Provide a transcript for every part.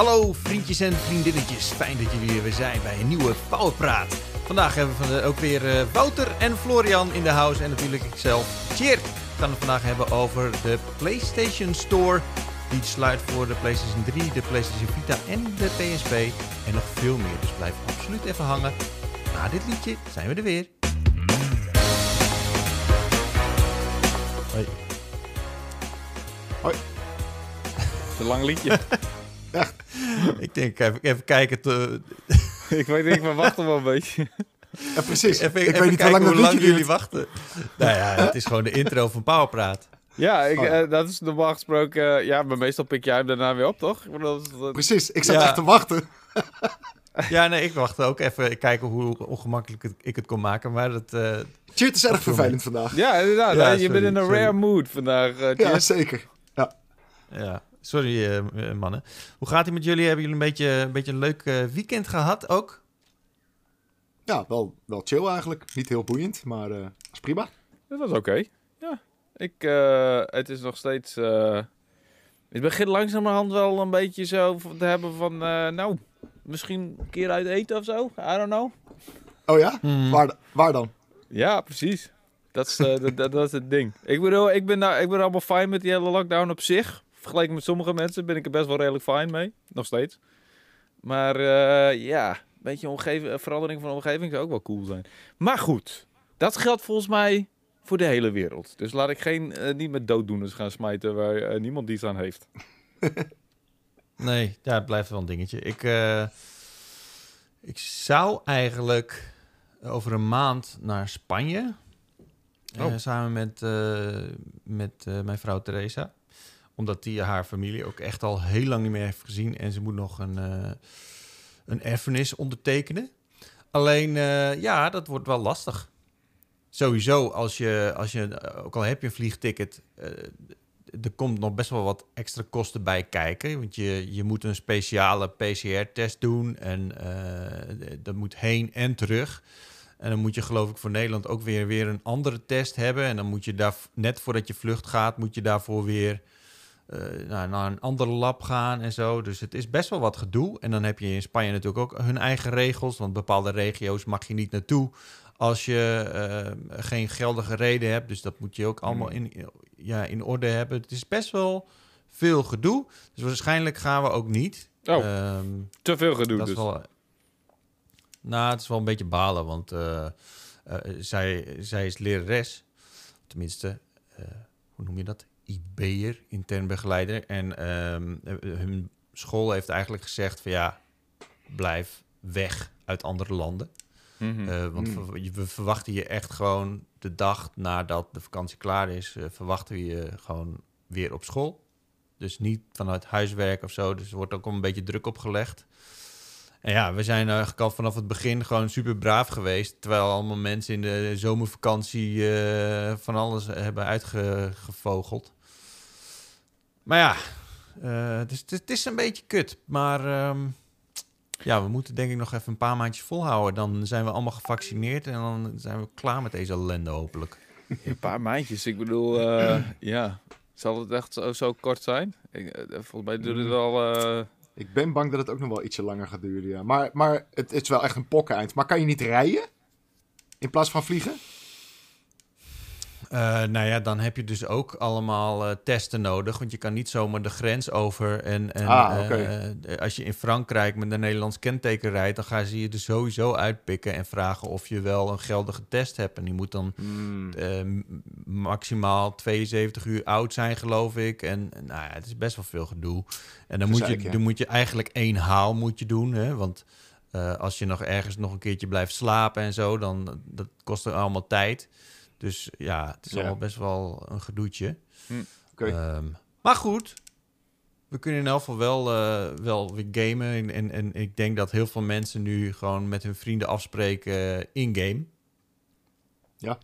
Hallo vriendjes en vriendinnetjes, fijn dat jullie er weer zijn bij een nieuwe Powerpraat. Vandaag hebben we van de- ook weer eh, Wouter en Florian in de house en natuurlijk ikzelf, Cheer. We gaan het vandaag hebben over de PlayStation Store. Die sluit voor de PlayStation 3, de PlayStation Vita en de PSP en nog veel meer. Dus blijf absoluut even hangen. Na dit liedje zijn we er weer. Hoi. Een lang liedje. Ik denk even, even kijken. te- ik weet niet, ik verwacht hem wel een beetje. Ja, precies. even, ik even weet niet hoe lang jullie duurt. wachten. Nou ja, het is gewoon de intro van Powerpraat. Ja, ik, Oh ja. eh, dat is normaal gesproken... eh, ja, maar meestal pik jij hem daarna weer op, toch? Ik bedoel, dat is- dat- Precies, ik zat Ja. echt te wachten. Ja, nee, ik wachtte ook even kijken hoe ongemakkelijk het- ik het kon maken. Maar dat, eh, Cheert is erg vervelend vandaag. Ja, inderdaad. Ja, je sorry, bent in een sorry. rare mood vandaag. eh, Ja, zeker. ja, sorry eh, eh, mannen. Hoe gaat het met jullie? Hebben jullie een beetje, een beetje een leuk eh, weekend gehad ook? Ja, wel, wel chill eigenlijk. Niet heel boeiend, maar eh is prima. Dat was oké. Ja. Ik, eh, het is nog steeds... eh het begint langzamerhand wel een beetje zo te hebben van... eh, nou, misschien een keer uit eten of zo. I don't know. Oh ja? Hmm. Waar, waar dan? Ja, precies. Dat is, eh, dat, dat, dat is het ding. Ik bedoel, ik ben, nou, ik ben allemaal fijn met die hele lockdown op zich. Vergeleken met sommige mensen ben ik er best wel redelijk fijn mee. Nog steeds. Maar eh, ja, een beetje omgeving, eh, verandering van omgeving zou ook wel cool zijn. Maar goed, dat geldt volgens mij voor de hele wereld. Dus laat ik geen, eh, niet met dooddoeners gaan smijten waar niemand iets aan heeft. Nee, ja, het blijft wel een dingetje. Ik, ik zou eigenlijk over een maand naar Spanje. Oh. samen met, met mijn vrouw Teresa. Omdat die haar familie ook echt al heel lang niet meer heeft gezien. En ze moet nog een, eh, een erfenis ondertekenen. Alleen, eh, ja, dat wordt wel lastig. Sowieso, als je, als je eh, ook al heb je een vliegticket, er komt nog best wel wat extra kosten bij kijken. Want je, je moet een speciale PCR-test doen. En dat moet heen en terug. En dan moet je geloof ik voor Nederland ook weer, weer een andere test hebben. En dan moet je daar, net voordat je vlucht gaat, moet je daarvoor weer eh, naar, naar een andere lab gaan en zo. Dus het is best wel wat gedoe. En dan heb je in Spanje natuurlijk ook hun eigen regels. Want bepaalde regio's mag je niet naartoe als je eh, geen geldige reden hebt. Dus dat moet je ook allemaal in, ja, in orde hebben. Het is best wel veel gedoe. Dus waarschijnlijk gaan we ook niet. Oh, Ehm, te veel gedoe dat dus. is wel. Nou, het is wel een beetje balen, want eh, zij, zij is lerares. Tenminste, hoe noem je dat? IB'er, intern begeleider. En ehm, eh, hun school heeft eigenlijk gezegd van ja, blijf weg uit andere landen. Mhm. Eh, want Mm. ver- we verwachten je echt gewoon de dag nadat de vakantie klaar is, eh, verwachten we je gewoon weer op school. Dus niet vanuit huiswerk of zo. Dus er wordt ook al een beetje druk opgelegd. En ja, we zijn eigenlijk al vanaf het begin gewoon super braaf geweest. Terwijl allemaal mensen in de zomervakantie eh, van alles hebben uitgevogeld. Maar ja, eh, het, is, het is een beetje kut. Maar ehm, ja, we moeten denk ik nog even een paar maandjes volhouden. Dan zijn we allemaal gevaccineerd en dan zijn we klaar met deze ellende hopelijk. Een paar maandjes. Ik bedoel, eh, ja. Zal het echt zo, zo kort zijn? Ik, eh, volgens mij duurt het wel... eh, Ik ben bang dat het ook nog wel ietsje langer gaat duren, ja. Maar, maar het, het is wel echt een pokkeneind. Maar kan je niet rijden? In plaats van vliegen? Eh, nou ja, dan heb je dus ook allemaal eh, testen nodig. Want je kan niet zomaar de grens over. En, en Ah, eh, als je in Frankrijk met een Nederlands kenteken rijdt, dan gaan ze je er sowieso uitpikken en vragen of je wel een geldige test hebt. En die moet dan Hmm. maximaal 72 uur oud zijn, geloof ik. En nou ja, het is best wel veel gedoe. En dan moet, je, ja. dan moet je eigenlijk één haal moet je doen. Hè? Want als je nog ergens nog een keertje blijft slapen en zo, dan dat kost er allemaal tijd. Dus ja, het is Ja. allemaal best wel een gedoetje. Oké. Ehm, maar goed, we kunnen in elk geval wel, eh, wel weer gamen. En, en, en ik denk dat heel veel mensen nu gewoon met hun vrienden afspreken eh, in-game. Ja.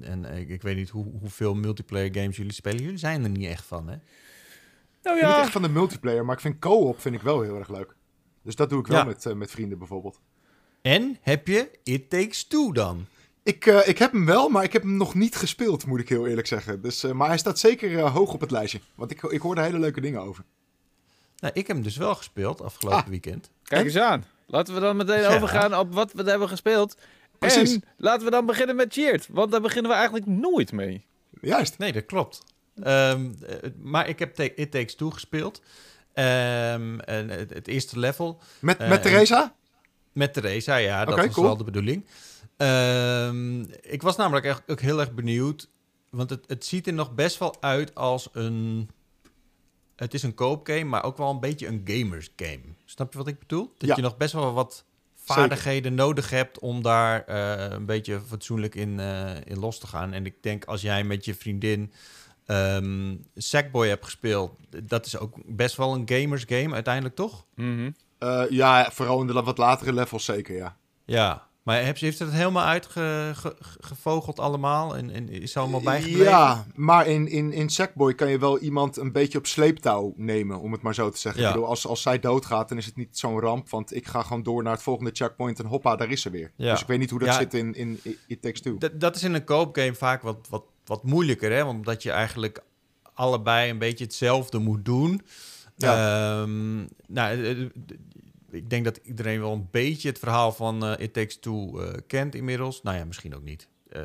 En ik, ik weet niet hoe, hoeveel multiplayer games jullie spelen. Jullie zijn er niet echt van, hè? Nou Ik ben ja, echt van de multiplayer, maar ik vind co-op vind ik wel heel erg leuk. Dus dat doe ik wel Ja. met, eh, met vrienden bijvoorbeeld. En heb je It Takes Two dan? Ik, eh, ik heb hem wel, maar ik heb hem nog niet gespeeld, moet ik heel eerlijk zeggen. Dus, eh, maar hij staat zeker eh, hoog op het lijstje. Want ik, ik hoor er hele leuke dingen over. Nou, ik heb hem dus wel gespeeld afgelopen Ah. weekend. Kijk En? eens aan. Laten we dan meteen Ja. overgaan op wat we hebben gespeeld. Precies. En laten we dan beginnen met Cheered. Want daar beginnen we eigenlijk nooit mee. Juist. Nee, dat klopt. Ehm, eh, maar ik heb It Takes Two gespeeld. Ehm, en het, het eerste level Met, met Theresa? met Theresa, ja, dat Oké, was cool. wel de bedoeling. Ehm, ik was namelijk echt ook heel erg benieuwd, want het, het ziet er nog best wel uit als een... Het is een koopgame, maar ook wel een beetje een gamers game. Snap je wat ik bedoel? Dat Ja. je nog best wel wat vaardigheden nodig hebt om daar eh, een beetje fatsoenlijk in, eh, in los te gaan. En ik denk als jij met je vriendin ehm Sackboy hebt gespeeld, dat is ook best wel een gamers game uiteindelijk, toch? Mhm. Eh, ja, vooral in de wat latere levels zeker, ja. Ja, maar heb, heeft het helemaal uitgevogeld allemaal en, en is allemaal bijgebleven? Ja, maar in, in, in Sackboy kan je wel iemand een beetje op sleeptouw nemen, om het maar zo te zeggen. Ja. Ik bedoel, als, als zij doodgaat, dan is het niet zo'n ramp, want ik ga gewoon door naar het volgende checkpoint en hoppa, daar is ze weer. Ja. Dus ik weet niet hoe dat Ja. zit in, in Takes Two. Dat, is in een koopgame vaak wat, wat, wat moeilijker, hè? Omdat je eigenlijk allebei een beetje hetzelfde moet doen. Ehm, nou, eh, ik denk dat iedereen wel een beetje het verhaal van eh, It Takes Two eh, kent inmiddels. Nou ja, misschien ook niet. Eh,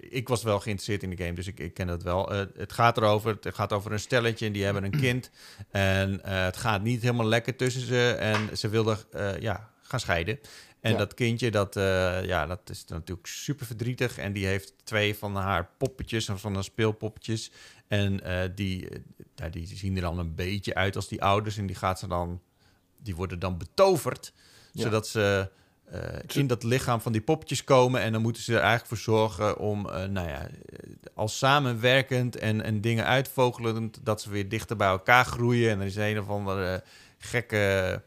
ik was wel geïnteresseerd in de game, dus ik, ik ken dat wel. Het gaat erover, het gaat over een stelletje en die hebben een kind. En het gaat niet helemaal lekker tussen ze en ze wilden ja, gaan scheiden. En Ja. dat kindje, dat, ja, dat is natuurlijk super verdrietig. En die heeft twee van haar poppetjes, of van haar speelpoppetjes. En die, die zien er dan een beetje uit als die ouders. En die gaat ze dan, die worden dan betoverd. Ja. Zodat ze eh, in dat lichaam van die poppetjes komen. En dan moeten ze er eigenlijk voor zorgen om, eh, nou ja, eh, als samenwerkend en, en dingen uitvogelend, dat ze weer dichter bij elkaar groeien. En er is een of andere gekke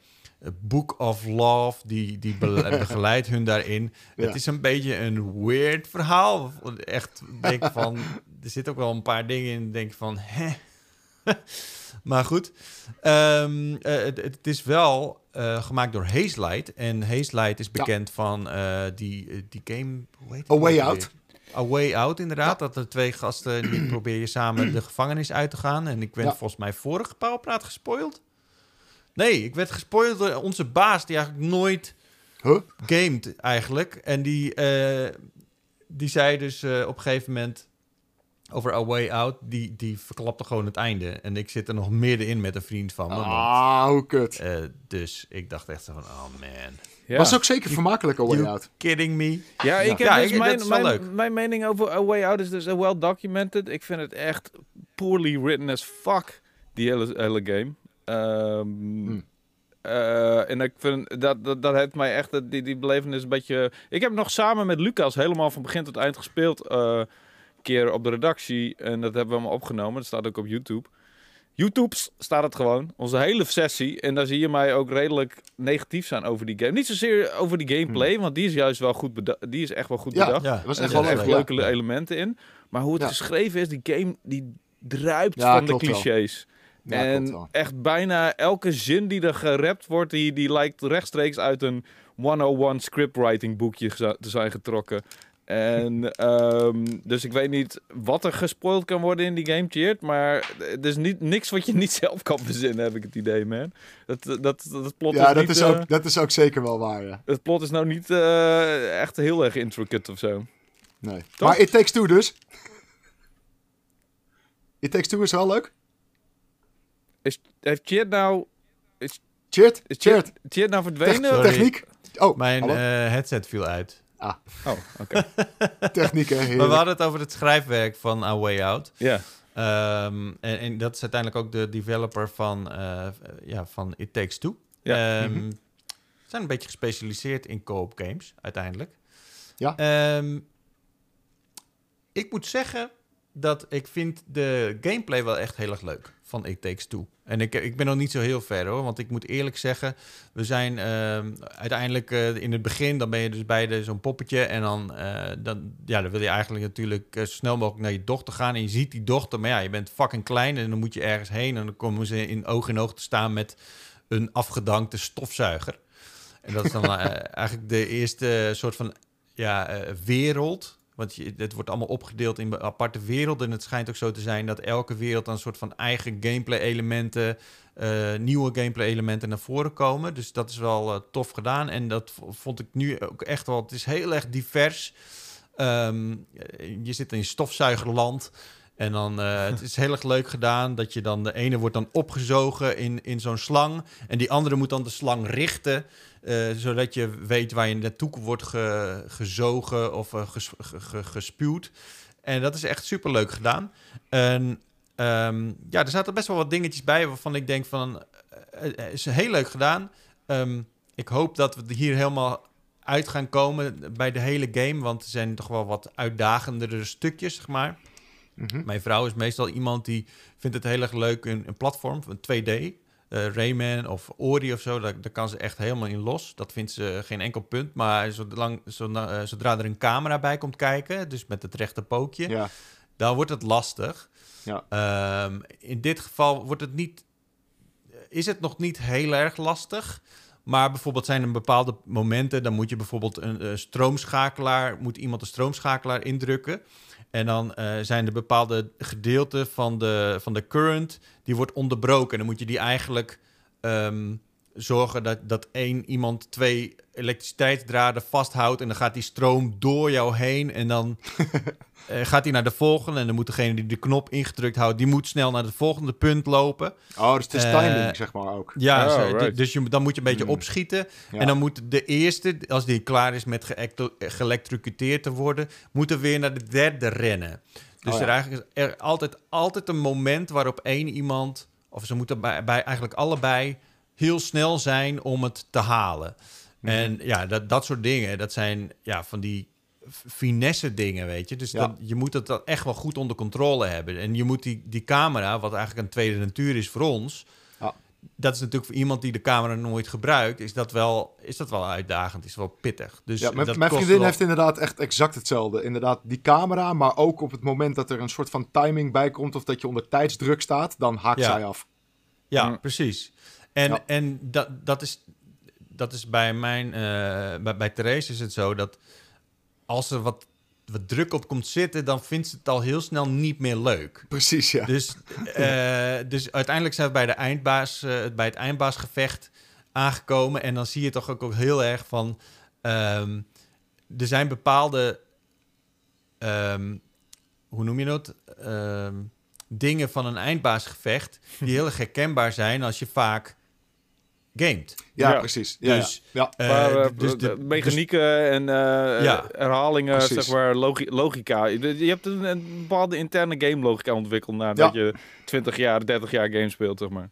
Book of Love, die, die be- begeleidt hun daarin. Ja. Het is een beetje een weird verhaal. Echt, denk van, er zitten ook wel een paar dingen in, denk van, hè? maar goed, Ehm, eh, het, het is wel eh, gemaakt door Hazelight. En Hazelight is bekend van eh, die, die game, hoe heet A Way Out. A Way Out, inderdaad. Dat er twee gasten, die probeer je samen de gevangenis uit te gaan. En ik Ja. volgens mij vorige Pauwpraat gespoild. Nee, ik werd gespoild door onze baas, die eigenlijk nooit Huh? gamed eigenlijk. En die, die zei dus op een gegeven moment over A Way Out, die, die verklapte gewoon het einde. En ik zit er nog middenin met een vriend van me. want, Ah, hoe kut. eh, dus ik dacht echt zo van, oh man, Ja. Was ook zeker vermakelijk, A Way you Out. kidding me? Ja, ik heb Ja, dus ik- dat mijn, is wel mijn, leuk. mijn mening over A Way Out is dus well documented. Ik vind het echt poorly written as fuck, die hele, hele game. Ehm, Hmm. eh, en ik vind dat, dat, dat heeft mij echt, die, die belevenis een beetje... Ik heb nog samen met Lucas helemaal van begin tot eind gespeeld. eh, keer op de redactie. En dat hebben we allemaal opgenomen. Dat staat ook op YouTube. YouTube's staat het gewoon. Onze hele sessie. En daar zie je mij ook redelijk negatief zijn over die game. Niet zozeer over die gameplay, want die is juist wel goed bedacht. Die is echt wel goed Ja, bedacht. Ja, Dat was Er echt wel echt leuk. leuke ja. elementen in. Maar hoe het Ja. geschreven is, die game die druipt Ja, van de clichés. En echt bijna elke zin die er gerapt wordt, die, die lijkt rechtstreeks uit een 101 scriptwriting boekje te zijn getrokken. En ehm, dus ik weet niet wat er gespoild kan worden in die game, Cheered. Maar er is niet, niks wat je niet zelf kan verzinnen, heb ik het idee, man. Dat, dat, dat, dat plot Ja, is dat niet, is, eh, ook, dat is ook zeker wel waar, ja. het plot is nou niet eh, echt heel erg intricate of zo. Nee. Toch? Maar It Takes Two dus. It Takes Two is wel leuk. Is, heeft Cheered nou, Cheert, is cheert. Cheered, Cheered nou verdwenen? Techniek. Oh, Mijn eh, headset viel uit. Oh, oké. techniek, hè. Maar we hadden het over het schrijfwerk van A Way Out. Ja. Ehm, en, en dat is uiteindelijk ook de developer van, eh, ja, van It Takes Two. Ja. Ehm, Mhm. Ze zijn een beetje gespecialiseerd in co-op games, uiteindelijk. Ja. Ehm, ik moet zeggen dat ik vind de gameplay wel echt heel erg leuk van It Takes Two. En ik, ik ben nog niet zo heel ver hoor, want ik moet eerlijk zeggen, we zijn ehm, uiteindelijk eh, in het begin, dan ben je dus bij zo'n poppetje en dan, eh, dan, ja, dan wil je eigenlijk natuurlijk eh, zo snel mogelijk naar je dochter gaan en je ziet die dochter, maar ja, je bent fucking klein en dan moet je ergens heen en dan komen ze in oog in oog te staan met een afgedankte stofzuiger. En dat is dan eigenlijk de eerste soort van ja, wereld Want je, het wordt allemaal opgedeeld in aparte werelden. En het schijnt ook zo te zijn dat elke wereld dan een soort van eigen gameplay-elementen, eh, nieuwe gameplay-elementen naar voren komen. Dus dat is wel eh, tof gedaan. En dat vond ik nu ook echt wel. Het is heel erg divers. Ehm, je zit in stofzuigerland. En dan, eh, het is heel erg leuk gedaan dat je dan, de ene wordt dan opgezogen in, in zo'n slang. En die andere moet dan de slang richten. Eh, zodat je weet waar je naartoe wordt ge- gezogen of ges- ge- ge- gespuwd. En dat is echt super leuk gedaan. En ehm, ja, er zaten best wel wat dingetjes bij waarvan ik denk van... eh, eh, het is heel leuk gedaan. Ehm, ik hoop dat we hier helemaal uit gaan komen bij de hele game. Want er zijn toch wel wat uitdagendere stukjes, zeg maar. Mhm. Mijn vrouw is meestal iemand die vindt het heel erg leuk in een platform, een 2D. Eh, Rayman of Ori of zo, daar, daar kan ze echt helemaal in los. Dat vindt ze geen enkel punt. Maar zolang, zodra, eh, zodra er een camera bij komt kijken, dus met het rechte pookje, Ja. dan wordt het lastig. Ja. Ehm, in dit geval wordt het niet, is het nog niet heel erg lastig. Maar bijvoorbeeld zijn er bepaalde momenten, dan moet je bijvoorbeeld een stroomschakelaar, moet iemand een stroomschakelaar indrukken. En dan eh, zijn er bepaalde gedeelten van de, van de current, die wordt onderbroken. En dan moet je die eigenlijk ehm, zorgen dat, dat één iemand twee elektriciteitsdraden vasthoudt. En dan gaat die stroom door jou heen. En dan eh, gaat hij naar de volgende. En dan moet degene die de knop ingedrukt houdt, die moet snel naar het volgende punt lopen. Oh, dus het is Eh, timing, zeg maar ook. Ja, Oh, zo, right. dus je, dan moet je een beetje Hmm. opschieten. Ja. En dan moet de eerste, als die klaar is met geëcto- geëlectrocuteerd te worden, moet er weer naar de derde rennen. Dus Oh ja. er eigenlijk is er altijd, altijd een moment waarop één iemand, of ze moeten bij, bij eigenlijk allebei heel snel zijn om het te halen. Mhm. En ja, dat, dat soort dingen, dat zijn ja, van die finesse dingen, weet je. Dus Ja. dat, je moet het dan echt wel goed onder controle hebben. En je moet die, die camera, wat eigenlijk een tweede natuur is voor ons... Ja. Dat is natuurlijk voor iemand die de camera nooit gebruikt, is dat wel, is dat wel uitdagend, is wel pittig. Dus ja, mijn, dat mijn vriendin wel- heeft inderdaad echt exact hetzelfde. Inderdaad, die camera, maar ook op het moment dat er een soort van timing bij komt of dat je onder tijdsdruk staat, dan haakt zij af. Ja, Mm. precies. En, Ja. en dat, dat, is, dat is bij mijn... eh, bij, bij Therese is het zo dat als er wat, wat druk op komt zitten... dan vindt ze het al heel snel niet meer leuk. Precies, ja. Dus, eh, dus uiteindelijk zijn we bij, de eindbaas, eh, bij het eindbaasgevecht aangekomen. En dan zie je toch ook, ook heel erg van... ehm, er zijn bepaalde... ehm, hoe noem je dat? Ehm, dingen van een eindbaasgevecht... die heel erg herkenbaar zijn als je vaak gamet. Ja, Ja. precies. Ja, Dus- ja. Eh, Maar, eh, dus de, de- mechanieken en eh, Ja. herhalingen, Precies. zeg maar, logi- logica. Je hebt een, een bepaalde interne game logica ontwikkeld nadat Ja. je 20 jaar, 30 jaar game speelt, zeg maar.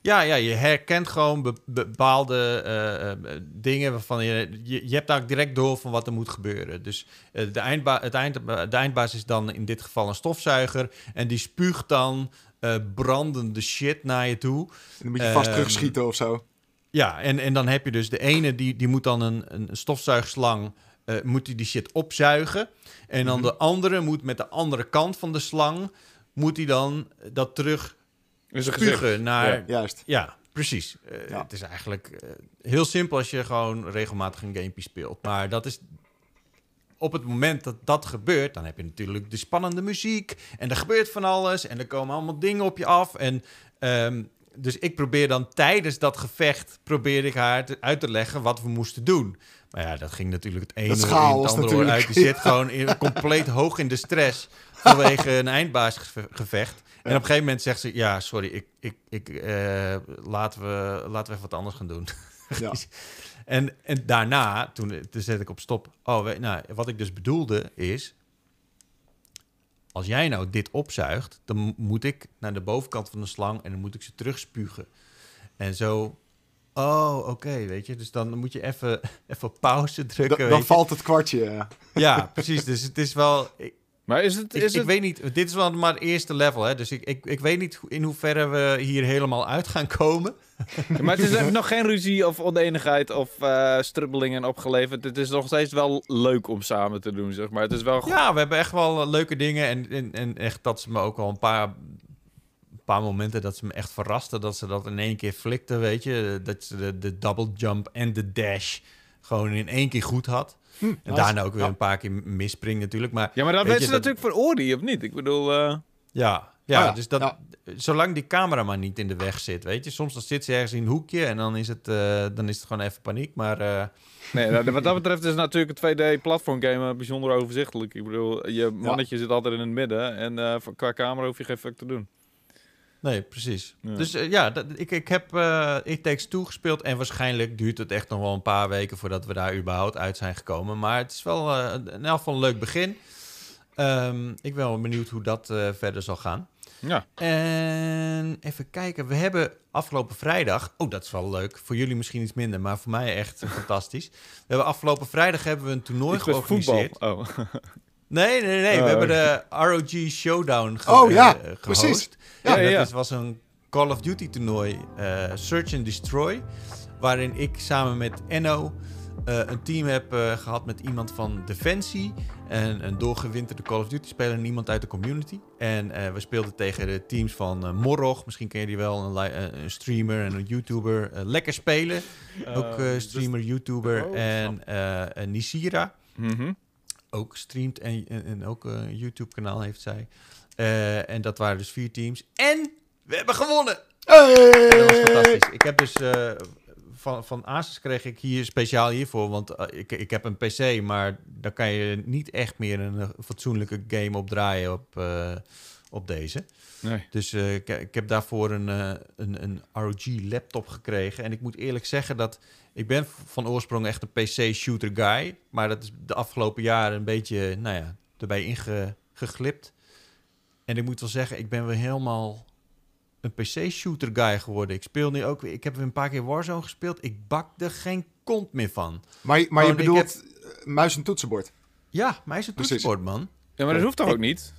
Ja, ja, je herkent gewoon be- bepaalde eh, eh, dingen waarvan je, je... Je hebt daar direct door van wat er moet gebeuren. Dus de, eindba het eind, de eindbaas is dan in dit geval een stofzuiger... en die spuugt dan eh, brandende shit naar je toe. En dan moet je vast Ehm, terugschieten of zo. Ja, en, en dan heb je dus de ene, die, die moet dan een, een stofzuigslang... eh, moet die, die shit opzuigen. En dan Mhm. de andere moet met de andere kant van de slang... moet hij dan dat terug spugen naar... Ja. Juist. Ja, precies. Eh, Ja. Het is eigenlijk eh, heel simpel als je gewoon regelmatig een gamepje speelt. Maar dat is op het moment dat dat gebeurt, dan heb je natuurlijk de spannende muziek en er gebeurt van alles en er komen allemaal dingen op je af. En ehm, dus ik probeer dan tijdens dat gevecht probeer ik haar te- uit te leggen wat we moesten doen. Maar ja, dat ging natuurlijk het ene oor in, het andere oor uit. Die zit gewoon in, compleet hoog in de stress vanwege een eindbaasgevecht. En op een gegeven moment zegt ze: Ja, sorry, ik, ik, ik, eh, laten, we, laten we even wat anders gaan doen. Ja. en, en daarna, toen, toen zet ik op stop. Oh, we- nou, wat ik dus bedoelde is. Als jij nou dit opzuigt, dan mo- moet ik naar de bovenkant van de slang en dan moet ik ze terugspugen. En zo. Oh, oké, weet je. Dus dan moet je even, even pauze drukken. Dan, valt het kwartje. ja. Ja, precies. Dus het is wel. Ik, Maar is het... ik, Is ik het... weet niet. Dit is wel maar het eerste level, hè? Dus ik, ik, ik weet niet in hoeverre we hier helemaal uit gaan komen. Maar het is nog geen ruzie of oneenigheid of eh strubbelingen opgeleverd. Het is nog steeds wel leuk om samen te doen, zeg maar. Het is wel... goed. Ja, we hebben echt wel eh, leuke dingen. En, en, en echt dat ze me ook al een paar, een paar momenten dat ze me echt verrasten. Dat ze dat in één keer flikten, weet je. Dat ze de, de double jump en de dash gewoon in één keer goed had. Hm, En daarna ook weer Ja. een paar keer misspringen natuurlijk. Maar Ja, maar dat Weet ze dat- natuurlijk voor Ori, of niet? Ik bedoel... eh, ja, ja, Oh ja, dus dat, ja. zolang die camera maar niet in de weg zit, weet je. Soms dan zit ze ergens in een hoekje en dan is het, eh, dan is het gewoon even paniek. Maar eh, Nee, nou, wat dat betreft is natuurlijk een 2D-platformgame bijzonder overzichtelijk. Ik bedoel, je mannetje zit altijd in het midden en eh, voor- qua camera hoef je geen fuck te doen. Nee, precies. Ja. Dus eh, ja, dat, ik, ik heb eh It Takes Two gespeeld en waarschijnlijk duurt het echt nog wel een paar weken voordat we daar überhaupt uit zijn gekomen. Maar het is wel eh, in elk geval een leuk begin. Ehm, ik ben wel benieuwd hoe dat verder zal gaan. Ja. En even kijken, we hebben afgelopen vrijdag, oh dat is wel leuk, voor jullie misschien iets minder, maar voor mij echt fantastisch. We hebben afgelopen vrijdag hebben we een toernooi met voetbal. georganiseerd. Oh. Nee, nee, nee, we Oh. hebben de ROG Showdown ge Oh, ja, eh, gehost. precies. Ja, Ja, dat ja. is- was een Call of Duty toernooi, eh, Search and Destroy, waarin ik samen met Enno eh, een team heb eh, gehad met iemand van Defensie en een doorgewinterde Call of Duty speler en iemand uit de community. En eh, we speelden tegen de teams van Morrog, misschien ken je die wel, een, streamer en een YouTuber. Lekker spelen, ook eh, dus- streamer, YouTuber Oh, en eh, en Nisira Mhm. Ook streamt en, en, en ook een YouTube-kanaal heeft zij. Eh, en dat waren dus vier teams. En we hebben gewonnen! Hey! Dat was fantastisch. Ik heb dus eh, van, van Asus kreeg ik hier speciaal hiervoor, want eh, ik, ik heb een PC, maar daar kan je niet echt meer een eh, fatsoenlijke game op draaien op, eh, op deze. Nee. Dus eh, ik, ik heb daarvoor een, eh, een, een ROG-laptop gekregen. En ik moet eerlijk zeggen dat ik ben van oorsprong echt een PC-shooter guy. Maar dat is de afgelopen jaren een beetje, nou ja, erbij ingeglipt. En ik moet wel zeggen, ik ben weer helemaal een PC-shooter guy geworden. Ik speel nu ook weer, ik heb weer een paar keer Warzone gespeeld. Ik bak er geen kont meer van. Maar, maar je Gewoon, bedoelt eh, muis en toetsenbord? Ja, mij is het Precies. toetsenbord, man. Ja, maar dat hoeft toch Ik- ook niet?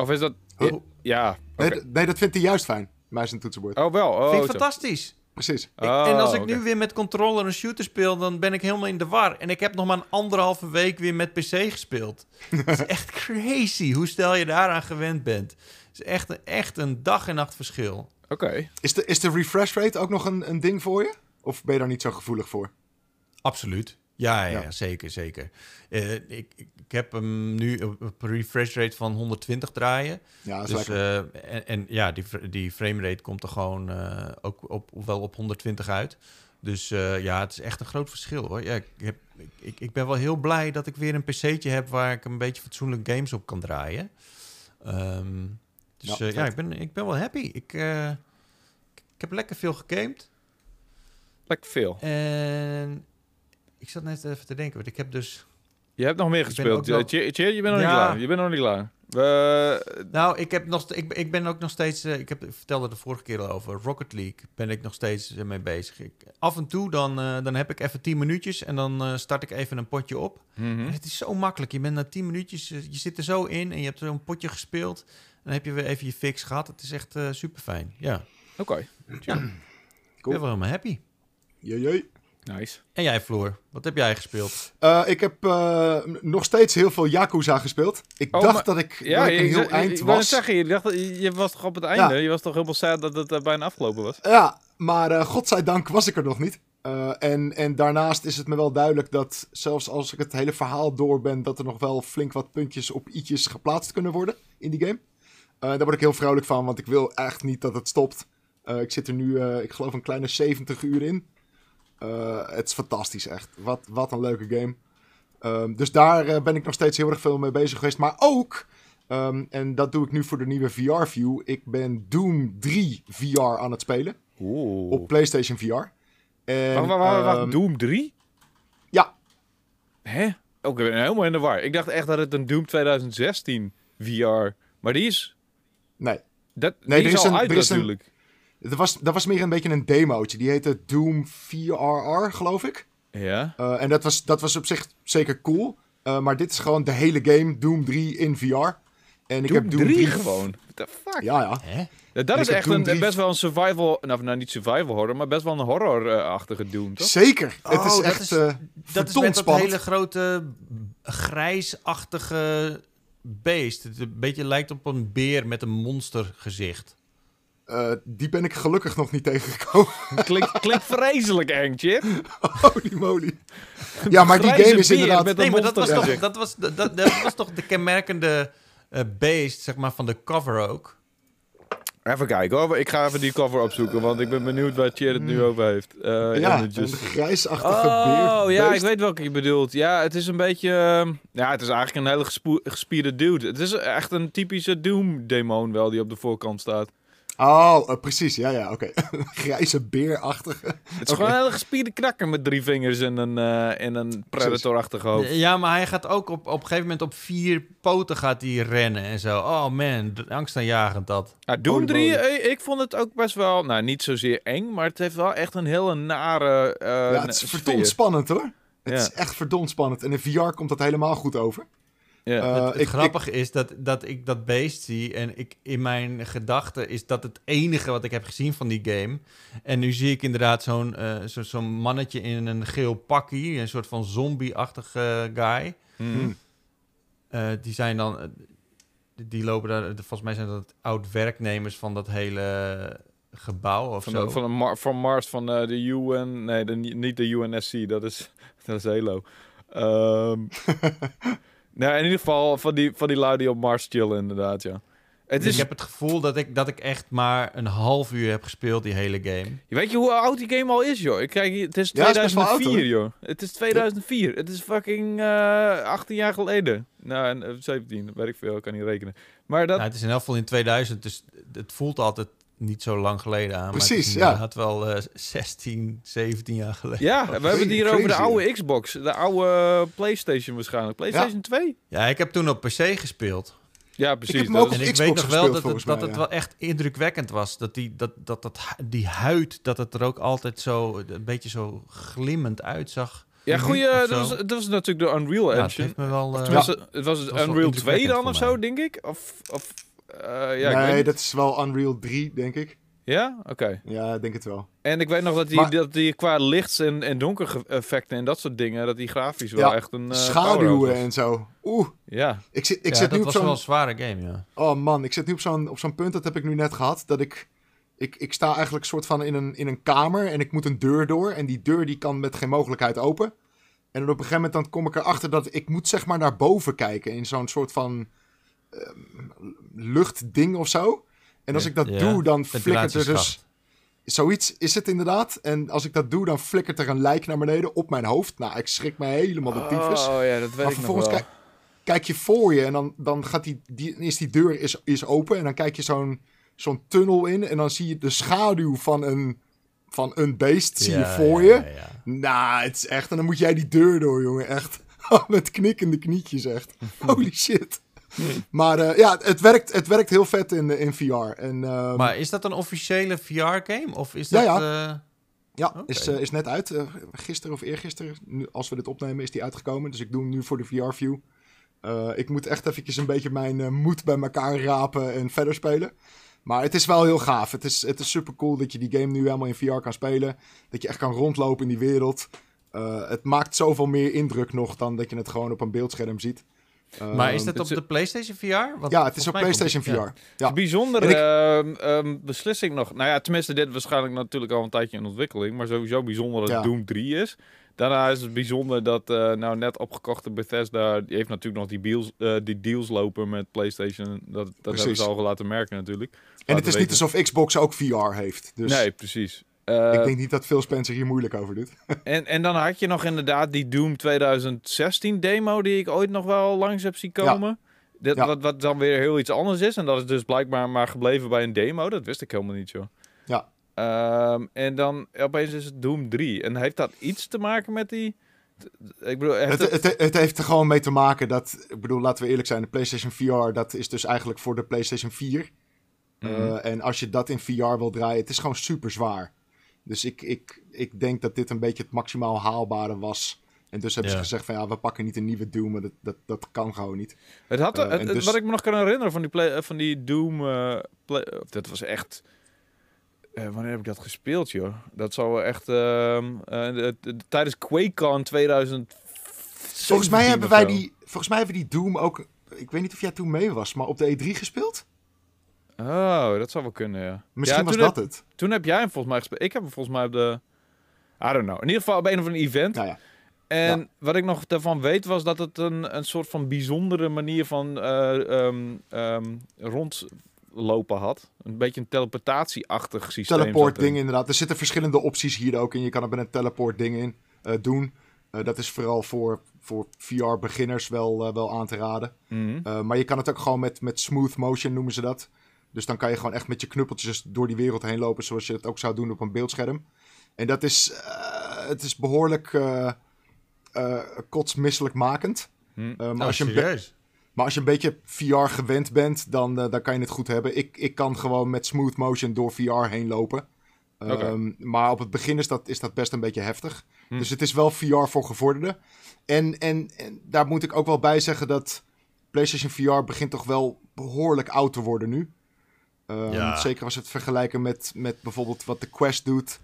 Of is dat... Huh? Ja. Nee, nee, dat vindt hij juist fijn. Muis en toetsenbord. Oh, wel. Oh, Vind ik fantastisch. Precies. Ik- Oh, en als ik oké. nu weer met controller een shooter speel, dan ben ik helemaal in de war. En ik heb nog maar een anderhalve week weer met PC gespeeld. Het is echt crazy hoe snel je daaraan gewend bent. Het is echt een, echt een dag en nacht verschil. Oké. Is de, is de refresh rate ook nog een, een ding voor je? Of ben je daar niet zo gevoelig voor? Absoluut. Ja, ja, Ja. ja, zeker, zeker. Eh, ik, ik, heb hem nu op een refresh rate van 120 draaien. Ja, dat is Dus, eh, en, en ja, die, die framerate komt er gewoon eh, ook op, wel op 120 uit. Dus eh, ja, het is echt een groot verschil hoor. Ja, ik, heb, ik- ik, ben wel heel blij dat ik weer een pc'tje heb waar ik een beetje fatsoenlijk games op kan draaien. Ehm, dus Ja, ja, ik, ben, ik ben wel happy. Ik, eh, ik, ik heb lekker veel gegamed. Lekker veel. En ik zat net even te denken, want ik heb dus... Je hebt nog meer ben gespeeld. ook nog- Cheer, Cheer, je bent nog Ja. niet klaar. Je bent nog niet klaar. We... Nou, ik, heb nog, ik, ik ben ook nog steeds... eh, ik, heb, ik vertelde de vorige keer al over. Rocket League ben ik nog steeds eh, mee bezig. Ik, af en toe dan, eh, dan heb ik even 10 minuutjes en dan eh, start ik even een potje op. Mhm. En het is zo makkelijk. Je bent na 10 minuutjes, je zit er zo in en je hebt zo'n potje gespeeld. Dan heb je weer even je fix gehad. Het is echt super fijn. Ja, Oké. ja. ik Cool. ben wel helemaal happy. Jee, jee. Nice. En jij, Floor, wat heb jij gespeeld? Eh, ik heb eh, nog steeds heel veel Yakuza gespeeld. Ik Oh, dacht maar- dat ik, Ja, dat ik je, een heel eind ik was. zeggen, je, dacht, je je was toch op het einde? Je was toch helemaal sad dat het eh, bijna afgelopen was? Ja, maar eh godzijdank was ik er nog niet. Eh, en, en daarnaast is het me wel duidelijk dat zelfs als ik het hele verhaal door ben, dat er nog wel flink wat puntjes op i'tjes geplaatst kunnen worden in die game. Eh, daar word ik heel vrolijk van, want ik wil echt niet dat het stopt. Eh, ik zit er nu, eh, ik geloof, een kleine 70 uur in. Eh, het is fantastisch, echt. Wat, wat een leuke game. Ehm, dus daar eh, ben ik nog steeds heel erg veel mee bezig geweest. Maar ook, ehm, en dat doe ik nu voor de nieuwe VR-view, ik ben Doom 3 VR aan het spelen Oeh. op PlayStation VR. En, Wacht, wacht, wacht, wacht. ehm, Doom 3? Ja, Hè? Ik ben helemaal in de war. Ik dacht echt dat het een Doom 2016 VR... Maar die is... nee. Dat, Nee, die er is is al een- uit een- natuurlijk. Dat was, dat was meer een beetje een demootje. Die heette Doom VRR, geloof ik. Ja. Eh, en dat was, dat was op zich zeker cool. Eh, maar dit is gewoon de hele game, Doom 3 in VR. En ik Doom, heb Doom 3 3 gewoon. What the fuck? Ja, ja. Hè? Ja, dat is echt een, 3 best wel een survival... Nou, nou, niet survival horror, maar best wel een horror-achtige Doom, toch? Zeker. het Oh, is dat echt is- eh Dat is met dat hele grote grijsachtige beest. Het een beetje lijkt op een beer met een monstergezicht. Eh, die ben ik gelukkig nog niet tegengekomen. Klinkt, klinkt vreselijk eng, Chip. Holy moly. Ja, maar die game is inderdaad... met- Nee, maar dat was, toch, dat, was, dat, dat was toch de kenmerkende eh beest, zeg maar, van de cover ook. Even kijken hoor. Ik ga even die cover opzoeken, want ik ben benieuwd waar Chip het nu over heeft. Eh, ja, een grijsachtige Oh, beer. ja, ik weet welke je bedoelt. Ja, het is een beetje... ehm, ja, het is eigenlijk een hele gespierde dude. Het is echt een typische Doom-demon wel, die op de voorkant staat. Oh, eh, precies. Ja, ja, oké. Grijze beerachtige. Het is gewoon een hele gespierde knakker met drie vingers en een, eh, en een predator-achtig hoofd. Ja, maar hij gaat ook op, op een gegeven moment op vier poten gaat hij rennen en zo. Oh man, angstaanjagend dat. Ja, Doom Holy 3, moly. eh, ik vond het ook best wel... Nou, niet zozeer eng, maar het heeft wel echt een hele nare eh ja, het is verdomd spannend hoor. Het Ja. is echt verdomd spannend. En in VR komt dat helemaal goed over. Ja. Eh, het het ik- grappige is dat, dat ik dat beest zie en ik in mijn gedachten is dat het enige wat ik heb gezien van die game. En nu zie ik inderdaad zo'n eh, zo, zo'n mannetje in een geel pakkie, een soort van zombie-achtige guy. Hmm. Eh, die zijn dan, die- lopen daar, volgens mij zijn dat oud-werknemers van dat hele gebouw of Van, zo. de, van, de Mar- van Mars, van eh, de UN... Nee, de, niet de UNSC, dat is, dat is Halo. Ehm nou, in ieder geval van die, van die lui die op Mars chillen, inderdaad, ja. Het Dus is, ik heb het gevoel dat ik, dat ik echt maar een half uur heb gespeeld, die hele game. Weet je hoe oud die game al is, joh? Ik kijk, hier- het is Ja, het is best wel 2004, oud, joh. Het is 2004. Het is fucking eh 18 jaar geleden. Nou, en, eh, 17, weet ik veel, ik kan niet rekenen. Maar dat... Nou, het is in elk geval in 2000, dus het voelt altijd niet zo lang geleden aan. maar Precies, het ja. Het had wel eh 16, 17 jaar geleden. ja, we hebben het hier crazy, over de ja. oude Xbox. De oude PlayStation waarschijnlijk. PlayStation 2? Ja, ik heb toen op PC gespeeld. Ja, precies. heb hem dat ook is- En ik Xbox weet nog wel dat, het, dat mij, het ja. wel echt indrukwekkend was. Dat die, dat, dat, dat, die huid, dat het er ook altijd zo een beetje zo glimmend uitzag. Ja, goeie, Of dat was, dat was natuurlijk de Unreal Ja, het Engine. heeft me wel... eh, het was het was Unreal 2 indrukwekkend dan of zo, denk ik? Of, of eh, ja, ik weet nee, dat is wel Unreal 3, denk ik. Ja? Oké. Ja, ik denk het wel. En ik weet nog dat die, Maar- dat die qua lichts- en, en donkereffecten en dat soort dingen, dat die grafisch wel Ja, echt een. eh, Schaduwen en zo. Oeh. Ja. ik zit, ik ja, zit dat nu op was wel zo'n... een zware game, ja. Oh man, ik zit nu op zo'n, op zo'n punt, dat heb ik nu net gehad, dat ik... Ik, ik sta eigenlijk soort van in een, in een kamer en ik moet een deur door. En die deur die kan met geen mogelijkheid open. En dan op een gegeven moment dan kom ik erachter dat ik moet zeg maar naar boven kijken. In zo'n soort van ehm, luchtding of zo. En als Ja. ik dat Ja, doe, dan flikkert er dus... Zoiets is het inderdaad. En als ik dat doe, dan flikkert er een lijk naar beneden op mijn hoofd. Nou, ik schrik me helemaal de tyfus. Oh ja, dat weet maar ik nog vervolgens wel. kijk, kijk je voor je en dan, dan gaat die, die, is die deur is, is open. En dan kijk je zo'n zo'n tunnel in. En dan zie je de schaduw van een, van een beest zie je voor ja, je. ja, ja. Nou, het is echt... En dan moet jij die deur door, jongen. Echt. Met knikkende knietjes, echt. Holy shit. Maar eh, ja, het werkt, het werkt heel vet in, in VR. En, ehm, Maar is dat een officiële VR-game? Of is Ja, dat... ja. eh, Ja, Oké. is, eh, is net uit. eh, gisteren of eergisteren, nu, als we dit opnemen, is die uitgekomen. Dus ik doe hem nu voor de VR-view. Eh, ik moet echt eventjes een beetje mijn eh, moed bij elkaar rapen en verder spelen. Maar het is wel heel gaaf. Het is, het is super cool dat je die game nu helemaal in VR kan spelen. Dat je echt kan rondlopen in die wereld. Eh, het maakt zoveel meer indruk nog dan dat je het gewoon op een beeldscherm ziet. Maar is Ehm, dat het op de PlayStation VR? Want ja, het is op PlayStation VR. ja. Ja. Een bijzondere ik- ehm, ehm, beslissing nog. Nou ja, tenminste, dit waarschijnlijk natuurlijk al een tijdje in ontwikkeling. Maar sowieso bijzonder dat Ja. Doom 3 is. Daarna is het bijzonder dat eh, nou net opgekochte Bethesda... Die heeft natuurlijk nog die deals, eh, die deals lopen met PlayStation. Dat, dat hebben ze al laten merken natuurlijk. En het is niet alsof Xbox ook VR heeft. Dus Nee, precies. Eh, ik denk niet dat Phil Spencer hier moeilijk over doet. en, en dan had je nog inderdaad die Doom 2016 demo die ik ooit nog wel langs heb zien komen. Dit, Ja. wat, wat dan weer heel iets anders is. En dat is dus blijkbaar maar gebleven bij een demo. Dat wist ik helemaal niet, joh. Ja. Ehm, en dan opeens is het Doom 3. En heeft dat iets te maken met die... Ik bedoel, heeft Het, het... het, het heeft er gewoon mee te maken dat, ik bedoel, laten we eerlijk zijn, de PlayStation VR, dat is dus eigenlijk voor de PlayStation 4. Mhm. Eh, en als je dat in VR wil draaien, het is gewoon super zwaar. Dus ik, ik, ik denk dat dit een beetje het maximaal haalbare was. En dus hebben Ja. ze gezegd van ja, we pakken niet een nieuwe Doom, maar dat, dat, dat kan gewoon niet. Het had, Eh, het- dus- Wat ik me nog kan herinneren van die, play, eh, van die Doom... eh, play, of dat was echt... eh, wanneer heb ik dat gespeeld, joh? Dat zou echt... ehm, eh, de- de- tijdens QuakeCon 2000... Volgens mij hebben wij die, volgens mij hebben die Doom ook, ik weet niet of jij toen mee was, maar op de E3 gespeeld? Oh, dat zou wel kunnen, ja. Misschien Ja, was dat heb- het. Toen heb jij hem volgens mij gespeeld. Ik heb hem volgens mij op de... I don't know. In ieder geval op een of ander event. Nou ja. En Ja. wat ik nog daarvan weet was dat het een, een soort van bijzondere manier van eh, ehm, ehm, rondlopen had. Een beetje een teleportatie-achtig systeem. Teleport ding inderdaad. Er zitten verschillende opties hier ook in. Je kan er met een teleport ding in eh, doen. Eh, dat is vooral voor, voor VR-beginners wel, wel aan te raden. Mhm. Maar je kan het ook gewoon met, met smooth motion noemen ze dat. Dus dan kan je gewoon echt met je knuppeltjes door die wereld heen lopen. Zoals je het ook zou doen op een beeldscherm. En dat is, eh, het is behoorlijk eh eh, kotsmisselijkmakend. Hm. Eh, maar, Nou, als je een maar als je een beetje VR gewend bent, dan, dan kan je het goed hebben. Ik, ik kan gewoon met smooth motion door VR heen lopen. Ehm, maar op het begin is dat, is dat best een beetje heftig. Hm. Dus het is wel VR voor gevorderden. En, en, en daar moet ik ook wel bij zeggen dat PlayStation VR begint toch wel behoorlijk oud te worden nu. Ehm, Ja. Zeker als we het vergelijken met, met bijvoorbeeld wat de Quest doet.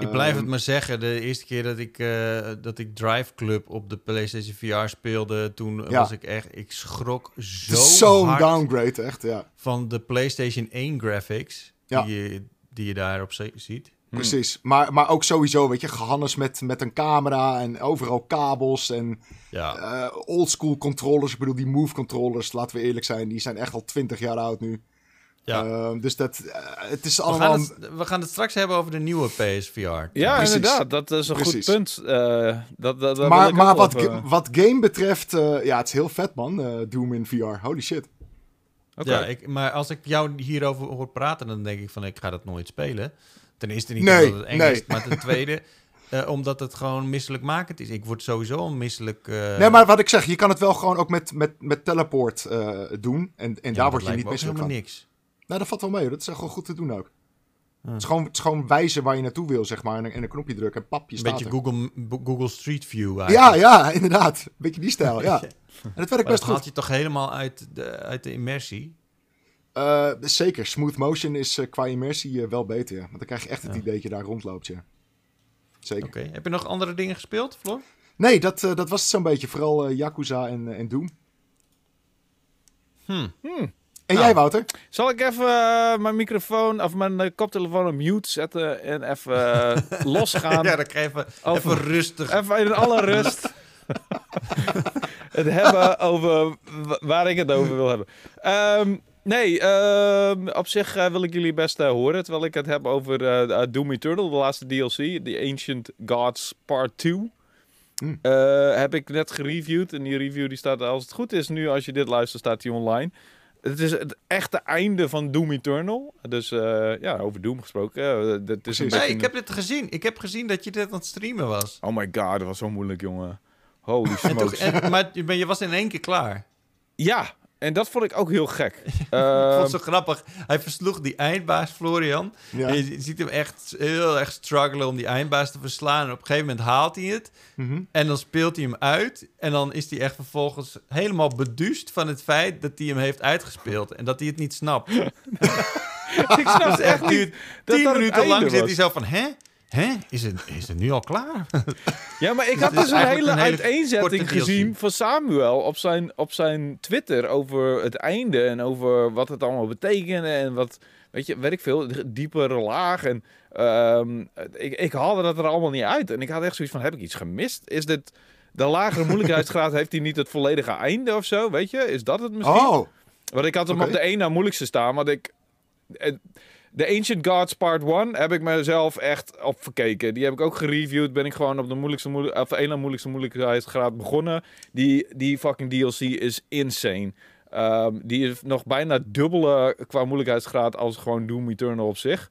Ik blijf het Ehm, maar zeggen, de eerste keer dat ik, eh, dat ik Drive Club op de PlayStation VR speelde, toen Ja. was ik echt, ik schrok zo Het is zo'n downgrade, echt, ja. van de PlayStation 1 graphics Ja. die, je, die je daarop ziet. Hm. Precies. Maar, maar ook sowieso, weet je, gehannes met, met een camera en overal kabels en Ja, eh oldschool controllers. Ik bedoel, die Move controllers, laten we eerlijk zijn, die zijn echt al 20 jaar oud nu. Ja. Ehm, dus dat, eh, het is we, allemaal... gaan het, we gaan het straks hebben over de nieuwe PSVR. Ja, Precies. inderdaad. Dat is een Precies. goed punt. Eh, dat, dat, dat wil maar maar wat, ga- wat game betreft, eh, ja, het is heel vet man, Doom in VR. Holy shit. Oké. Ja, ik, maar als ik jou hierover hoor praten, dan denk ik van ik ga dat nooit spelen. Ten eerste niet Nee, omdat het eng nee. is, maar ten tweede eh, omdat het gewoon misselijkmakend is. Ik word sowieso al misselijk. eh, nee, maar wat ik zeg, je kan het wel gewoon ook met, met, met teleport eh, doen. En, en ja, daar word je niet misselijk helemaal van. niks. Nou, dat valt wel mee. hoor. Dat is echt wel goed te doen ook. Ja. Het, is gewoon, het is gewoon wijzen waar je naartoe wil, zeg maar. En, een- en een knopje drukken en papje Een staat beetje. Google, Google Street View Ja, eigenlijk. ja, inderdaad. Een beetje die stijl, ja. En het werkt Maar best dat goed. haalt je toch helemaal uit de, uit de immersie. Eh, zeker, smooth motion is eh, qua immersie eh, wel beter, ja. Want dan krijg je echt het Ja. idee dat je daar rondloopt, ja. Zeker. Oké. Heb je nog andere dingen gespeeld, Floor? Nee, dat, dat was het zo'n beetje. Vooral Yakuza en, en Doom. Hm. En Nou. jij, Wouter? Zal ik even eh, mijn microfoon of mijn eh, koptelefoon op mute zetten en even eh, losgaan? Ja, dan krijg je even, Over- even rustig. Even in alle rust. het hebben over wa- waar ik het over wil hebben. Ehm, nee, ehm, op zich wil ik jullie best horen. Terwijl ik het heb over Doom Eternal, de laatste DLC. The Ancient Gods Part 2. Hmm. Heb ik net gereviewd. En die review die staat, als het goed is nu, als je dit luistert, staat die online. Het is het echte einde van Doom Eternal. Dus eh, ja, over Doom gesproken. eh, dat is Nee, een- ik heb dit gezien. Ik heb gezien dat je dit aan het streamen was. Oh my god, dat was zo moeilijk, jongen. Holy En smokes. en, maar je was in één keer klaar. Ja, en dat vond ik ook heel gek. Ik vond Ehm, het zo grappig. Hij versloeg die eindbaas, Florian. Ja. En je ziet hem echt heel erg struggelen om die eindbaas te verslaan. En op een gegeven moment haalt hij het. Mhm. En dan speelt hij hem uit. En dan is hij echt vervolgens helemaal beduust van het feit dat hij hem heeft uitgespeeld. En dat hij het niet snapt. ik snap Dus echt niet tien dat het minuten lang zit hij zo van... Hè? Hè? Is het, is het nu al klaar? Ja, maar ik had dus een hele, een hele uiteenzetting gezien van Samuel op zijn, op zijn Twitter over het einde en over wat het allemaal betekende en wat, weet je, weet ik veel, diepere laag. En ehm, ik, ik haalde dat er allemaal niet uit. En ik had echt zoiets van, heb ik iets gemist? Is dit de lagere moeilijkheidsgraad, heeft hij niet het volledige einde of zo, weet je? Is dat het misschien? Oh, Want ik had hem op de één na moeilijkste staan, want ik... De Ancient Gods Part 1 heb ik mezelf echt op verkeken. Die heb ik ook gereviewd. Ben ik gewoon op de moeilijkste, moeilijk, of na moeilijkste moeilijkheidsgraad begonnen. Die, die fucking DLC is insane. Ehm, die is nog bijna dubbele qua moeilijkheidsgraad als gewoon Doom Eternal op zich.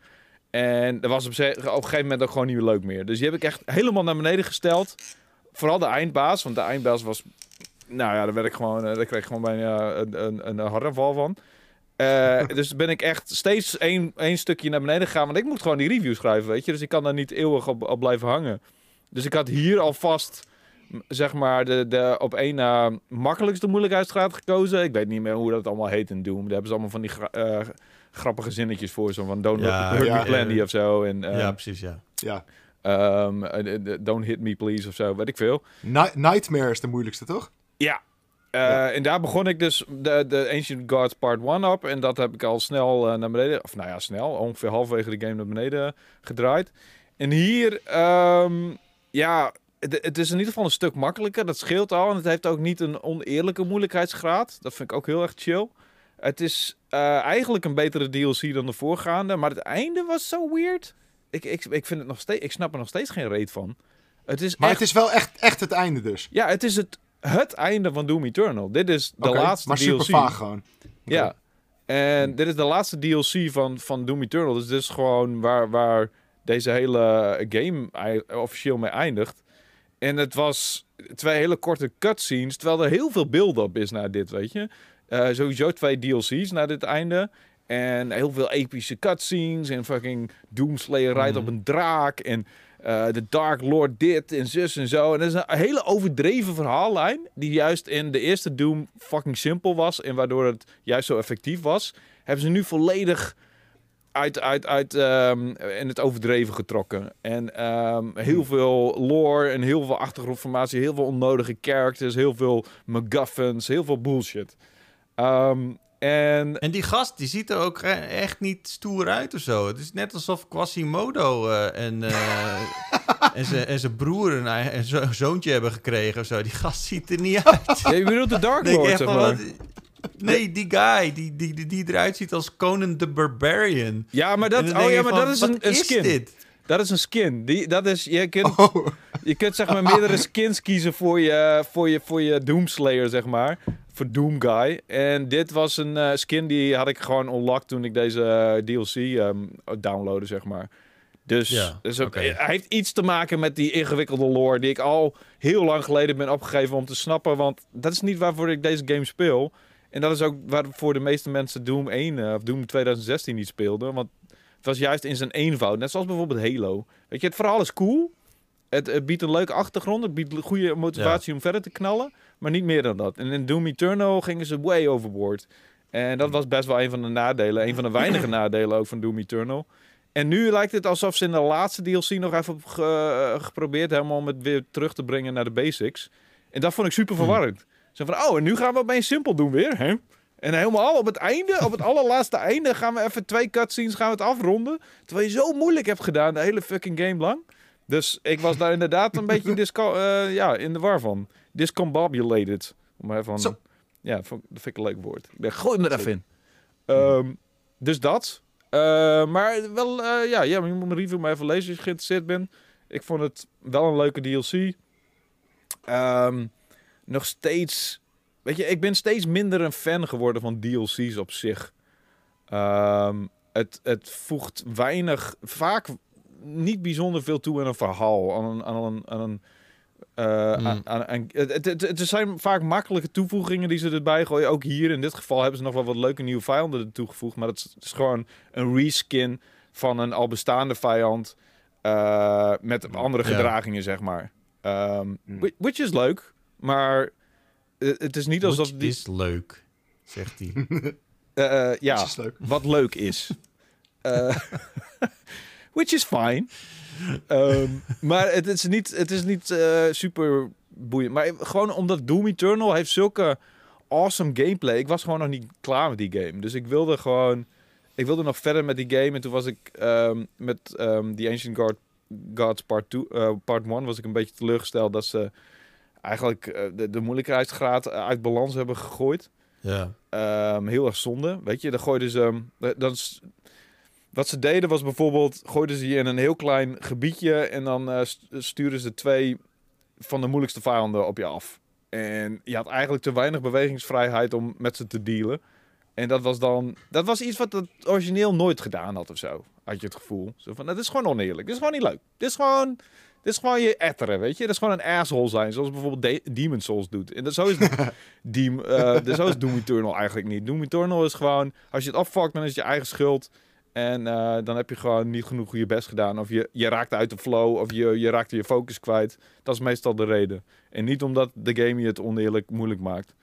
En dat was op, een gegeven moment ook gewoon niet meer leuk meer. Dus die heb ik echt helemaal naar beneden gesteld. Vooral de eindbaas, want de eindbaas was... Nou ja, daar, werd ik gewoon, eh, daar kreeg ik gewoon bijna een, een, een hartaanval van. Eh, dus ben ik echt steeds één, één stukje naar beneden gegaan. Want ik moet gewoon die review schrijven, weet je. Dus ik kan daar niet eeuwig op, op blijven hangen. Dus ik had hier alvast, zeg maar, de, de op één na makkelijkste moeilijkheidsgraad gekozen. Ik weet niet meer hoe dat allemaal heet in Doom. Daar hebben ze allemaal van die gra- eh, grappige zinnetjes voor. Zo van, don't Ja, hurt ja. me plenty of zo. En, eh, ja, precies, ja. ja. ehm, eh, eh, don't hit me please of zo, weet ik veel. Ni- Nightmare is de moeilijkste, toch? Ja, Eh, En daar begon ik dus de, de Ancient Gods Part 1 op. En dat heb ik al snel eh, naar beneden... Of nou ja, snel. Ongeveer halverwege de game naar beneden gedraaid. En hier... ehm, ja, het, het is in ieder geval een stuk makkelijker. Dat scheelt al. En het heeft ook niet een oneerlijke moeilijkheidsgraad. Dat vind ik ook heel erg chill. Het is eh, eigenlijk een betere DLC dan de voorgaande. Maar het einde was zo weird. Ik, ik, ik, vind het nog steeds, ik snap er nog steeds geen reet van. Het is Maar echt, het is wel echt, echt het einde dus. Ja, het is het, het einde van Doom Eternal. Dit is de laatste maar DLC. super vaag gewoon. Ja. En dit is de laatste DLC van, van Doom Eternal. Dus dit is gewoon waar, waar deze hele game officieel mee eindigt. En het was twee hele korte cutscenes, terwijl er heel veel build-up is naar dit, weet je. Eh, sowieso twee DLC's naar dit einde. En heel veel epische cutscenes. En fucking Doomslayer rijdt op een draak. En de Dark Lord dit en zus en zo. En dat is een hele overdreven verhaallijn. Die juist in de eerste Doom fucking simpel was. En waardoor het juist zo effectief was. Hebben ze nu volledig uit, uit, uit ehm, in het overdreven getrokken. En ehm, heel veel lore en heel veel achtergrondinformatie. Heel veel onnodige characters. Heel veel MacGuffins. Heel veel bullshit. Ehm, en En die gast, die ziet er ook eh, echt niet stoer uit of zo. Het is net alsof Quasimodo eh, en, eh, en zijn en broer een, zo- zoontje hebben gekregen of zo. Die gast ziet er niet uit. Ja, je bedoelt de Dark Lord, echt zeg maar. wat- Nee, die guy, die, die, die, die eruit ziet als Conan the Barbarian. Ja, maar dat, En oh ja, maar van, dat is een, een skin. dit? Dat is een skin. Die, dat is, je, kunt, Oh, je kunt zeg maar meerdere skins kiezen voor je, voor je, voor je Doomslayer, zeg maar. Voor Doom Guy. En dit was een eh, skin die had ik gewoon unlocked toen ik deze eh, DLC ehm downloadde, zeg maar. Dus, Ja, dus ook, hij heeft iets te maken met die ingewikkelde lore die ik al heel lang geleden ben opgegeven om te snappen. Want dat is niet waarvoor ik deze game speel. En dat is ook waarvoor de meeste mensen Doom 1 eh, of Doom 2016 niet speelden. Want het was juist in zijn eenvoud. Net zoals bijvoorbeeld Halo. Weet je, het verhaal is cool. Het, het biedt een leuke achtergrond. Het biedt goede motivatie om verder te knallen. Maar niet meer dan dat. En in Doom Eternal gingen ze way overboard. En dat was best wel een van de nadelen. Een van de weinige nadelen ook van Doom Eternal. En nu lijkt het alsof ze in de laatste DLC nog even ge- eh, geprobeerd hebben om het weer terug te brengen naar de basics. En dat vond ik super verwarrend. Ze van, oh, en nu gaan we opeens simpel doen weer. Hè? En helemaal op het einde, op het allerlaatste einde, gaan we even twee cutscenes gaan we het afronden. Terwijl je zo moeilijk hebt gedaan de hele fucking game lang. Dus ik was daar inderdaad een beetje disco- eh, ja, in de war van. Discombobulated. Om maar Zo. Ja, vond- dat vind ik een leuk woord. Ik ben, gooi me er even in. Ehm, dus dat. Eh, maar wel, eh, ja, ja, je moet mijn review maar even lezen als je geïnteresseerd bent. Ik vond het wel een leuke DLC. Ehm, nog steeds... Weet je, ik ben steeds minder een fan geworden van DLC's op zich. Ehm, het, het voegt weinig, vaak niet bijzonder veel toe aan een verhaal. Aan een, aan een, aan een Hmm. aan, aan, aan- het, het, zijn vaak makkelijke toevoegingen die ze erbij gooien. Ook hier in dit geval hebben ze nog wel wat leuke nieuwe vijanden er toegevoegd. Maar het is, gewoon een reskin van een al bestaande vijand. eh, met andere Ja. gedragingen, zeg maar. Ehm, Hmm. whi- Which is leuk, maar eh, het is niet alsof die... is leuk, zegt hij. eh, eh, ja, is leuk. wat leuk is. Eh, which is fine. Ehm, maar het is niet, het is niet eh, super boeiend. Maar gewoon omdat Doom Eternal heeft zulke awesome gameplay. Ik was gewoon nog niet klaar met die game. Dus ik wilde gewoon... Ik wilde nog verder met die game. En toen was ik ehm, met ehm The Ancient God, Gods Part 2, eh, Part 1 was ik een beetje teleurgesteld dat ze eigenlijk eh, de, de moeilijkheidsgraad uit balans hebben gegooid. Ja. Ehm, heel erg zonde. Weet je, dan gooiden ze. eh, Dat is, wat ze deden was bijvoorbeeld. gooiden ze je in een heel klein gebiedje. En dan eh, st- sturen ze twee van de moeilijkste vijanden op je af. En je had eigenlijk te weinig bewegingsvrijheid om met ze te dealen. En dat was dan. Dat was iets wat het origineel nooit gedaan had of zo. Had je het gevoel. Zo van, dat is gewoon oneerlijk. Dit is gewoon niet leuk. Dit is gewoon. Dit is gewoon je etteren, weet je. Dat is gewoon een asshole zijn. Zoals bijvoorbeeld De- Demon Souls doet. En dat, zo is Deem, eh, dus zo is Doom Eternal eigenlijk niet. Doom Eternal is gewoon, als je het afvakt, dan is het je eigen schuld. En eh, dan heb je gewoon niet genoeg je best gedaan. Of je, je raakt uit de flow, of je, je raakt je focus kwijt. Dat is meestal de reden. En niet omdat de game je het oneerlijk moeilijk maakt.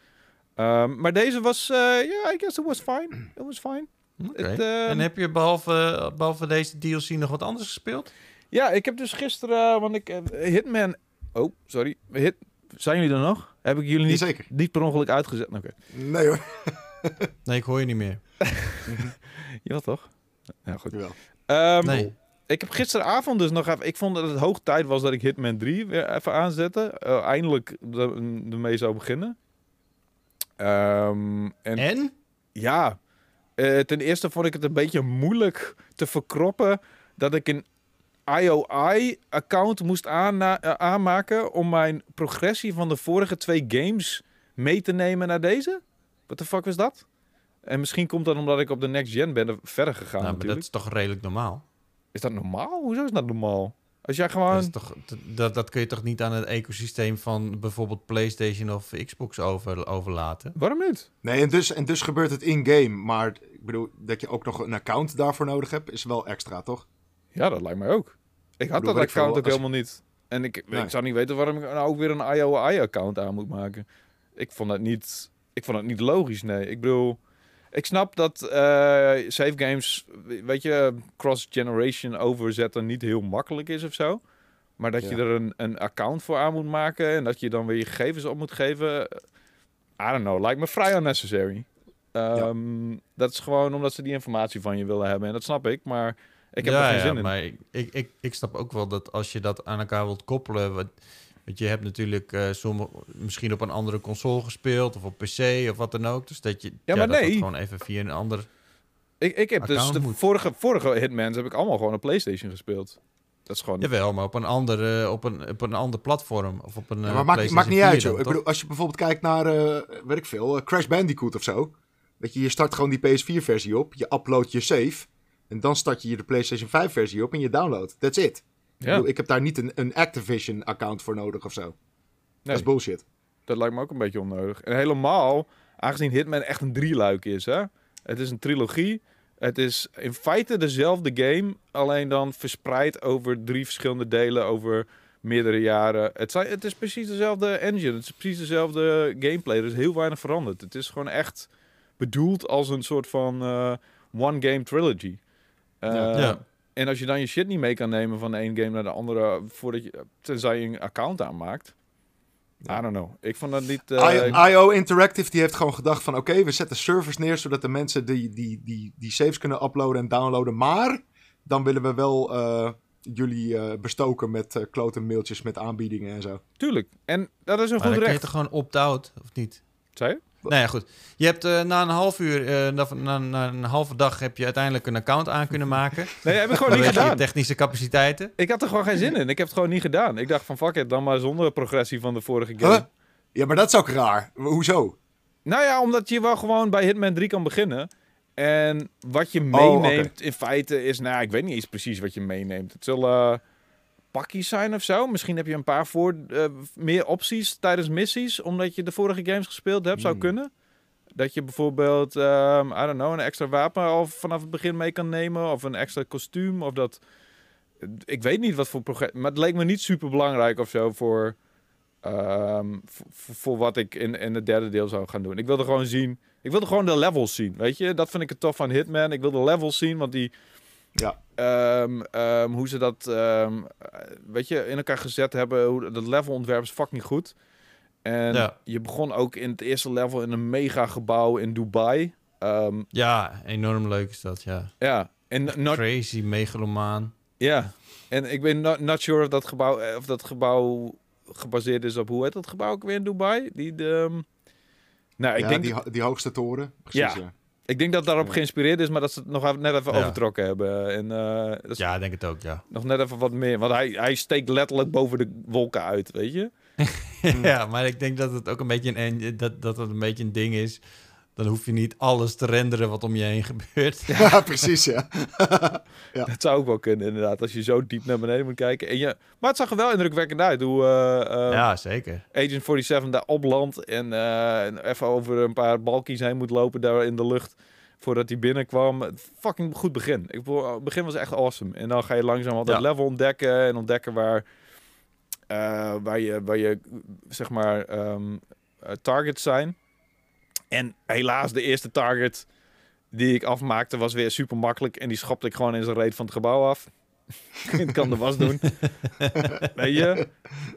Ehm, maar deze was, eh, ja, I guess it was fine. It was fine. Het, ehm, En heb je behalve, behalve deze DLC nog wat anders gespeeld? Ja, ik heb dus gisteren, want ik, eh, Hitman... Oh, sorry. Hit, zijn jullie er nog? Heb ik jullie niet, Jazeker. niet per ongeluk uitgezet? Oké. Nee hoor. Nee, ik hoor je niet meer. Ja, toch? Ja, goed. Jawel. Ehm, Nee. Ik heb gisteravond dus nog even... Ik vond dat het hoog tijd was dat ik Hitman 3 weer even aanzette. Eh, eindelijk de- ermee zou beginnen. Ehm, en En? ja, eh, ten eerste vond ik het een beetje moeilijk te verkroppen dat ik een IOI-account moest aanna- eh, aanmaken om mijn progressie van de vorige twee games mee te nemen naar deze. What the fuck was dat? En misschien komt dat omdat ik op de next gen ben er verder gegaan nou, maar dat is toch redelijk normaal? Is dat normaal? Hoezo is dat normaal? Als jij gewoon... Dat, is toch, dat, dat kun je toch niet aan het ecosysteem van bijvoorbeeld PlayStation of Xbox over, overlaten? Waarom niet? Nee, en dus, en dus gebeurt het in-game. Maar ik bedoel, dat je ook nog een account daarvoor nodig hebt, is wel extra, toch? Ja, dat lijkt mij ook. Ik had dat account ook als- helemaal niet. En ik, Nee. ik zou niet weten waarom ik nou ook weer een IOI-account aan moet maken. Ik vond het niet, ik vond het niet logisch, nee. Ik bedoel, ik snap dat eh, save games, weet je, cross-generation overzetten niet heel makkelijk is of zo. Maar dat je er een, een account voor aan moet maken en dat je dan weer je gegevens op moet geven. I don't know, lijkt me vrij unnecessary. Ehm, Dat is gewoon omdat ze die informatie van je willen hebben. En dat snap ik, maar ik heb ja, er geen ja, zin in. maar ik, ik, ik, ik snap ook wel dat als je dat aan elkaar wilt koppelen... Wat, want je hebt natuurlijk eh sommige, misschien op een andere console gespeeld... of op PC of wat dan ook. Dus dat je Ja, maar dat dat nee. gewoon even via een ander... Ik, ik heb dus de moet. vorige, vorige Hitmans heb ik allemaal gewoon op PlayStation gespeeld. Dat is gewoon... Jawel, maar op een ander, eh, op een, op een ander platform. Of op een Ja, eh, maar maakt, maakt niet 4 uit, joh. Ik bedoel, als je bijvoorbeeld kijkt naar, eh weet ik veel, Crash Bandicoot of zo. Weet je, je start gewoon die PS4-versie op, je uploadt je save. En dan start je de PlayStation 5-versie op en je download. That's it. Ik, ja, bedoel, ik heb daar niet een, een Activision-account voor nodig of zo. Dat nee, is bullshit. dat lijkt me ook een beetje onnodig. En helemaal, aangezien Hitman echt een drieluik is, hè. Het is een trilogie. Het is in feite dezelfde game, alleen dan verspreid over drie verschillende delen over meerdere jaren. Het, zijn, het is precies dezelfde engine, het is precies dezelfde gameplay. Er is heel weinig veranderd. Het is gewoon echt bedoeld als een soort van eh, one-game trilogy. Eh, Ja. En als je dan je shit niet mee kan nemen van de ene game naar de andere, voordat je, tenzij je een account aanmaakt. Ja. I don't know. Ik vond dat niet... eh, I- IO Interactive die heeft gewoon gedacht van... oké, we zetten servers neer... zodat de mensen die, die, die, die saves kunnen uploaden en downloaden. Maar dan willen we wel eh, jullie eh, bestoken met eh klote mailtjes... met aanbiedingen en zo. Tuurlijk. En dat is een Maar goed dan kun je recht. toch gewoon opt-out, of niet? Zei je? Nou ja, goed. Je hebt eh, na een half uur, eh, na, na, na een halve dag heb je uiteindelijk een account aan kunnen maken. Nee, heb ik gewoon niet Vanwege je gedaan. technische capaciteiten. Ik had er gewoon geen zin in. Ik heb het gewoon niet gedaan. Ik dacht van fuck it, dan maar zonder progressie van de vorige game. Huh? Ja, maar dat is ook raar. Hoezo? Nou ja, omdat je wel gewoon bij Hitman 3 kan beginnen. En wat je Oh, meeneemt in feite is, nou ik weet niet eens precies wat je meeneemt. Het zullen eh, pakjes zijn of zo. Misschien heb je een paar voor, eh, meer opties tijdens missies, omdat je de vorige games gespeeld hebt, zou Hmm. kunnen. Dat je bijvoorbeeld, ehm, I don't know, een extra wapen al vanaf het begin mee kan nemen. Of een extra kostuum. Of dat. Ik weet niet wat voor progressie. Maar het leek me niet super belangrijk of zo voor. ehm, voor, voor- voor wat ik in, in het derde deel zou gaan doen. Ik wilde gewoon zien. Ik wilde gewoon de levels zien. Weet je, dat vind ik het tof van Hitman. Ik wil de levels zien, want die. Ja. ehm, ehm, hoe ze dat. ehm, eh, weet je, in elkaar gezet hebben. Hoe, dat levelontwerp is fucking goed. En Ja. je begon ook in het eerste level in een mega gebouw in Dubai. Ehm, Ja, enorm leuk is dat, ja. ja, en not, Crazy, megalomaan. ja. En ik ben not, not sure of dat gebouw, eh, of dat gebouw gebaseerd is op hoe heet dat gebouw ook weer in Dubai? Die de, ehm, nou, ik, ja, denk, die, die hoogste toren. Precies, Ja. ja. Ik denk dat daarop geïnspireerd is, maar dat ze het nog net even Ja. overtrokken hebben. En eh, dat Ja, ik denk het ook, ja. nog net even wat meer. Want hij, hij steekt letterlijk boven de wolken uit, weet je? ja, maar ik denk dat het ook een beetje een, en- dat, dat het een beetje een ding is. Dan hoef je niet alles te renderen wat om je heen gebeurt. Ja, precies, ja. Dat zou ook wel kunnen, inderdaad. Als je zo diep naar beneden moet kijken. En je, maar het zag er wel indrukwekkend uit. Hoe eh, eh, Ja, zeker. Agent 47 daar oplandt en eh, en even over een paar balkies heen moet lopen daar in de lucht voordat hij binnenkwam. Fucking goed begin. Ik bedoel, het begin was echt awesome. En dan ga je langzaam al dat Ja. level ontdekken en ontdekken waar, eh, waar, je, waar je, zeg maar, ehm, eh, targets zijn. En helaas, de eerste target die ik afmaakte was weer super makkelijk en die schopte ik gewoon in zijn reet van het gebouw af. kind kan de was doen. Weet je?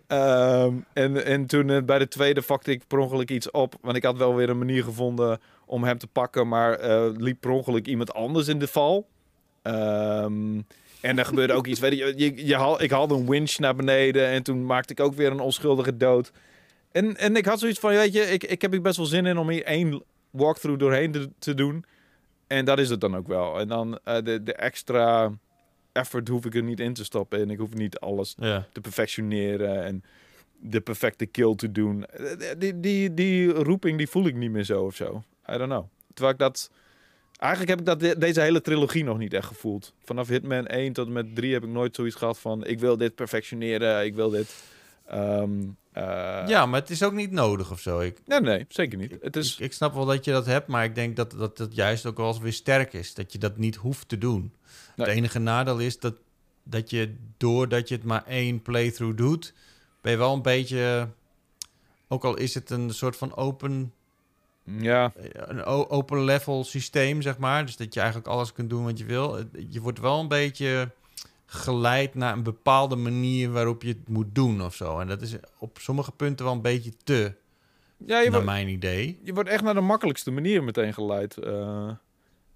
Ehm, en, en toen eh, bij de tweede vakte ik per ongeluk iets op. Want ik had wel weer een manier gevonden om hem te pakken. Maar eh, liep per ongeluk iemand anders in de val. Ehm, en er gebeurde ook iets. Weet je, je, je haal, ik haalde een winch naar beneden. En toen maakte ik ook weer een onschuldige dood. En, en ik had zoiets van, weet je, ik, ik heb hier best wel zin in om hier één walkthrough doorheen te, te doen. En dat is het dan ook wel. En dan eh, de, de extra effort hoef ik er niet in te stoppen. En ik hoef niet alles Ja. te perfectioneren en de perfecte kill te doen. Eh, Die, die, die roeping die voel ik niet meer zo of zo. I don't know. Terwijl ik dat... Eigenlijk heb ik dat de- deze hele trilogie nog niet echt gevoeld. Vanaf Hitman 1 tot en met 3 heb ik nooit zoiets gehad van... ik wil dit perfectioneren, ik wil dit... ehm, eh, ja, maar het is ook niet nodig of zo. Ik, Nee, nee, zeker niet. Het is... ik, ik snap wel dat je dat hebt, maar ik denk dat dat, dat juist ook wel eens weer sterk is. Dat je dat niet hoeft te doen. Nee. Het enige nadeel is dat, dat je, doordat je het maar één playthrough doet, ben je wel een beetje... Ook al is het een soort van open, Ja, een o- open level systeem, zeg maar. Dus dat je eigenlijk alles kunt doen wat je wil. Je wordt wel een beetje geleid naar een bepaalde manier waarop je het moet doen of zo. En dat is op sommige punten wel een beetje te, ja je, naar wordt, mijn idee. je wordt echt naar de makkelijkste manier meteen geleid. eh.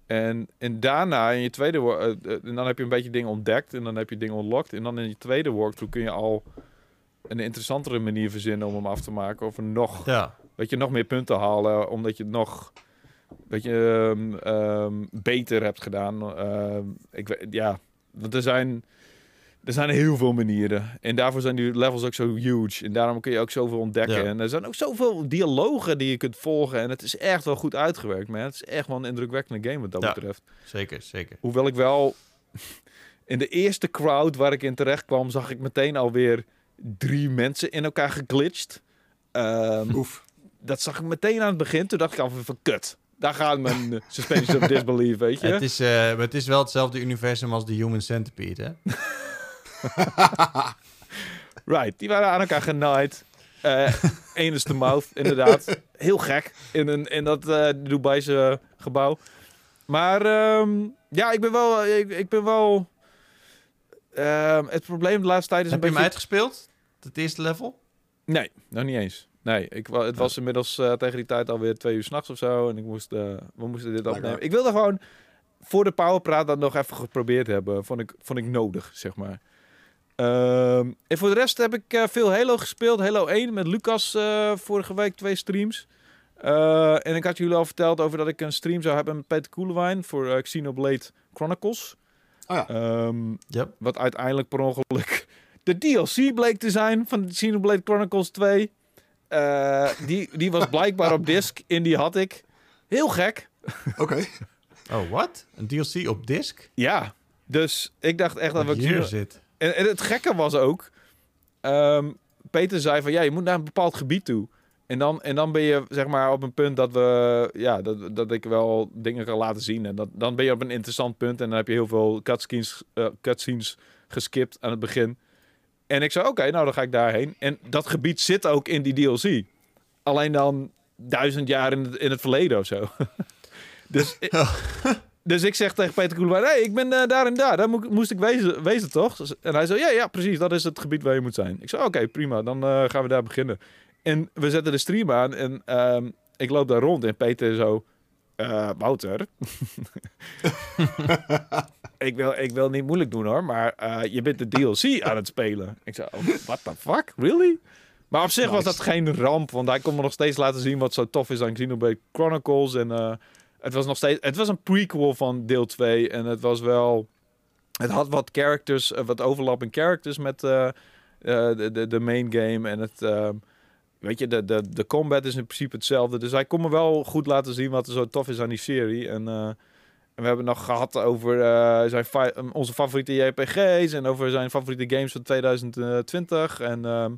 en, en daarna in je tweede... eh, eh, en dan heb je een beetje dingen ontdekt en dan heb je dingen unlocked. En dan in je tweede walkthrough kun je al een interessantere manier verzinnen om hem af te maken. Of nog Ja, weet je, nog meer punten halen, omdat je het nog weet je, ehm, ehm, beter hebt gedaan. Ehm, ik weet, ja, want er zijn, er zijn heel veel manieren. En daarvoor zijn die levels ook zo huge. En daarom kun je ook zoveel ontdekken. Ja. En er zijn ook zoveel dialogen die je kunt volgen. En het is echt wel goed uitgewerkt, man. Het is echt wel een indrukwekkende game wat dat Ja. betreft. zeker, zeker. Hoewel ik wel... In de eerste crowd waar ik in terecht kwam, zag ik meteen alweer drie mensen in elkaar geglitcht. Ehm, Oef. dat zag ik meteen aan het begin. Toen dacht ik al van kut. Daar gaat mijn eh, suspension of disbelief, weet je. Het is, eh, maar het is wel hetzelfde universum als de Human Centipede, hè? Right, die waren aan elkaar genaaid. Eén is de mouth, inderdaad. Heel gek in, een, in dat eh Dubai's gebouw. Maar ehm, ja, ik ben wel... Ik, ik ben wel ehm, het probleem de laatste tijd is Heb een je hem beetje... uitgespeeld? Het eerste level? Nee, nog niet eens. Nee, ik, het was inmiddels eh, tegen die tijd alweer twee uur s'nachts of zo. En ik moest, eh, we moesten dit Lekker. opnemen. Ik wilde gewoon voor de powerpraat dat nog even geprobeerd hebben. Vond ik, vond ik nodig, zeg maar. Ehm, en voor de rest heb ik eh, veel Halo gespeeld. Halo 1 met Lucas eh, vorige week twee streams. Eh, en ik had jullie al verteld over dat ik een stream zou hebben met Peter Koelewijn voor Xenoblade Chronicles. Oh ja. Ehm, Yep. wat uiteindelijk per ongeluk de DLC bleek te zijn van Xenoblade Chronicles 2. Eh, die, die was blijkbaar op disc en die had ik. Heel gek. Oké. Oh, wat? Een DLC op disc? Ja, dus ik dacht echt dat we... Hier zit. En, en het gekke was ook... ehm, Peter zei van, ja, je moet naar een bepaald gebied toe. En dan, en dan ben je zeg maar op een punt dat we... Ja, dat, dat ik wel dingen kan laten zien. En dat, dan ben je op een interessant punt. En dan heb je heel veel cutscenes, eh, cutscenes geskipt aan het begin. En ik zei, oké, nou dan ga ik daarheen. En dat gebied zit ook in die DLC. Alleen dan duizend jaar in het, in het verleden of zo. dus, dus ik zeg tegen Peter Koelewijn, hey, ik ben eh, daar en daar. Daar mo- moest ik wezen, wezen, toch? En hij zei, ja, ja, precies, dat is het gebied waar je moet zijn. Ik zei, oké, prima, dan eh, gaan we daar beginnen. En we zetten de stream aan en ehm, ik loop daar rond en Peter zo... eh, Wouter, ik, wil, ik wil niet moeilijk doen hoor, maar eh, je bent de DLC aan het spelen. Ik zei, oh, what the fuck, really? Maar op zich was dat geen ramp, want hij kon me nog steeds laten zien wat zo tof is aan Xenoblade Chronicles. En eh, het was nog steeds, het was een prequel van deel 2 en het was wel, het had wat characters, wat overlapping characters met de, de, de main game en het, eh, weet je, de, de, de combat is in principe hetzelfde. Dus hij kon me wel goed laten zien wat er zo tof is aan die serie en... eh, en we hebben nog gehad over eh, zijn fa- onze favoriete JPG's en over zijn favoriete games van 2020. En ehm,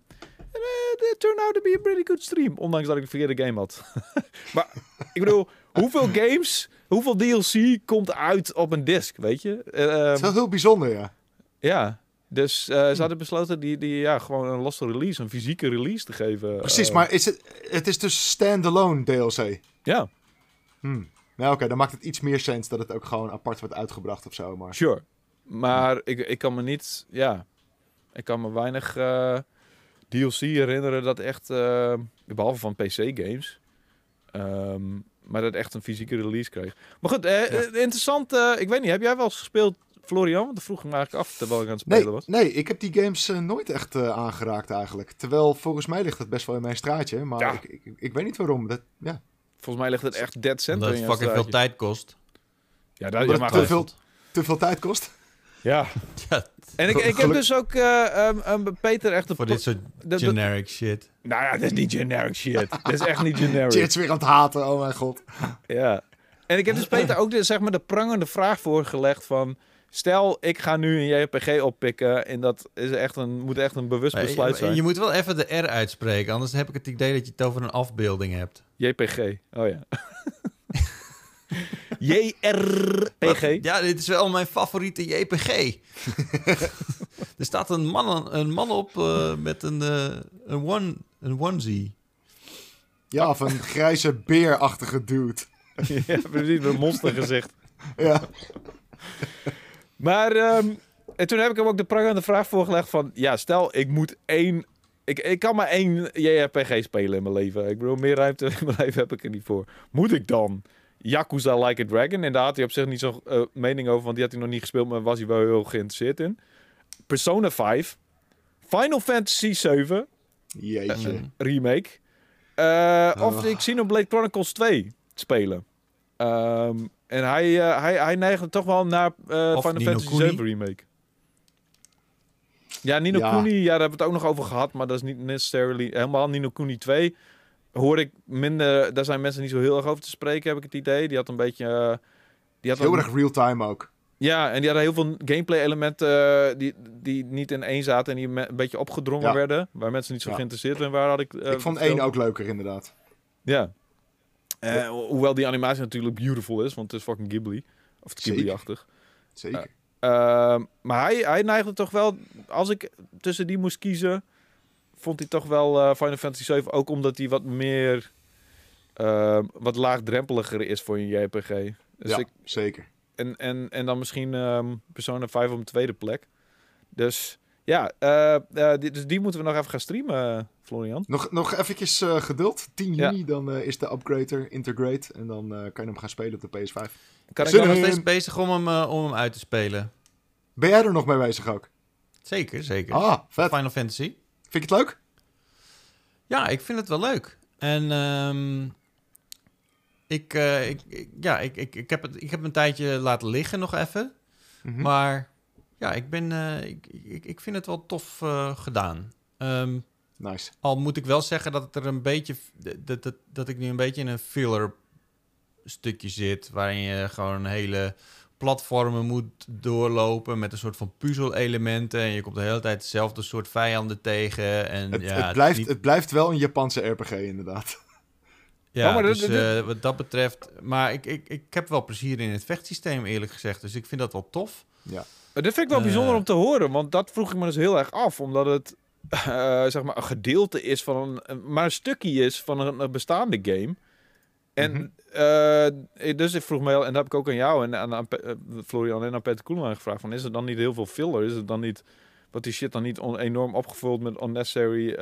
eh, it turned out to be a pretty good stream. Ondanks dat ik de verkeerde game had. maar ik bedoel, hoeveel games, hoeveel DLC komt uit op een disc, weet je? Eh, Het ehm, is wel heel bijzonder, ja. ja, dus eh, ze hadden besloten die, die ja, gewoon een losse release, een fysieke release te geven. Precies, Eh, maar is het, het is dus standalone DLC. Ja, Hmm. Nou oké, dan maakt het iets meer sens dat het ook gewoon apart wordt uitgebracht of zo. Maar sure. Maar ik, ik kan me niet, ja, ik kan me weinig eh, DLC herinneren dat echt, eh, behalve van PC-games, ehm, maar dat echt een fysieke release kreeg. Maar goed, eh, eh, interessant, ik weet niet, heb jij wel eens gespeeld, Florian? Want dat vroeg ik me eigenlijk af terwijl ik aan het spelen Nee, was. nee, ik heb die games eh, nooit echt eh, aangeraakt eigenlijk. Terwijl volgens mij ligt het best wel in mijn straatje. Maar Ja. ik, ik, ik weet niet waarom. Dat, ja. Volgens mij ligt het echt dead center Omdat in het jouw fucking veel tijd kost. Ja, dat, maar te veel, te veel tijd kost. Ja. Ja, En ik, ik heb dus ook um, um, Peter echt een voor dit soort dat- dat- generic shit. Nou ja, dat is niet generic shit. dat is echt niet generic. Cheers weer aan het haten, oh mijn god. Ja. En ik heb dus Peter ook de, zeg maar, de prangende vraag voorgelegd van... Stel, ik ga nu een JPG oppikken en dat is echt een, moet echt een bewust Maar besluit je, zijn. je moet wel even de R uitspreken, anders heb ik het idee dat je het over een afbeelding hebt. JPG. Oh ja. JRPG. Ja, dit is wel mijn favoriete JPG. er staat een man, een man op eh, met een, eh, een, one, een onesie. Ja, of een grijze beerachtige dude. ja, precies, met een monstergezicht. Ja. Maar ehm, en toen heb ik hem ook de prangende vraag voorgelegd van... Ja, stel, ik moet één... Ik, ik kan maar één JRPG spelen in mijn leven. Ik bedoel, meer ruimte in mijn leven heb ik er niet voor. Moet ik dan Yakuza Like a Dragon? En daar had hij op zich niet zo'n eh, mening over, want die had hij nog niet gespeeld, maar was hij wel heel geïnteresseerd in. Persona 5. Final Fantasy 7 Jeetje. Mm. remake. Eh, Of Oh. ik Xenoblade Chronicles 2 spelen. Ehm, en hij, eh, hij, hij neigde toch wel naar eh Of Final Fantasy Kuni. 7 remake. Ja, Nino Ja. Kuni, ja, daar hebben we het ook nog over gehad, maar dat is niet necessarily helemaal Nino Kuni 2. Hoor ik minder, daar zijn mensen niet zo heel erg over te spreken, heb ik het idee. Die had een beetje. eh, die had Heel een- erg real-time ook. ja, en die hadden heel veel gameplay-elementen eh, die, die niet in één zaten en die me- een beetje opgedrongen Ja. werden. Waar mensen niet zo Ja. geïnteresseerd in waren, had ik. ik vond één ook leuker, inderdaad. Ja. Eh, ho- hoewel die animatie natuurlijk beautiful is, want het is fucking Ghibli. Of het. Ghibli-achtig. Zeker. Ehm, maar hij, hij neigde toch wel, als ik tussen die moest kiezen, vond hij toch wel eh, Final Fantasy 7. Ook omdat hij wat meer, ehm, wat laagdrempeliger is voor een JRPG. Dus ja, ik, zeker. en, en, en dan misschien ehm Persona 5 op een tweede plek. Dus ja, eh, eh, die, dus die moeten we nog even gaan streamen, eh, Florian. Nog, nog eventjes eh, geduld. 10 Ja. juni, dan eh, is de upgrader integrate. En dan eh, kan je hem gaan spelen op de PS5. Kan ik Zin Ik ben nog steeds bezig om hem, om hem uit te spelen. Ben jij er nog mee bezig ook? Zeker, zeker. Ah, vet. Final Fantasy. Vind je het leuk? Ja, ik vind het wel leuk. En ehm, ik, eh, ik, ik- ja, ik, ik, ik, heb het, ik heb een tijdje laten liggen nog even. Mhm. Maar ja, ik, ben, eh, ik, ik, ik vind het wel tof eh, gedaan. Ehm, Nice. al moet ik wel zeggen dat het er een beetje dat, dat, dat ik nu een beetje in een filler stukje zit, waarin je gewoon hele platformen moet doorlopen met een soort van puzzel-elementen en je komt de hele tijd hetzelfde soort vijanden tegen en Het, ja, het, blijft, niet- het blijft wel een Japanse RPG, inderdaad. ja, Oh, maar dat- dus dat- eh, wat dat betreft, maar ik, ik, ik heb wel plezier in het vechtsysteem eerlijk gezegd, dus ik vind dat wel tof. Maar dit vind ik wel Eh. bijzonder om te horen, want dat vroeg ik me dus heel erg af, omdat het eh, zeg maar een gedeelte is van een, maar een stukje is van een, een bestaande game. En Mhm. eh, dus ik vroeg me, en dat heb ik ook aan jou en aan, aan eh, Florian en aan Peter Koelman gevraagd, van is er dan niet heel veel filler? Is het dan niet, wordt die shit dan niet on- enorm opgevuld met unnecessary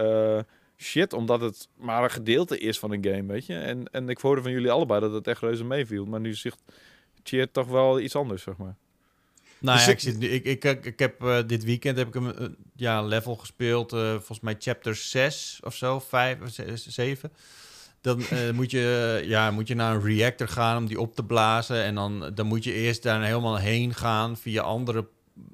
shit, omdat het maar een gedeelte is van een game, weet je? En, en ik hoorde van jullie allebei dat het echt reuze meeviel, maar nu zegt Cheer toch wel iets anders, zeg maar. Nou Dus ja, ik- zit nu, ik, ik, ik, ik heb eh, dit weekend heb ik een eh, ja, level gespeeld, eh, volgens mij chapter 6 of zo, 5 of 7. Dan moet, je, ja, moet je naar een reactor gaan om die op te blazen. En dan, dan moet je eerst daar helemaal heen gaan via andere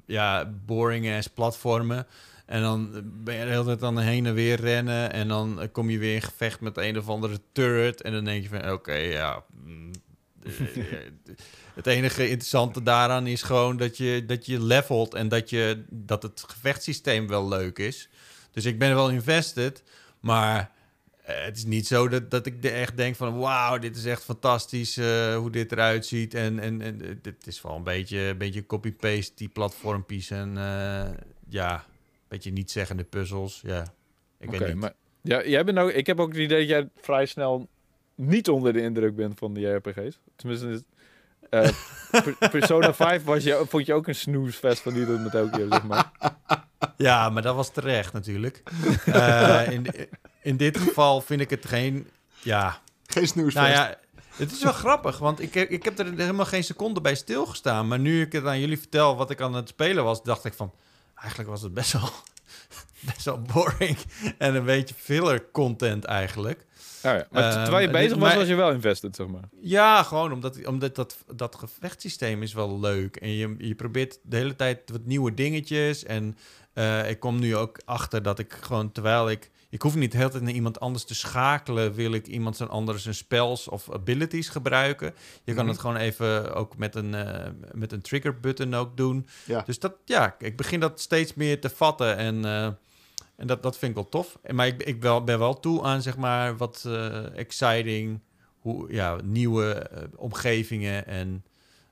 ja, boringen en platformen. En dan ben je de hele tijd aan heen en weer rennen. En dan kom je weer in gevecht met een of andere turret. En dan denk je van, oké, ja... mm, het enige interessante daaraan is gewoon dat je, dat je levelt en dat, je, dat het gevechtssysteem wel leuk is. Dus ik ben wel invested, maar eh, het is niet zo dat, dat ik er echt denk van... wauw, dit is echt fantastisch eh, hoe dit eruit ziet. En, en, en eh, het is wel een beetje, een beetje copy-paste, die platformpies. En ja, een beetje niet-zeggende puzzels. Ja, ik weet niet. maar ja, jij bent ook, ik heb ook het idee dat jij vrij snel niet onder de indruk bent van de JRPG's. Tenminste, Eh, Per- Persona 5 was je, vond je ook een snoesfest van die doet met Tokyo, zeg maar. Ja, maar dat was terecht natuurlijk. Eh, in, in dit geval vind ik het geen... Ja, Geen snoes. nou ja, het is wel grappig, want ik, heb- ik heb er helemaal geen seconde bij stilgestaan. Maar nu ik het aan jullie vertel wat ik aan het spelen was, dacht ik van... Eigenlijk was het best wel, best wel boring en een beetje filler content eigenlijk. Oh ja. Maar Ehm, terwijl je bezig dit- was, maar- was je wel invested, zeg maar. Ja, gewoon omdat, omdat dat, dat gevechtssysteem is wel leuk. En je, je probeert de hele tijd wat nieuwe dingetjes. En eh, ik kom nu ook achter dat ik gewoon, terwijl ik... Ik hoef niet de hele tijd naar iemand anders te schakelen. Wil ik iemand zijn anders zijn spells of abilities gebruiken. Je kan Mhm. het gewoon even ook met een, eh, met een trigger button ook doen. Ja. Dus dat, ja, ik begin dat steeds meer te vatten. En, eh, en dat, dat vind ik wel tof. Maar ik, ik wel, ben wel toe aan, zeg maar, wat eh, exciting hoe, ja, nieuwe eh, omgevingen en,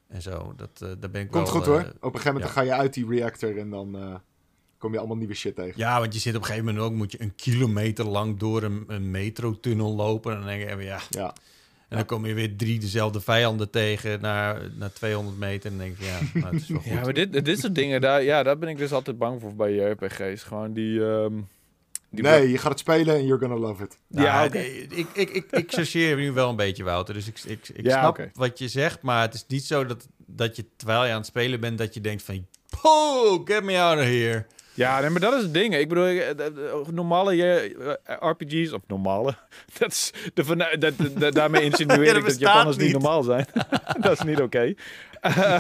en zo. Dat, daar ben ik Komt wel... goed hoor. Op een gegeven moment ja. dan ga je uit die reactor en dan kom je allemaal nieuwe shit tegen. ja, want je zit op een gegeven moment ook... moet je een kilometer lang door een, een metrotunnel lopen. En dan denk je, ja... Ja. En dan kom je weer drie dezelfde vijanden tegen na, na 200 meter. En dan denk je, ja, nou, het is wel goed. Ja, maar dit, dit soort dingen, daar, ja, daar ben ik dus altijd bang voor bij JRPG's. Gewoon die... ehm, die Nee, je gaat het spelen en you're gonna love it. Nou, Ja, oké. ik, ik, ik, ik chargeer nu wel een beetje, Wouter. Dus ik, ik, ik Ja, snap wat je zegt, maar het is niet zo dat, dat je, terwijl je aan het spelen bent, dat je denkt van... Oh, get me out of here. Ja, nee, maar dat is het ding. Ik bedoel, eh, de- de- normale eh, RPG's, of normale, dat is de, dat, dat- daarmee insinueer Ja, dat ik dat Japanners niet niet. normaal zijn. dat is niet oké. Eh,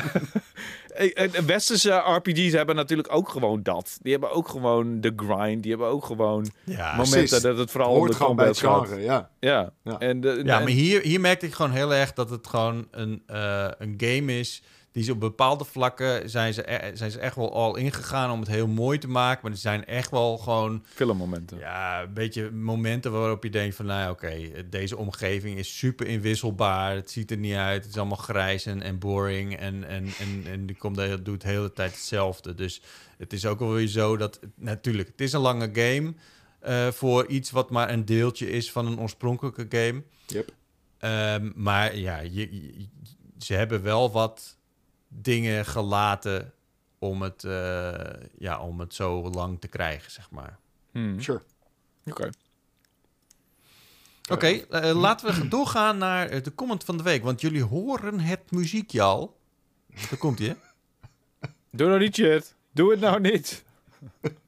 eh, eh, westerse RPG's hebben natuurlijk ook gewoon dat. Die hebben ook gewoon de grind. Die hebben ook gewoon Ja, momenten precies. dat het vooral om Hoort de gewoon bij het genre, ja. Ja. Ja. En de, ja en- maar hier, hier merkte ik gewoon heel erg dat het gewoon een, eh, een game is... Die ze op bepaalde vlakken zijn ze, e- zijn ze echt wel al ingegaan om het heel mooi te maken. Maar er zijn echt wel gewoon filmmomenten. Ja, een beetje momenten waarop je denkt van... nou ja, oké, deze omgeving is super inwisselbaar. Het ziet er niet uit. Het is allemaal grijs en, en boring. En, en, en, en die komt de, doet de hele tijd hetzelfde. Dus het is ook wel weer zo dat... Natuurlijk, het is een lange game... eh, voor iets wat maar een deeltje is van een oorspronkelijke game. Yep. Ehm, maar ja, je, je- ze hebben wel wat dingen gelaten... om het, eh, ja, om het zo lang te krijgen, zeg maar. Hmm. Sure. Oké. Oké, eh, laten we doorgaan naar eh, de comment van de week. Want jullie horen het muziekje al. Daar komt hij, hè? Doe nou niet shit. Doe het nou niet.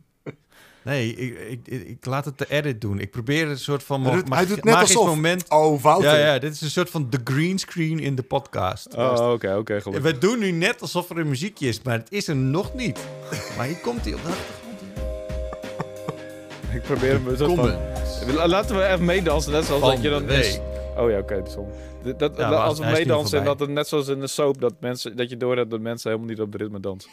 Nee, ik, ik, ik, ik laat het de edit doen. Ik probeer een soort van mag- hij doet net magisch alsof... moment. Oh, Wouter. Ja, ja, dit is een soort van de green screen in de podcast. Oh, oké, oké, gelukkig. We doen nu net alsof er een muziekje is, maar het is er nog niet. Maar hier komt hij op de achtergrond. Ik probeer hem zo van... Laten we even meedansen, net zoals Van dat je dan... week. Oh ja, oké, bijzonder. Dat, dat, Ja, maar als we is meedansen, dat het net zoals in de soap, dat, mensen, dat je door hebt dat mensen helemaal niet op de ritme dansen.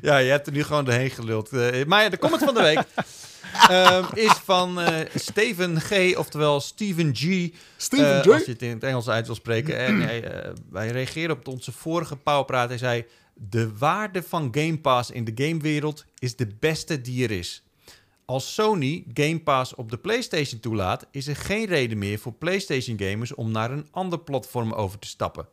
Ja, je hebt er nu gewoon doorheen geluld. Eh, maar ja, de comment van de week ehm, is van eh, Steven G, oftewel Steven G. Steven Eh, J. Als je het in het Engels uit wil spreken. En hij, wij reageerden op onze vorige Powerpraat. Hij zei... De waarde van Game Pass in de gamewereld is de beste die er is. Als Sony Game Pass op de PlayStation toelaat... is er geen reden meer voor PlayStation gamers... om naar een ander platform over te stappen.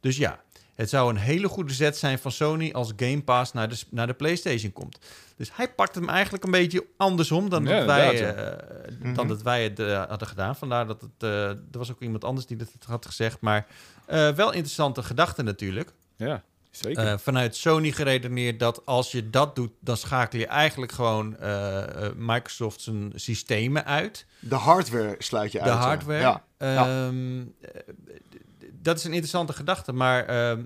Dus ja, het zou een hele goede zet zijn van Sony... als Game Pass naar de, naar de PlayStation komt. Dus hij pakt hem eigenlijk een beetje andersom... dan, Ja, dat, wij, eh, Mhm. dan dat wij het eh, hadden gedaan. Vandaar dat het... eh, er was ook iemand anders die dat had gezegd. Maar eh, wel interessante gedachten natuurlijk. Ja, zeker. Eh, vanuit Sony geredeneerd dat als je dat doet... dan schakel je eigenlijk gewoon Microsoft zijn systemen uit. De hardware sluit je De uit. ja. hardware. Ja. Ehm, eh, dat is een interessante gedachte. Maar ehm,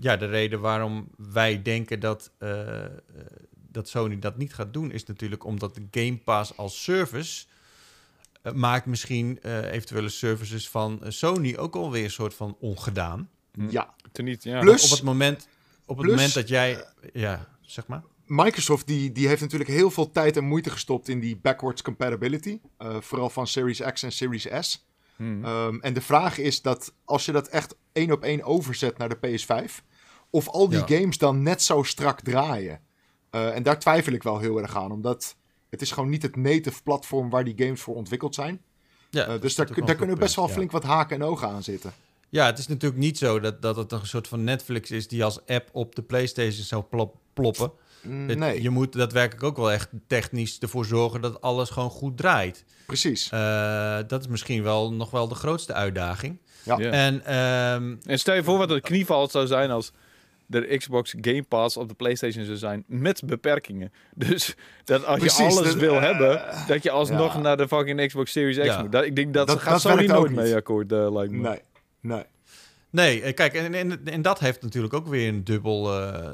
ja, de reden waarom wij denken dat, eh, dat Sony dat niet gaat doen... is natuurlijk omdat de Game Pass als service... eh, maakt misschien eh, eventuele services van Sony ook alweer een soort van ongedaan. ja. Teniet, ja. Plus- Op het moment, op het Plus- moment dat jij... Ja, zeg maar. Microsoft die, die heeft natuurlijk heel veel tijd en moeite gestopt in die backwards compatibility. eh, vooral van Series X en Series S. Hmm. Ehm, en de vraag is dat als je dat echt één op één overzet naar de PS5, of al die Ja. games dan net zo strak draaien. Eh, en daar twijfel ik wel heel erg aan, omdat het is gewoon niet het native platform waar die games voor ontwikkeld zijn. Ja, Eh, dus daar, daar kunnen best wel ja. flink wat haken en ogen aan zitten. Ja, het is natuurlijk niet zo dat, dat het een soort van Netflix is die als app op de PlayStation zou plop- ploppen. Het- nee, Je moet daadwerkelijk ook wel echt technisch ervoor zorgen dat alles gewoon goed draait. precies. Eh, dat is misschien wel nog wel de grootste uitdaging. Ja. Ja. En ehm, En stel je voor wat een knievalt zou zijn als de Xbox Game Pass op de PlayStation zou zijn met beperkingen. Dus dat als Precies, je alles dat- wil eh, hebben, dat je alsnog ja. naar de fucking Xbox Series X Ja. moet. Dat, ik denk dat, Dat- gaat dat Sony nooit niet. mee akkoord, eh, lijkt me. Nee, nee. Nee, eh, kijk, en, en, en dat heeft natuurlijk ook weer een dubbel, eh,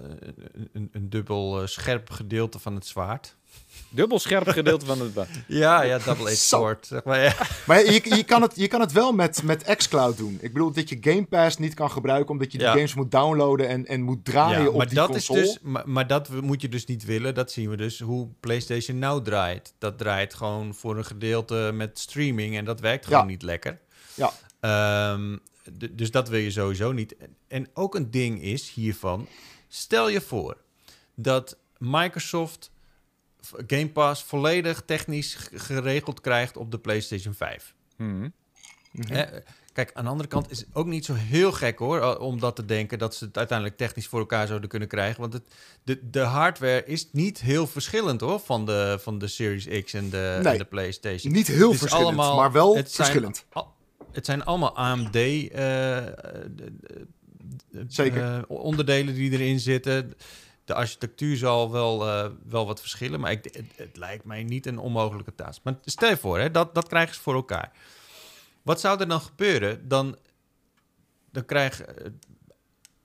een, een dubbel eh, scherp gedeelte van het zwaard. Dubbel scherp gedeelte van het... Ja, ja, double-edged sword. Zeg maar, ja. Maar je, je, kan het, je kan het wel met, met xCloud doen. Ik bedoel dat je Game Pass niet kan gebruiken omdat je die Ja. games moet downloaden en, en moet draaien Ja, op maar die dat console. is dus, maar, maar dat moet je dus niet willen. Dat zien we dus hoe PlayStation nou draait. Dat draait gewoon voor een gedeelte met streaming en dat werkt gewoon Ja. niet lekker. Ja. Ehm, dus dat wil je sowieso niet. En- ook een ding is hiervan, stel je voor dat Microsoft Game Pass volledig technisch geregeld krijgt op de PlayStation 5. Mhm. Mhm. Hè, Kijk, aan de andere kant is het ook niet zo heel gek hoor, eh, om dat te denken dat ze het uiteindelijk technisch voor elkaar zouden kunnen krijgen. Want het, de, de hardware is niet heel verschillend hoor, van de, van de Series X en de, Nee. en de PlayStation. Niet heel Het verschillend, allemaal- maar wel het zijn verschillend. al- het zijn allemaal AMD eh, eh, eh, Zeker. onderdelen die erin zitten. De architectuur zal wel, wel wat verschillen, maar ik, het, het lijkt mij niet een onmogelijke taak. Maar stel je voor, hè, dat, dat krijgen ze voor elkaar. Wat zou er dan gebeuren? Dan, dan krijgen...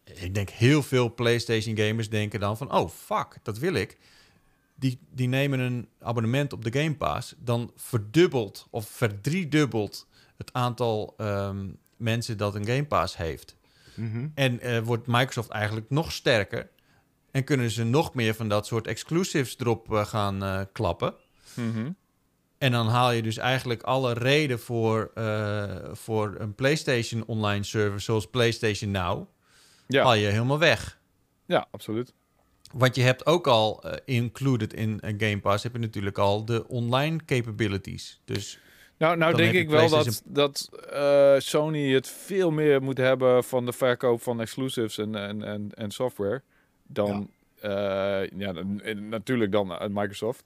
eh, ik denk heel veel PlayStation gamers denken dan van... Oh, fuck, dat wil ik. Die, die nemen een abonnement op de Game Pass. Dan verdubbelt of verdriedubbelt het aantal ehm, mensen dat een Game Pass heeft. Mhm. En eh, wordt Microsoft eigenlijk nog sterker. En kunnen ze nog meer van dat soort exclusives erop eh, gaan eh, klappen. Mhm. En dan haal je dus eigenlijk alle reden voor, eh, voor een PlayStation online service zoals PlayStation Now, Ja. haal je helemaal weg. ja, absoluut. Want je hebt ook al included in een Game Pass, heb je natuurlijk al de online capabilities. Dus Nou, nou denk ik wel dat, dat eh, Sony het veel meer moet hebben van de verkoop van exclusives en, en, en, en software dan ja. ja, dan- en natuurlijk dan uit Microsoft.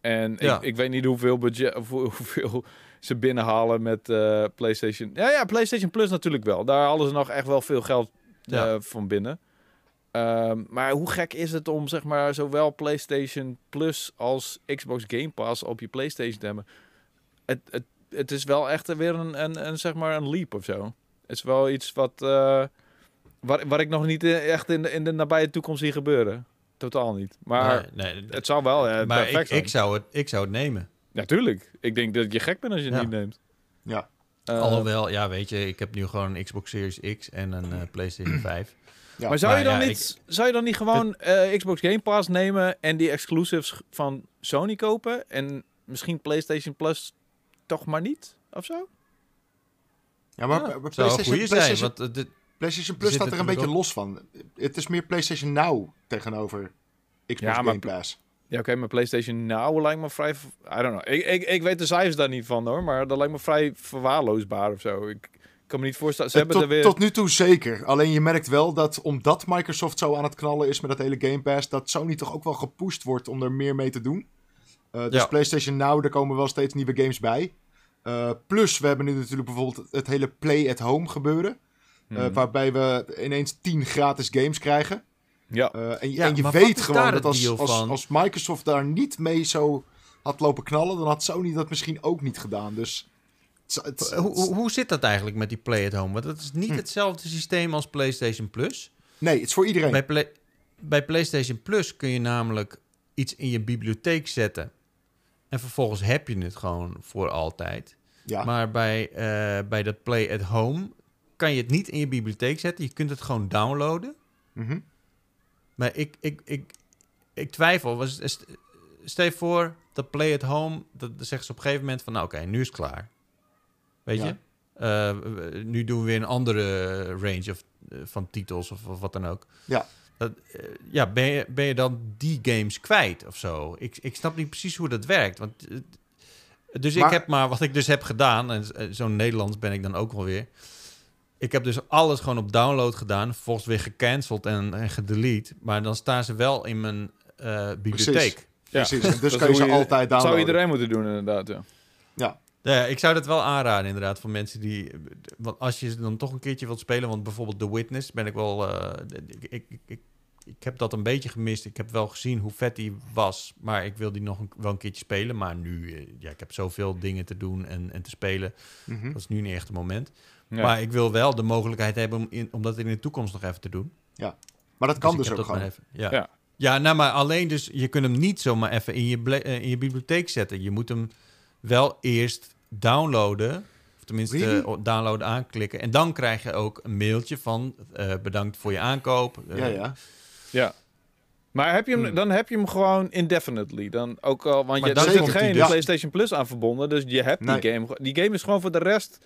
En Ja. ik, ik weet niet hoeveel budget of hoeveel ze binnenhalen met eh, PlayStation. Ja, ja, PlayStation Plus natuurlijk wel. Daar halen ze nog echt wel veel geld Ja. eh, van binnen. Ehm, maar hoe gek is het om zeg maar zowel PlayStation Plus als Xbox Game Pass op je PlayStation te hebben? Het, het, het is wel echt weer een, een, een, zeg maar een leap of zo. Het is wel iets wat, eh waar, waar ik nog niet eh, echt in de, in de nabije toekomst zie gebeuren. Totaal niet. Maar nee, nee, het zou wel eh, maar perfect ik, zijn. ik, zou het, ik zou het nemen. Natuurlijk. Ik denk dat je gek bent als je het Ja. niet neemt. Ja. Alhoewel, ja, weet je, ik heb nu gewoon een Xbox Series X en een eh, PlayStation 5. Ja. maar zou, maar je dan ja, niet, zou je dan niet gewoon eh, Xbox Game Pass nemen en die exclusives van Sony kopen? En misschien PlayStation Plus toch maar niet? Of zo? Ja, maar Ja, PlayStation, zijn, PlayStation, want dit- PlayStation Plus staat er een beetje los van. Het is meer PlayStation Now tegenover Xbox Ja, maar- Game Pass. Ja, oké, maar PlayStation Now lijkt me vrij... I don't know. Ik, ik, ik weet de cijfers daar niet van hoor, maar dat lijkt me vrij verwaarloosbaar of zo. Ik kan me niet voorstellen. Ze Eh, hebben tot, er weer... tot nu toe zeker. Alleen je merkt wel dat omdat Microsoft zo aan het knallen is met dat hele Game Pass, dat Sony toch ook wel gepusht wordt om er meer mee te doen. Eh, dus Ja. PlayStation Now, daar komen wel steeds nieuwe games bij. Eh, plus, we hebben nu natuurlijk bijvoorbeeld het hele Play at Home gebeuren. eh, Hmm. waarbij we ineens 10 gratis games krijgen. Ja, Eh, en, Ja, en je weet gewoon dat als, als, als Microsoft daar niet mee zo had lopen knallen, dan had Sony dat misschien ook niet gedaan. Dus hoe, hoe, hoe zit dat eigenlijk met die Play at Home? Want dat is niet Hm. hetzelfde systeem als PlayStation Plus. nee, het is voor iedereen. Bij, Play- bij PlayStation Plus kun je namelijk iets in je bibliotheek zetten. En vervolgens heb je het gewoon voor altijd. ja. Maar bij, eh, bij dat Play at Home kan je het niet in je bibliotheek zetten. Je kunt het gewoon downloaden. Mhm. Maar ik, ik, ik, ik twijfel. Was, stel je voor dat Play at Home, dat zeggen ze op een gegeven moment van, nou oké, nu is het klaar. Weet Ja. je? Eh, nu doen we weer een andere range of, eh, van titels of, of wat dan ook. Ja. Dat, eh, ja, ben je, ben je dan die games kwijt of zo? Ik, ik snap niet precies hoe dat werkt. Want, eh, dus Maar- ik heb maar wat ik dus heb gedaan, en eh, zo'n Nederlands ben ik dan ook wel weer. Ik heb dus alles gewoon op download gedaan. Vervolgens weer gecanceld en, en gedelete. Maar dan staan ze wel in mijn eh, bibliotheek. Ja. Precies, en dus Dat kan je ze altijd Dat zou downloaden. iedereen moeten doen, inderdaad. Ja. Ja, ik zou dat wel aanraden inderdaad voor mensen die... Want als je dan toch een keertje wilt spelen... Want bijvoorbeeld The Witness ben ik wel... eh, ik, ik, ik, ik, heb dat een beetje gemist. Ik heb wel gezien hoe vet die was. Maar ik wil die nog een, wel een keertje spelen. Maar nu... eh, Ja, ik heb zoveel dingen te doen en, en te spelen. Mhm. Dat is nu niet echt het moment. Ja. Maar ik wil wel de mogelijkheid hebben om, in, om dat in de toekomst nog even te doen. Maar dat kan ik dus, ook gewoon. even- ja. Ja. Ja. nou maar alleen dus, je kunt hem niet zomaar even in je, ble- eh, in je bibliotheek zetten. Je moet hem wel eerst downloaden, of tenminste Really? eh, downloaden aanklikken. En dan krijg je ook een mailtje van eh, bedankt voor je aankoop. Eh, Ja, ja. Ja. Maar heb je hem, Hmm. dan heb je hem gewoon indefinitely. Dan ook al, want Maar je, er zit geen dus. PlayStation Plus aan verbonden. Dus je hebt Nee. die game. Die game is gewoon voor de rest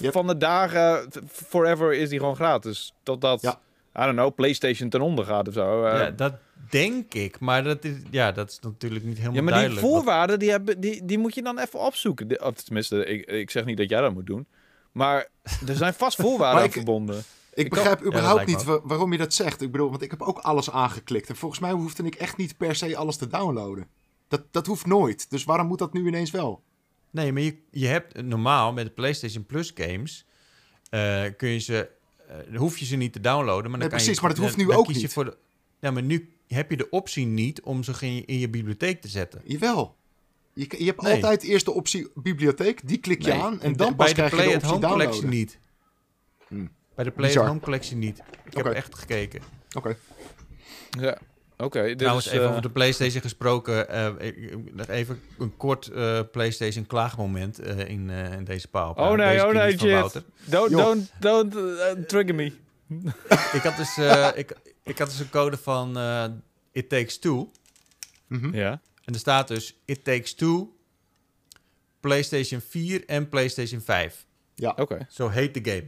Yep. van de dagen. Forever is die gewoon gratis. Totdat, Ja. I don't know, PlayStation ten onder gaat of zo. Eh, Ja, dat denk ik, maar dat is, ja, dat is natuurlijk niet helemaal Ja, maar die duidelijk. wat- voorwaarden, die, hebben, die, die moet je dan even opzoeken. De- Of tenminste, ik, ik zeg niet dat jij dat moet doen. Maar er zijn vast voorwaarden ik- verbonden. Ik Ik begrijp überhaupt niet wa- waarom je dat zegt. Ik bedoel, want ik heb ook alles aangeklikt. En volgens mij hoefde ik echt niet per se alles te downloaden. Dat, dat hoeft nooit. Dus waarom moet dat nu ineens wel? Nee, maar je, je hebt normaal met de PlayStation Plus games eh, kun je ze, eh, hoef je ze niet te downloaden, maar dan Nee, kan precies, je, maar dat hoeft nu dan ook kies je niet. Voor de, ja, maar nu heb je de optie niet om ze in je, in je bibliotheek te zetten. Jawel. Je, je hebt Nee. altijd eerst de optie bibliotheek. Die klik je Nee, aan. En dan pas krijg je de optie Home collectie downloaden. niet. Hmm. Bij de Play Bizar. at Home collectie niet. Ik heb echt gekeken. Oké. Ja, oké. dit Trouwens, is, even eh, over de PlayStation gesproken. eh, nog even een kort eh, PlayStation klaagmoment eh, in, eh, in deze paal. Oh nee, Deze oh nee. Don't, don't, don't trigger me. Ik had dus, eh, ik, ik had dus een code van eh, It Takes Two. Mhm. Ja. En er staat dus It Takes Two, PlayStation 4 en PlayStation 5. Oké. Zo heet de game.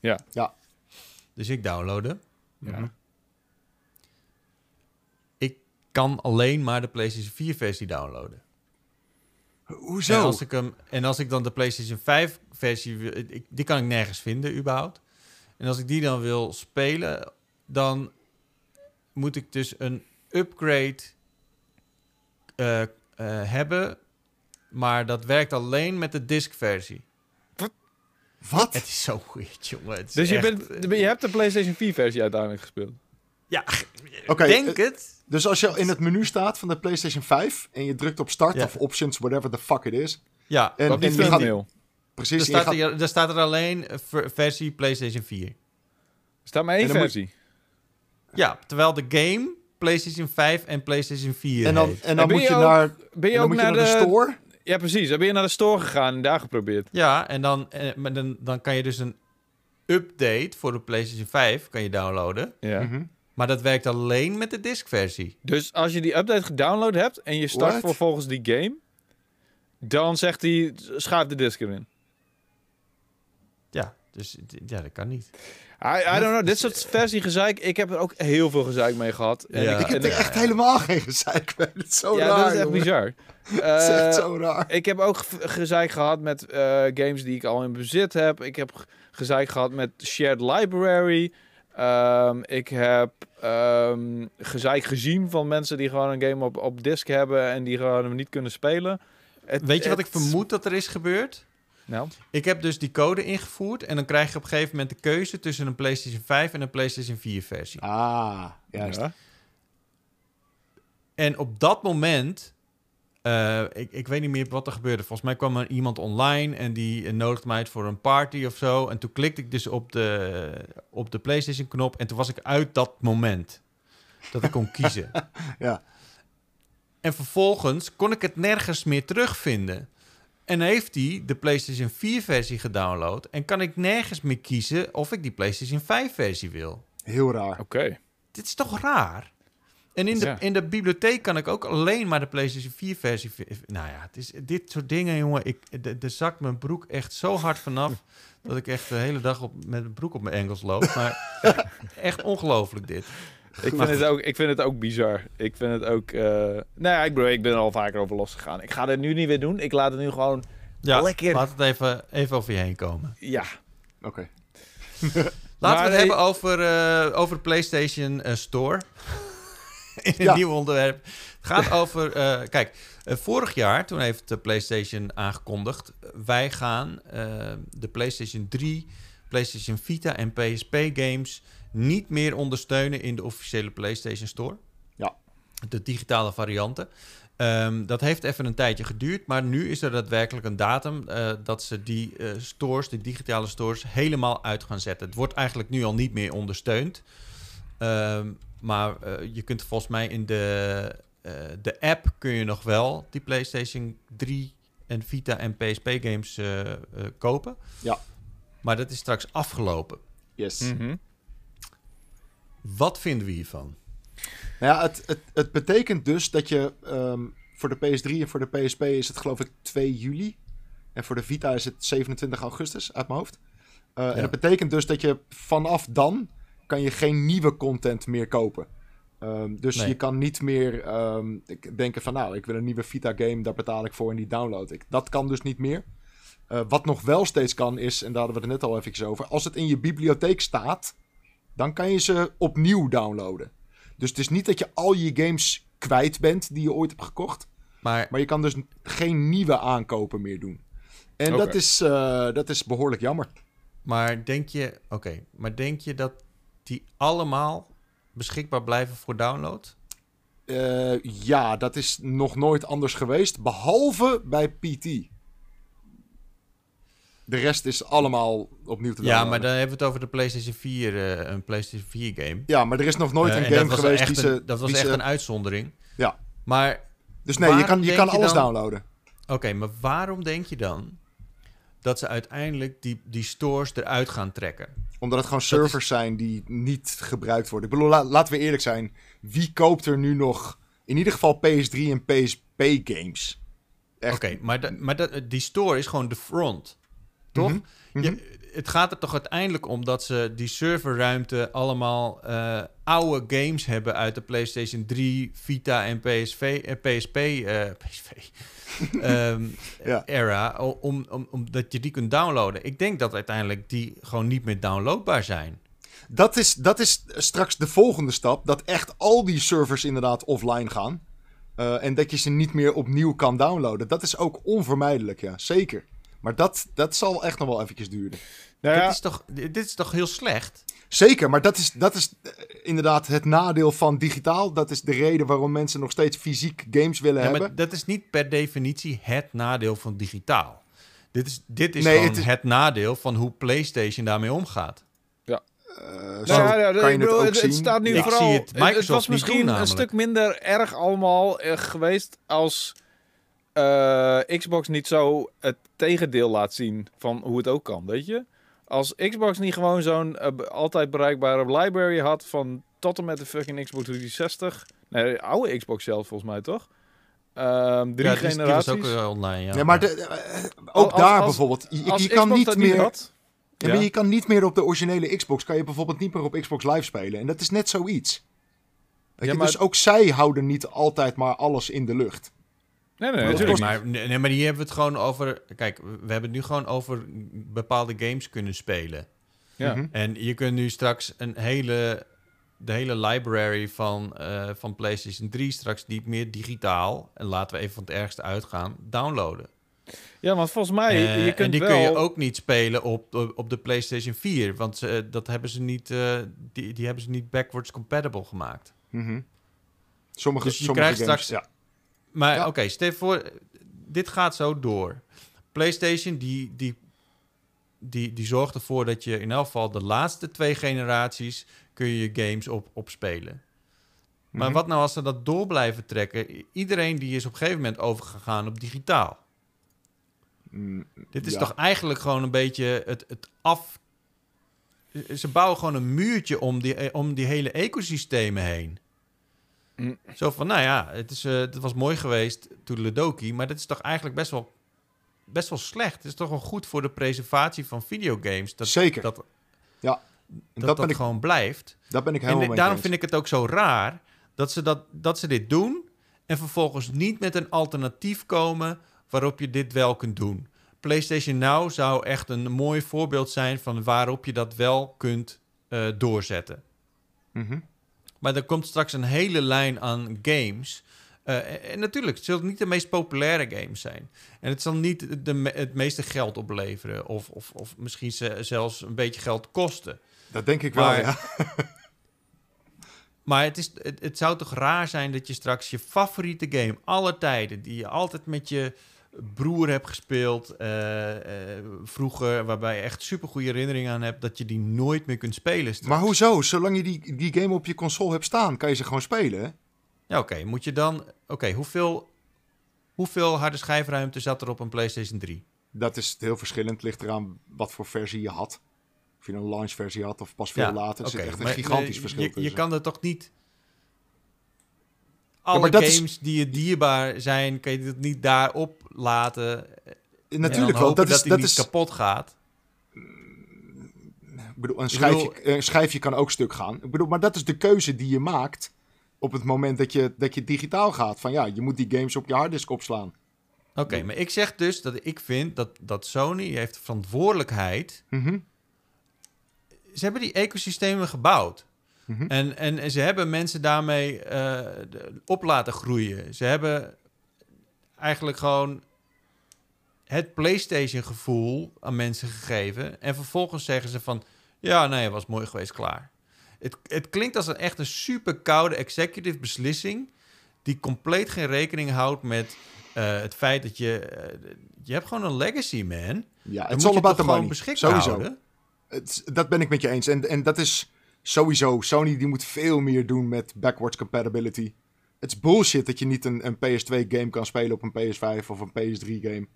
Ja. Ja. Dus ik downloadde. Ja. Mhm. Kan alleen maar de PlayStation 4 versie downloaden. Hoezo? En als, ik hem, en als ik dan de PlayStation 5 versie wil, ik, die kan ik nergens vinden überhaupt. En als ik die dan wil spelen, dan moet ik dus een upgrade eh, eh, hebben. Maar dat werkt alleen met de disc versie. Wat? Het is zo weird, jongen. Dus je, echt, bent, eh, je hebt de PlayStation 4 versie uiteindelijk gespeeld. Ja, Oké, denk het. Dus als je in het menu staat van de PlayStation 5 en je drukt op start Ja. of options, whatever the fuck it is. Ja, En, Op die en je gaat, thumbnail. precies, er en je staat, gaat- er, er staat er alleen eh, ver- versie PlayStation 4. Er staat maar één En moet- versie. Ja, terwijl de game PlayStation 5 en PlayStation 4 en dan, en dan moet je ook naar, Ben je en dan ook moet je naar naar de, store. Ja, precies. Dan ben je naar de store gegaan en daar geprobeerd. Ja, en dan, eh, maar dan, dan kan je dus een update voor de PlayStation 5 kan je downloaden. Ja. Mhm. Maar dat werkt alleen met de disc-versie. Dus als je die update gedownload hebt en je start What? vervolgens die game, dan zegt hij, schuif de disc erin. Ja, dus ja, dat kan niet. I, I don't know, dit soort versiegezeik, ik heb er ook heel veel gezeik mee gehad. En Ja. ik, Ik heb er echt helemaal geen gezeik mee. Dat is zo ja, raar, dat is echt jongen. bizar. Dat is echt zo raar. Ik heb ook ge- gezeik gehad met eh, games die ik al in bezit heb. Ik heb ge- gezeik gehad met Shared Library. Ehm, ik heb ehm gezeik gezien van mensen die gewoon een game op, op disc hebben en die gewoon hem niet kunnen spelen. Het- Weet je wat ik vermoed dat er is gebeurd? Nou, Ik heb dus die code ingevoerd en dan krijg je op een gegeven moment de keuze tussen een PlayStation 5 en een PlayStation 4 versie. Ah, juist. ja. En op dat moment, eh, ik, ik weet niet meer wat er gebeurde. Volgens mij kwam er iemand online en die nodigde mij uit voor een party of zo. En toen klikte ik dus op de, op de PlayStation knop en toen was ik uit dat moment. Dat ik kon kiezen. Ja. En vervolgens kon ik het nergens meer terugvinden. En heeft hij de PlayStation 4 versie gedownload en kan ik nergens meer kiezen of ik die PlayStation 5 versie wil. Heel raar. Oké. Dit is toch raar? En in de, Ja. in de bibliotheek kan ik ook alleen maar de PlayStation 4 versie. Nou ja, het is, dit soort dingen, jongen. Ik, de, de zakt mijn broek echt zo hard vanaf. dat ik echt de hele dag op, met mijn broek op mijn enkels loop. Maar echt ongelooflijk dit. Ik vind, het ook, ik vind het ook bizar. Ik vind het ook... eh nou ja, ik, bedoel, ik ben er al vaker over losgegaan. Ik ga het nu niet weer doen. Ik laat het nu gewoon... Ja, Lekker. laat het even, even over je heen komen. Ja. Oké. Laten Maar we het nee- hebben over, eh, over de PlayStation eh, Store. In een Ja. nieuw onderwerp. Het gaat over. eh, kijk, eh, vorig jaar, toen heeft de PlayStation aangekondigd. wij gaan eh, de PlayStation 3, PlayStation Vita en PSP games niet meer ondersteunen in de officiële PlayStation Store. Ja. De digitale varianten. Ehm, dat heeft even een tijdje geduurd, maar nu is er daadwerkelijk een datum eh, dat ze die eh, stores, die digitale stores, helemaal uit gaan zetten. Het wordt eigenlijk nu al niet meer ondersteund. Ehm, maar eh, je kunt volgens mij in de, eh, de app kun je nog wel die PlayStation 3 en Vita en PSP games eh, eh, kopen. Ja. Maar dat is straks afgelopen. Yes. Mhm. Wat vinden we hiervan? Nou ja, het, het, het betekent dus dat je ehm, voor de PS3 en voor de PSP is het geloof ik 2 juli. En voor de Vita is het 27 augustus uit mijn hoofd. Eh, En dat betekent dus dat je vanaf dan kan je geen nieuwe content meer kopen. Ehm, dus Nee. je kan niet meer ehm, ik- denken van nou, ik wil een nieuwe Vita game, daar betaal ik voor en die download ik. Dat kan dus niet meer. Eh, wat nog wel steeds kan is, en daar hadden we het net al even over, als het in je bibliotheek staat, dan kan je ze opnieuw downloaden. Dus het is niet dat je al je games kwijt bent die je ooit hebt gekocht. Maar Maar je kan dus geen nieuwe aankopen meer doen. En dat, is, eh, dat is behoorlijk jammer. Maar denk je, oké, maar denk je dat die allemaal beschikbaar blijven voor download? Eh, ja, dat is nog nooit anders geweest. Behalve bij PT. De rest is allemaal opnieuw te Ja, downloaden. maar dan hebben we het over de PlayStation 4, eh, een PlayStation 4 game. Ja, maar er is nog nooit Eh, een en game geweest die een, ze... Dat was echt ze- een uitzondering. Ja. Maar Dus nee, je kan, je kan je alles dan- downloaden. Oké, maar waarom denk je dan dat ze uiteindelijk die, die stores eruit gaan trekken? Omdat het gewoon is- servers zijn die niet gebruikt worden. Ik bedoel, la- laten we eerlijk zijn. Wie koopt er nu nog... In ieder geval PS3 en PSP games. Echt. Oké, maar, da- maar dat, die store is gewoon de front. Toch? Je, het gaat er toch uiteindelijk om dat ze die serverruimte allemaal eh, oude games hebben uit de PlayStation 3, Vita en PSV, eh, PSP, PSV Ja. era, om, om, omdat je die kunt downloaden. Ik denk dat uiteindelijk die gewoon niet meer downloadbaar zijn. Dat is, dat is straks de volgende stap. Dat echt al die servers inderdaad offline gaan. Eh, en dat je ze niet meer opnieuw kan downloaden. Dat is ook onvermijdelijk, ja. Zeker. Maar dat, dat zal echt nog wel eventjes duren. Nou ja, Dit, is toch, dit is toch heel slecht? Zeker, maar dat is, dat is eh, inderdaad het nadeel van digitaal. Dat is de reden waarom mensen nog steeds fysiek games willen Ja, hebben. maar dat is niet per definitie het nadeel van digitaal. Dit is, dit is Nee, gewoon het is- het nadeel van hoe PlayStation daarmee omgaat. Eh, Nou zo ja, ja, kan je ik bedoel, het ook het, zien. het staat nu Ik vooral. zie het het Microsoft was misschien doen, een stuk minder erg allemaal eh, geweest als eh, Xbox niet zo het tegendeel laat zien van hoe het ook kan, weet je? Als Xbox niet gewoon zo'n eh, altijd bereikbare library had van tot en met de fucking Xbox 360. Nee, de oude Xbox zelf volgens mij toch? Ehm, drie Ja, die, die was generaties. ook eh, online, ja. Ja, maar de, eh, ook Als- daar als- bijvoorbeeld. Je, kan niet dat meer. had, Ja, Ja. maar je kan niet meer op de originele Xbox. Kan je bijvoorbeeld niet meer op Xbox Live spelen. En dat is net zoiets. Ja, maar- Dus ook zij houden niet altijd maar alles in de lucht. Nee, nee, natuurlijk. Maar, nee, maar die hebben we het gewoon over... Kijk, we hebben het nu gewoon over bepaalde games kunnen spelen. Ja. Mhm. En je kunt nu straks een hele... De hele library van, eh, van PlayStation 3 straks niet meer digitaal... en laten we even van het ergste uitgaan, downloaden. Ja, want volgens mij, Eh, je kunt en die wel... kun je ook niet spelen op, op, op de PlayStation 4. Want ze, dat hebben ze niet, eh, die, die hebben ze niet backwards compatible gemaakt. Mhm. Sommige, Dus je sommige krijgt games, straks- ja. Maar Ja. oké, stel je voor, dit gaat zo door. PlayStation die, die, die, die zorgt ervoor dat je in elk geval de laatste twee generaties kun je je games op, op spelen. Maar Mhm. wat nou als ze dat door blijven trekken? Iedereen die is op een gegeven moment overgegaan op digitaal. Mm, Dit is ja. toch eigenlijk gewoon een beetje het, het af... Ze bouwen gewoon een muurtje om die, eh, om die hele ecosystemen heen. Mm. Zo van, nou ja, het, is, eh, het was mooi geweest toen Ledoki, maar dit is toch eigenlijk best wel, best wel slecht. Het is toch wel goed voor de preservatie van videogames. Dat, Zeker. Dat, Ja. dat, En dat, dat ik- gewoon blijft. Daar ben ik En helemaal mee daarom eens. vind ik het ook zo raar dat ze, dat, dat ze dit doen en vervolgens niet met een alternatief komen waarop je dit wel kunt doen. PlayStation Now zou echt een mooi voorbeeld zijn van waarop je dat wel kunt eh, doorzetten. Mhm. Maar er komt straks een hele lijn aan games. Eh, en, natuurlijk, het zullen niet de meest populaire games zijn. En het zal niet de, me- het meeste geld opleveren. Of, of, of misschien ze- zelfs een beetje geld kosten. Dat denk ik wel, Maar- ja. Maar het, is, het, het zou toch raar zijn dat je straks je favoriete game aller tijden... die je altijd met je broer hebt gespeeld eh, eh, vroeger... waarbij je echt supergoeie herinneringen aan hebt... dat je die nooit meer kunt spelen straks. Maar hoezo? Zolang je die, die game op je console hebt staan, kan je ze gewoon spelen, hè? Ja, oké. Moet je dan... Oké, hoeveel, hoeveel harde schijfruimte zat er op een PlayStation 3? Dat is heel verschillend. Ligt eraan wat voor versie je had. Of je een launch versie had of pas veel Ja, later. Er zit oké, echt een maar, gigantisch verschil je, je kan er toch niet... Alle is- games die je dierbaar zijn, kan je dat niet daarop laten. en Natuurlijk wel. hopen Dat is, dat die dat niet is, kapot gaat. ik bedoel, een Ik schijfje, bedoel- een schijfje kan ook stuk gaan. Ik bedoel, maar dat is de keuze die je maakt op het moment dat je, dat je digitaal gaat. Van ja, je moet die games op je harddisk opslaan. Oké, maar ik zeg dus dat ik vind dat, dat Sony heeft de verantwoordelijkheid. Mhm. Ze hebben die ecosystemen gebouwd. Mhm. En, en, en ze hebben mensen daarmee eh, op laten groeien. Ze hebben eigenlijk gewoon het PlayStation-gevoel aan mensen gegeven. En vervolgens zeggen ze van... Ja, nee, het was mooi geweest, klaar. Het, het klinkt als een echt een super koude executive beslissing... die compleet geen rekening houdt met eh, het feit dat je... eh, je hebt gewoon een legacy, man. Ja, het moet is about the gewoon money. beschikbaar Sowieso. Het, dat ben ik met je eens. En, en dat is sowieso. Sony die moet veel meer doen met backwards compatibility. Het is bullshit dat je niet een, een PS2 game kan spelen op een PS5 of een PS3 game.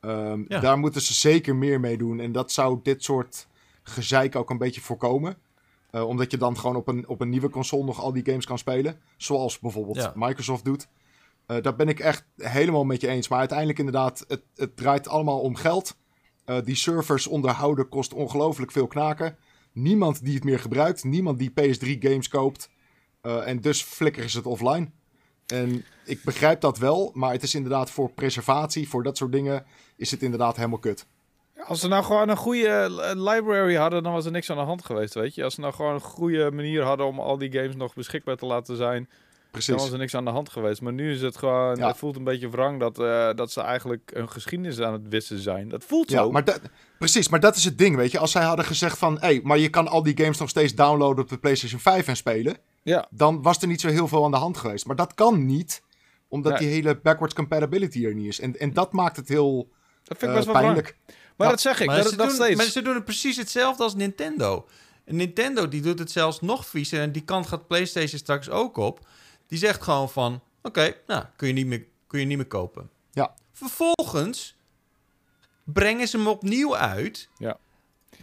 Ehm, Ja. Daar moeten ze zeker meer mee doen. En dat zou dit soort gezeik ook een beetje voorkomen. Eh, omdat je dan gewoon op een, op een nieuwe console nog al die games kan spelen. Zoals bijvoorbeeld Ja. Microsoft doet. Eh dat ben ik echt helemaal met je eens. Maar uiteindelijk inderdaad, het, het draait allemaal om geld. Eh, die servers onderhouden kost ongelooflijk veel knaken. Niemand die het meer gebruikt. Niemand die PS3 games koopt. Eh, en dus flikkeren ze het offline. En ik begrijp dat wel. Maar het is inderdaad voor preservatie, voor dat soort dingen, is het inderdaad helemaal kut. Als ze nou gewoon een goede eh, library hadden, dan was er niks aan de hand geweest, weet je. Als ze nou gewoon een goede manier hadden om al die games nog beschikbaar te laten zijn, dan Precies. was er niks aan de hand geweest. Maar nu is het gewoon, Ja. het voelt een beetje wrang dat, eh, dat ze eigenlijk een geschiedenis aan het wissen zijn. Dat voelt Ja, zo. maar dat, precies, maar dat is het ding, weet je. Als zij hadden gezegd van, hé, hey, maar je kan al die games nog steeds downloaden op de PlayStation 5 en spelen, Ja, dan was er niet zo heel veel aan de hand geweest. Maar dat kan niet, omdat Nee. die hele backwards compatibility er niet is. En, en dat maakt het heel dat vind ik eh, best wel wrang. pijnlijk. Maar Ja, dat zeg ik, Maar dat, ze, dat doen, steeds. maar ze doen het precies hetzelfde als Nintendo. En Nintendo die doet het zelfs nog viezer. En die kant gaat PlayStation straks ook op. Die zegt gewoon van... Oké, nou, kun je, niet meer, kun je niet meer kopen. Ja. Vervolgens brengen ze hem opnieuw uit. Ja.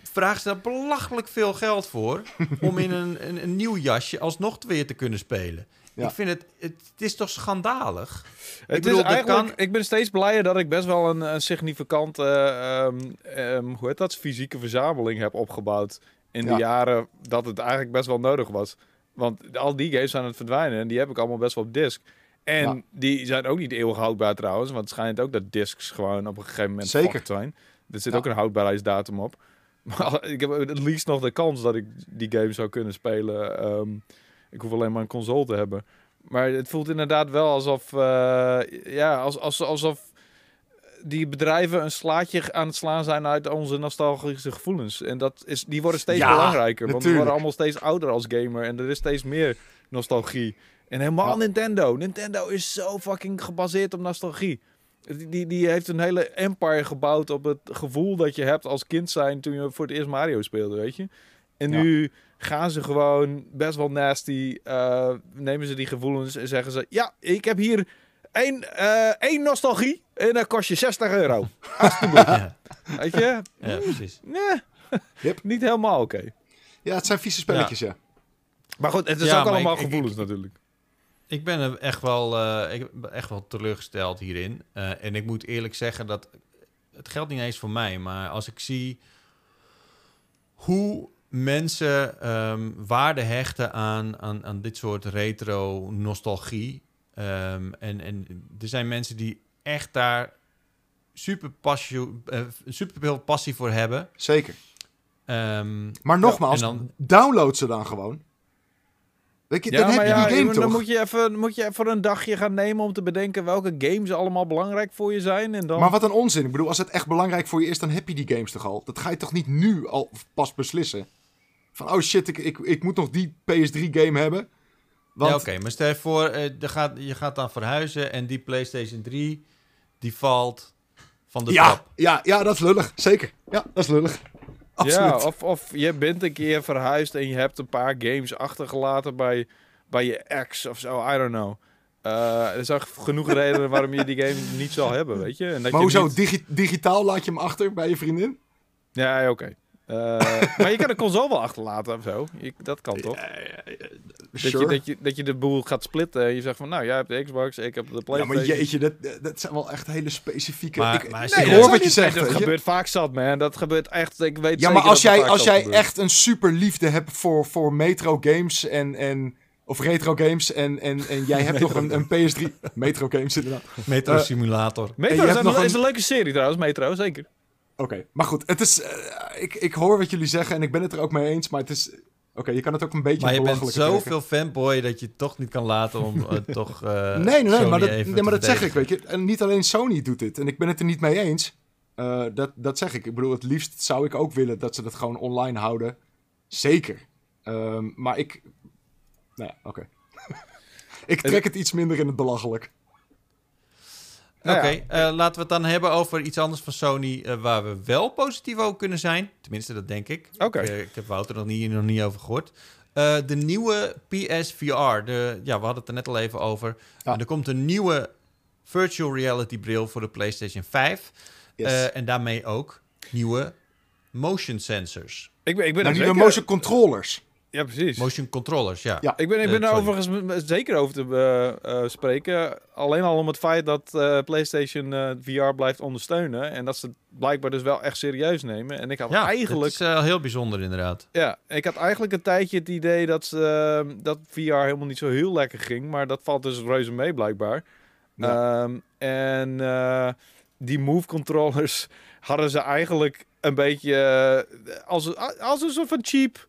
Vragen ze daar belachelijk veel geld voor... om in een, een, een nieuw jasje alsnog weer te kunnen spelen. Ja. Ik vind het... Het, het is toch schandalig? Het bedoel, is eigenlijk, kan- ik ben steeds blijer dat ik best wel een, een significante, ehm, ehm, hoe heet dat, fysieke verzameling heb opgebouwd. In Ja. de jaren dat het eigenlijk best wel nodig was. Want al die games zijn aan het verdwijnen en die heb ik allemaal best wel op disc. En Ja. die zijn ook niet eeuwig houdbaar trouwens, want het schijnt ook dat discs gewoon op een gegeven moment Zeker. zijn. Er zit Ja. ook een houdbaarheidsdatum op. Maar ik heb het liefst nog de kans dat ik die game zou kunnen spelen. Ehm, ik hoef alleen maar een console te hebben. Maar het voelt inderdaad wel alsof, eh, ja, als, als, alsof die bedrijven een slaatje aan het slaan zijn uit onze nostalgische gevoelens. En dat is, die worden steeds Ja, belangrijker. Want we worden allemaal steeds ouder als gamer. En er is steeds meer nostalgie. En helemaal Ja. Nintendo. Nintendo is zo fucking gebaseerd op nostalgie. Die, die, die heeft een hele empire gebouwd op het gevoel dat je hebt als kind zijn toen je voor het eerst Mario speelde, weet je. En Ja. nu gaan ze gewoon best wel nasty, eh, nemen ze die gevoelens en zeggen ze, ja, ik heb hier één, eh, één nostalgie en dat kost je 60 euro. Ja, Weet je? ja precies. Nee, Yep. niet helemaal oké. Ja, het zijn vieze spelletjes, ja. Maar goed, het is Ja, ook allemaal ik- ik- gevoelens natuurlijk. Ik ben er echt wel, eh, ik ben echt wel teleurgesteld hierin. Eh, en ik moet eerlijk zeggen dat het geldt niet eens voor mij, maar als ik zie hoe mensen ehm, waarde hechten aan, aan, aan dit soort retro ehm, en, en er zijn mensen die echt daar super, passie, eh, super veel passie voor hebben. Zeker. Ehm, Maar nogmaals, dan- download ze dan gewoon. Weet je, dan heb je die game dan toch? moet je, even, moet je even een dagje gaan nemen om te bedenken welke games allemaal belangrijk voor je zijn. En dan... Maar wat een onzin. Ik bedoel, als het echt belangrijk voor je is, dan heb je die games toch al. Dat ga je toch niet nu al pas beslissen? Van, oh shit, ik, ik, ik moet nog die PS3-game hebben. Want, Ja, oké. Maar stel je voor, eh, er gaat, je gaat dan verhuizen en die PlayStation 3, die valt van de ja, trap. ja, ja, dat is lullig. Zeker. Ja, dat is lullig. Absoluut. Ja, of, of je bent een keer verhuisd en je hebt een paar games achtergelaten bij, bij je ex of zo, I don't know. Eh, er zijn genoeg redenen waarom je die game niet zal hebben, weet je. En dat maar je hoezo? niet- Digi- digitaal laat je hem achter bij je vriendin? Ja, oké. Eh, maar je kan de console wel achterlaten of zo. Je- dat kan toch? Dat, Sure. je, dat, je, dat je de boel gaat splitten en je zegt van, nou, jij hebt de Xbox, ik heb de Ja, PlayStation. maar jeetje, dat, dat zijn wel echt hele specifieke... Maar- ik maar ik hoor dat wat je zegt, Dat gebeurt vaak zat, man. Dat gebeurt echt, ik weet Ja, maar als jij, als jij gebeurt. echt een super liefde hebt voor, voor metro games en, en... Of retro games en, en, en jij hebt nog een, een PS3... Metro games inderdaad. Metro Eh, Simulator. En Metro je is een leuke serie trouwens, Metro, zeker. Oké, maar goed. Het is... eh, ik, ik hoor wat jullie zeggen en ik ben het er ook mee eens, maar het is... Oké, je kan het ook een beetje Maar je bent zoveel fanboy dat je het toch niet kan laten om eh, toch. eh, Nee, nee, nee, maar dat, nee, maar dat zeg ik, weet je. En niet alleen Sony doet dit. En ik ben het er niet mee eens. Dat, dat zeg ik. Ik bedoel, het liefst zou ik ook willen dat ze dat gewoon online houden. Zeker. Ehm, maar ik... Nou ja, oké. ik trek het iets minder in het belachelijk. Oké, Nou ja. eh, laten we het dan hebben over iets anders van Sony eh, waar we wel positief over kunnen zijn. Tenminste, dat denk ik. Oké. Ik, eh, ik heb Wouter nog niet, nog niet over gehoord. Eh, de nieuwe PSVR. De, ja, we hadden het er net al even over. Ja. En er komt een nieuwe virtual reality bril voor de PlayStation 5. Yes. Eh, en daarmee ook nieuwe motion sensors. Ik ben, ik ben die zeker... motion controllers. Ja, precies. Motion controllers, ja. Ja. Ik ben, ik Eh, ben er sorry. overigens zeker over te eh, eh, spreken. Alleen al om het feit dat eh, PlayStation eh, VR blijft ondersteunen. En dat ze het blijkbaar dus wel echt serieus nemen. En ik had Ja, eigenlijk... het is eh, heel bijzonder inderdaad. Ja, ik had eigenlijk een tijdje het idee dat, ze, eh, dat VR helemaal niet zo heel lekker ging. Maar dat valt dus reuze mee blijkbaar. Ja. Ehm, en eh, die move controllers hadden ze eigenlijk een beetje als, als een soort van cheap,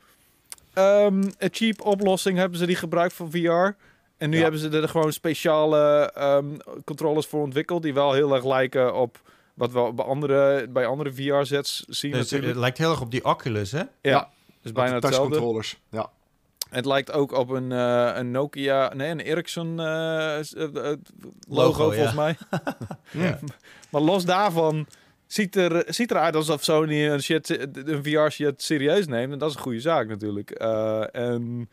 ehm, een cheap oplossing hebben ze die gebruikt voor VR. En nu Ja. hebben ze er gewoon speciale ehm, controllers voor ontwikkeld die wel heel erg lijken op wat we bij andere, bij andere VR-sets zien Dus, natuurlijk. het lijkt heel erg op die Oculus, hè? Ja, Ja, dus bijna Touch hetzelfde. controllers. Ja. Het lijkt ook op een, eh, een Nokia, nee, een Ericsson eh, eh, eh, logo, Logo, volgens mij. Ja. Maar los daarvan ziet, er, ziet eruit alsof Sony een, shit, een VR-shit serieus neemt. En dat is een goede zaak natuurlijk. Eh, en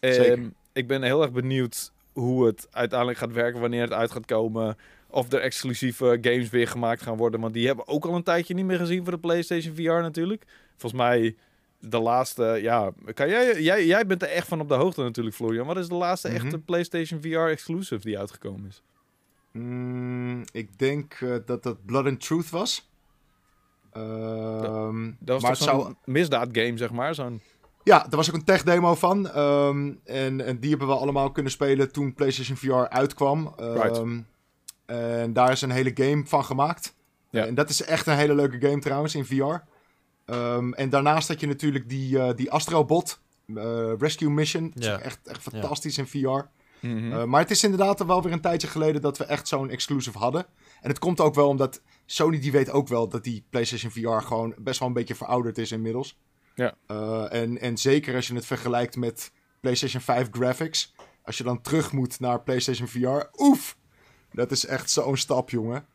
ehm, ik ben heel erg benieuwd hoe het uiteindelijk gaat werken, wanneer het uit gaat komen. Of er exclusieve games weer gemaakt gaan worden. Want die hebben we ook al een tijdje niet meer gezien voor de PlayStation VR natuurlijk. Volgens mij de laatste, ja, kan jij, jij, jij bent er echt van op de hoogte natuurlijk, Florian. Wat is de laatste Mhm. echte PlayStation VR exclusive die uitgekomen is? Mm, ik denk eh, dat dat Blood and Truth was. Ehm, Dat was maar zo'n zou... misdaadgame, zeg maar. Zo'n Ja, daar was ook een tech demo van. Ehm, en, en die hebben we allemaal kunnen spelen toen PlayStation VR uitkwam. Ehm, Right. En daar is een hele game van gemaakt. Ja. En dat is echt een hele leuke game trouwens in VR. Ehm, en daarnaast had je natuurlijk die, eh, die Astrobot eh, Rescue Mission. Dat is echt, echt fantastisch in VR. Mhm. Uh, maar het is inderdaad al wel weer een tijdje geleden dat we echt zo'n exclusive hadden. En het komt ook wel omdat Sony die weet ook wel dat die PlayStation VR gewoon best wel een beetje verouderd is inmiddels. Ja. Uh, en, en zeker als je het vergelijkt met PlayStation 5 graphics. Als je dan terug moet naar PlayStation VR. Oef! Dat is echt zo'n stap, jongen.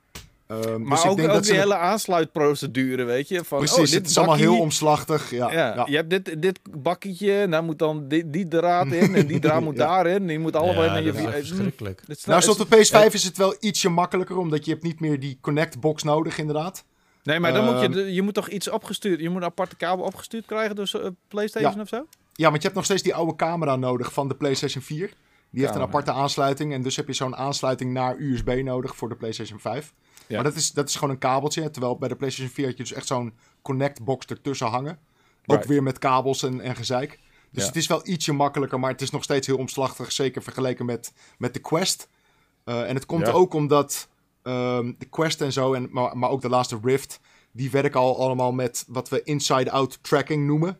Um, Maar dus ik ook, denk ook dat die ze hele aansluitprocedure, weet je? Van, Precies, oh, dit het is allemaal heel omslachtig. Ja, Ja, ja. je hebt dit, dit bakketje, en daar moet dan die, die draad in en die draad moet Ja. daarin. Die moet allemaal ja, naar je... dat is eh, verschrikkelijk. is- Nou, is- zoals op de PS5 is het wel ietsje makkelijker, omdat je hebt niet meer die Connect-box nodig, inderdaad. Nee, maar dan moet je, Ehm, je moet toch iets opgestuurd... Je moet een aparte kabel opgestuurd krijgen door zo- PlayStation Ja. of zo? Ja, want je hebt nog steeds die oude camera nodig van de PlayStation 4. Die heeft een aparte aansluiting. En dus heb je zo'n aansluiting naar USB nodig voor de PlayStation 5. Ja. Maar dat is, dat is gewoon een kabeltje. Terwijl bij de PlayStation 4 had je dus echt zo'n Connect-box ertussen hangen. Ook Right. weer met kabels en, en gezeik. Dus Ja. het is wel ietsje makkelijker, maar het is nog steeds heel omslachtig. Zeker vergeleken met, met de Quest. Eh, en het komt Ja. ook omdat ehm, de Quest en zo, en, maar, maar ook de laatste Rift, die werken al allemaal met wat we inside-out tracking noemen.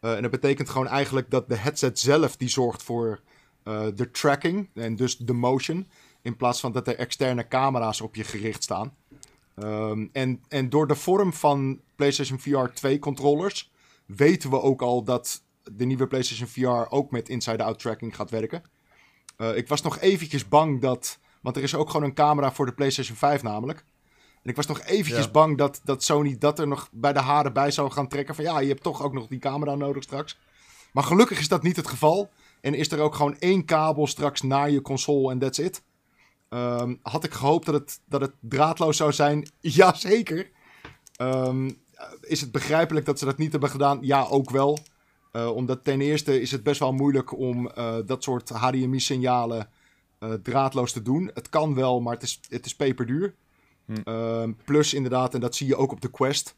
Uh, en dat betekent gewoon eigenlijk dat de headset zelf die zorgt voor uh, de tracking en dus de motion. In plaats van dat er externe camera's op je gericht staan. Um, en, en door de vorm van PlayStation VR 2 controllers weten we ook al dat de nieuwe PlayStation VR ook met inside-out tracking gaat werken. Uh, ik was nog eventjes bang dat. Want er is ook gewoon een camera voor de PlayStation 5 namelijk. En ik was nog eventjes ja. bang dat, dat Sony dat er nog bij de haren bij zou gaan trekken. Van ja, je hebt toch ook nog die camera nodig straks. Maar gelukkig is dat niet het geval. En is er ook gewoon één kabel straks naar je console en that's it. Um, had ik gehoopt dat het, dat het draadloos zou zijn? Jazeker. Um, is het begrijpelijk dat ze dat niet hebben gedaan? Ja, ook wel. Uh, omdat ten eerste is het best wel moeilijk om uh, dat soort HDMI-signalen uh, draadloos te doen. Het kan wel, maar het is, het is peperduur. Hm. plus inderdaad, en dat zie je ook op de Quest.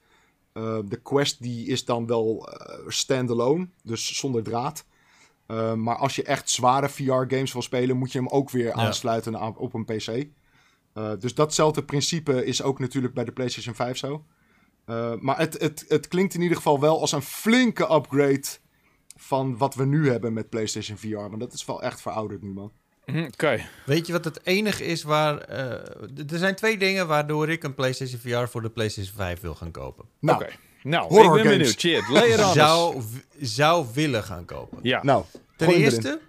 de Quest die is dan wel standalone, dus zonder draad. Uh, maar als je echt zware VR-games wil spelen, moet je hem ook weer aansluiten op een PC. Uh, dus datzelfde principe is ook natuurlijk bij de PlayStation 5 zo. Uh, maar het, het, het klinkt in ieder geval wel als een flinke upgrade van wat we nu hebben met PlayStation VR. Want dat is wel echt verouderd nu, man. Oké. Okay. Weet je wat het enige is waar... er zijn twee dingen waardoor ik een PlayStation VR voor de PlayStation 5 wil gaan kopen. Nou. Okay. Nou, ik ben games. benieuwd. Shit, lay it on zou, zou willen gaan kopen. Ja. Nou, Ten eerste,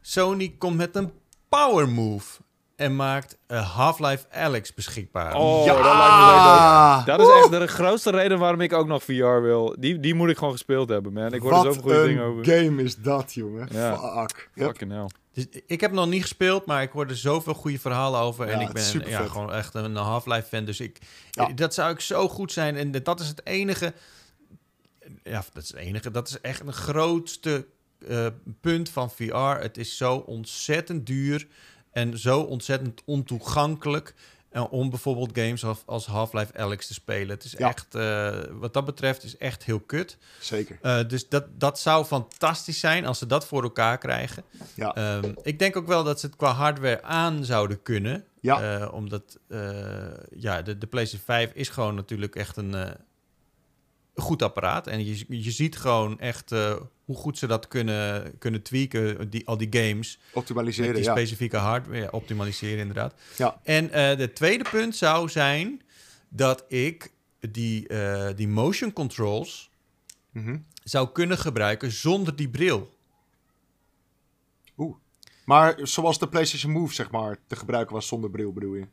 Sony komt met een power move en maakt uh, Half-Life Alex beschikbaar. Oh, ja! dat lijkt me leuk. Dat is echt de grootste reden waarom ik ook nog VR wil. Die, die moet ik gewoon gespeeld hebben, man. Ik hoor er zoveel goede dingen over. game is dat, jongen. Ja. Fuck. Yep. Fucking hell. Dus ik heb nog niet gespeeld, maar ik hoor er zoveel goede verhalen over. Ja, en ik ben ja, gewoon echt een Half-Life fan. Dus ik, ja. dat zou ik zo goed zijn. En dat is het enige... Ja, dat is het enige. Dat is echt een grootste uh, punt van VR. Het is zo ontzettend duur en zo ontzettend ontoegankelijk. Uh, om bijvoorbeeld games als, Half-Life Alex te spelen. Het is ja. echt, uh, wat dat betreft, is echt heel kut. Zeker. Uh, dus dat, dat zou fantastisch zijn als ze dat voor elkaar krijgen. Ja. Um, ik denk ook wel dat ze het qua hardware aan zouden kunnen. Ja. omdat ja, de, de PlayStation 5 is gewoon natuurlijk echt een, een goed apparaat. En je, je ziet gewoon echt hoe goed ze dat kunnen, kunnen tweaken, die, al die games. Optimaliseren, die ja. specifieke hardware, ja, optimaliseren inderdaad. Ja. En uh, de tweede punt zou zijn dat ik die, uh, die motion controls mm -hmm. zou kunnen gebruiken zonder die bril. Oeh. Maar zoals de PlayStation Move, zeg maar, te gebruiken was zonder bril, bedoel je?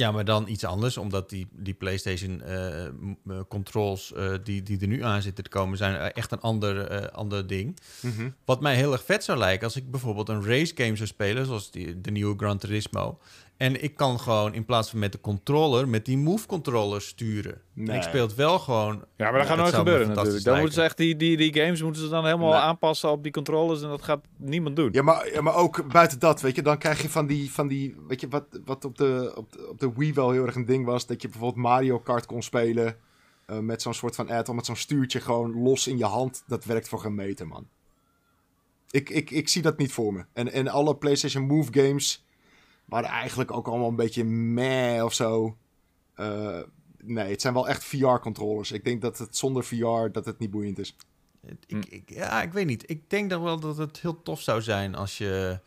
Ja, maar dan iets anders, omdat die, die PlayStation uh, controls uh, die, die er nu aan zitten te komen, zijn echt een ander, uh, ander ding. Mm -hmm. Wat mij heel erg vet zou lijken als ik bijvoorbeeld een race game zou spelen, zoals die, de nieuwe Gran Turismo. En ik kan gewoon in plaats van met de controller, met die move controller sturen. Nee. Ik speel het wel gewoon. Ja, maar dat gaat nooit gebeuren natuurlijk. Dan moeten ze echt die, die, die games moeten ze dan helemaal nee. aanpassen op die controllers en dat gaat niemand doen. Ja, maar, ja, maar ook buiten dat, weet je, dan krijg je van die, van die weet je, wat, wat op, de, op, de, op de Wii wel heel erg een ding was, dat je bijvoorbeeld Mario Kart kon spelen uh, met zo'n soort van add met zo'n stuurtje gewoon los in je hand. Dat werkt voor geen meter, man. Ik, ik, ik zie dat niet voor me. En, en alle PlayStation Move games waren eigenlijk ook allemaal een beetje meh of zo. Uh, nee, het zijn wel echt VR-controllers. Ik denk dat het zonder VR dat het niet boeiend is. Ik, ik, ja, ik weet niet. Ik denk dan wel dat het heel tof zou zijn als je,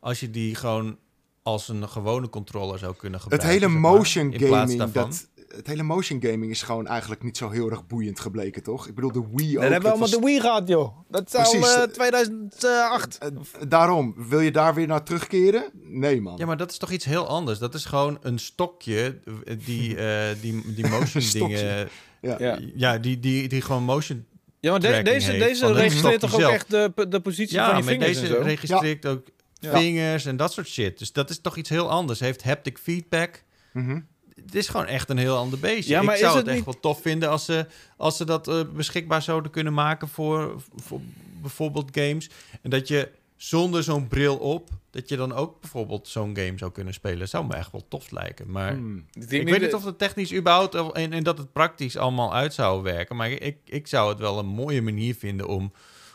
als je die gewoon als een gewone controller zou kunnen gebruiken. Het hele motion maar, gaming, dat, het hele motion gaming is gewoon eigenlijk niet zo heel erg boeiend gebleken, toch? Ik bedoel, de Wii ook. Dat hebben we allemaal de Wii gehad, joh. Dat is al uh, 2008. Uh, daarom, wil je daar weer naar terugkeren? Nee, man. Ja, maar dat is toch iets heel anders. Dat is gewoon een stokje die, uh, die, die motion dingen... Ja. ja, ja die, die, die gewoon motion ja, maar de, deze, deze registreert toch ook zelf. echt de, de positie ja, van je vingers deze en zo? registreert ja. ook vingers en dat soort shit. Dus dat is toch iets heel anders. Heeft haptic feedback. Mm -hmm. Het is gewoon echt een heel ander beestje. Ja, maar ik zou is het, het echt niet... wel tof vinden als ze, als ze dat uh, beschikbaar zouden kunnen maken voor, voor bijvoorbeeld games. En dat je zonder zo'n bril op, dat je dan ook bijvoorbeeld zo'n game zou kunnen spelen. zou me echt wel tof lijken. Maar Hmm. ik, ik weet niet of het technisch überhaupt en, en dat het praktisch allemaal uit zou werken. Maar ik, ik zou het wel een mooie manier vinden om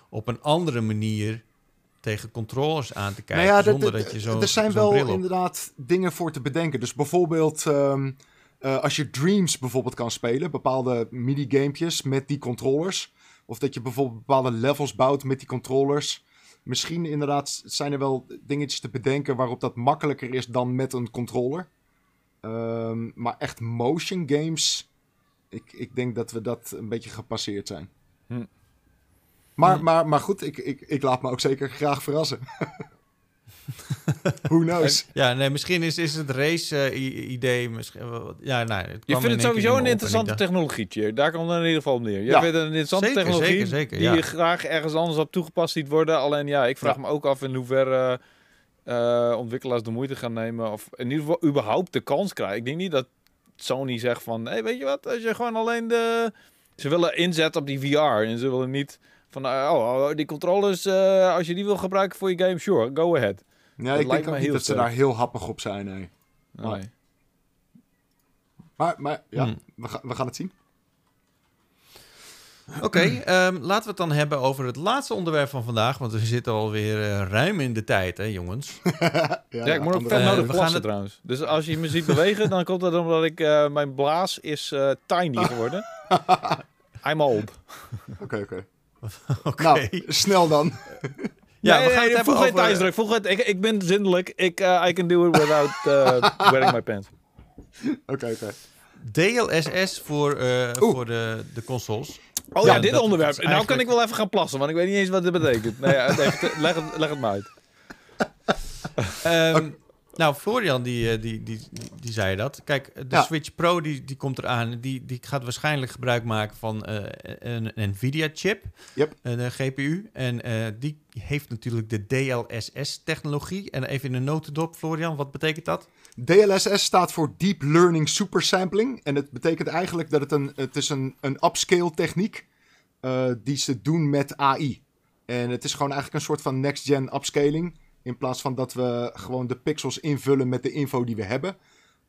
op een andere manier tegen controllers aan te kijken. Nou ja, zonder dat- dat je zo er zijn wel bril op- inderdaad dingen voor te bedenken. Dus bijvoorbeeld ehm, eh, als je Dreams bijvoorbeeld kan spelen, bepaalde minigamepjes met die controllers. Of dat je bijvoorbeeld bepaalde levels bouwt met die controllers. Misschien inderdaad zijn er wel dingetjes te bedenken waarop dat makkelijker is dan met een controller. Ehm, maar echt motion games, ik, ik denk dat we dat een beetje gepasseerd zijn. Hm. Maar, maar, maar goed, ik, ik, ik laat me ook zeker graag verrassen. Who knows? Ja, nee, misschien is, is het race-idee... misschien wel wat- ja, nou, het Je kwam vindt in het sowieso een op interessante technologie. Daar komt het in ieder geval op neer. Je Ja. vindt het een interessante Zeker, technologie zeker, zeker, die ja. je graag ergens anders op toegepast ziet worden. Alleen ja, ik vraag Ja. me ook af in hoeverre eh, ontwikkelaars de moeite gaan nemen. Of in ieder geval überhaupt de kans krijgen. Ik denk niet dat Sony zegt van... Hé, weet je wat? Als je gewoon alleen de... Ze willen inzetten op die VR. En ze willen niet van... eh, oh, oh, die controllers, eh, als je die wil gebruiken voor je game, sure, go ahead. Ja, Dat ik lijkt denk ook niet dat ze daar heel happig op zijn, nee. Nee. Maar, maar ja, Hmm. we, gaan we gaan het zien. Oké, ehm, laten we het dan hebben over het laatste onderwerp van vandaag. Want we zitten alweer eh, ruim in de tijd, hè jongens. Ja, ik moet ook vet nodig we gaan plassen het- trouwens. Dus als je me ziet bewegen, dan komt dat omdat ik... eh, mijn blaas is eh, tiny geworden. I'm old. Oké, oké. Oké. Nou, snel dan. ja, nee, we gaan nee, het geen over... tijdsdruk. Geen- ik, ik ben zindelijk. Ik eh, I can do it without eh, wearing my pants. Oké, oké. DLSS voor, eh, voor de, de consoles. Oh Ja, ja, dit dat onderwerp. Nou kan ik wel even gaan plassen, want ik weet niet eens wat dit betekent. Nee, leg, het, leg het maar uit. Ehm, Nou, Florian die, eh, die, die, die, die zei dat. Kijk, de Ja. Switch Pro die, die komt eraan. Die, die gaat waarschijnlijk gebruik maken van eh, een, een Nvidia-chip. Yep. Een eh, GPU. En die heeft natuurlijk de DLSS-technologie. En even in een notendop, Florian, wat betekent dat? DLSS staat voor Deep Learning Supersampling. En het betekent eigenlijk dat het een, het is een, een upscale techniek eh die ze doen met AI. En het is gewoon eigenlijk een soort van next-gen upscaling. In plaats van dat we gewoon de pixels invullen met de info die we hebben,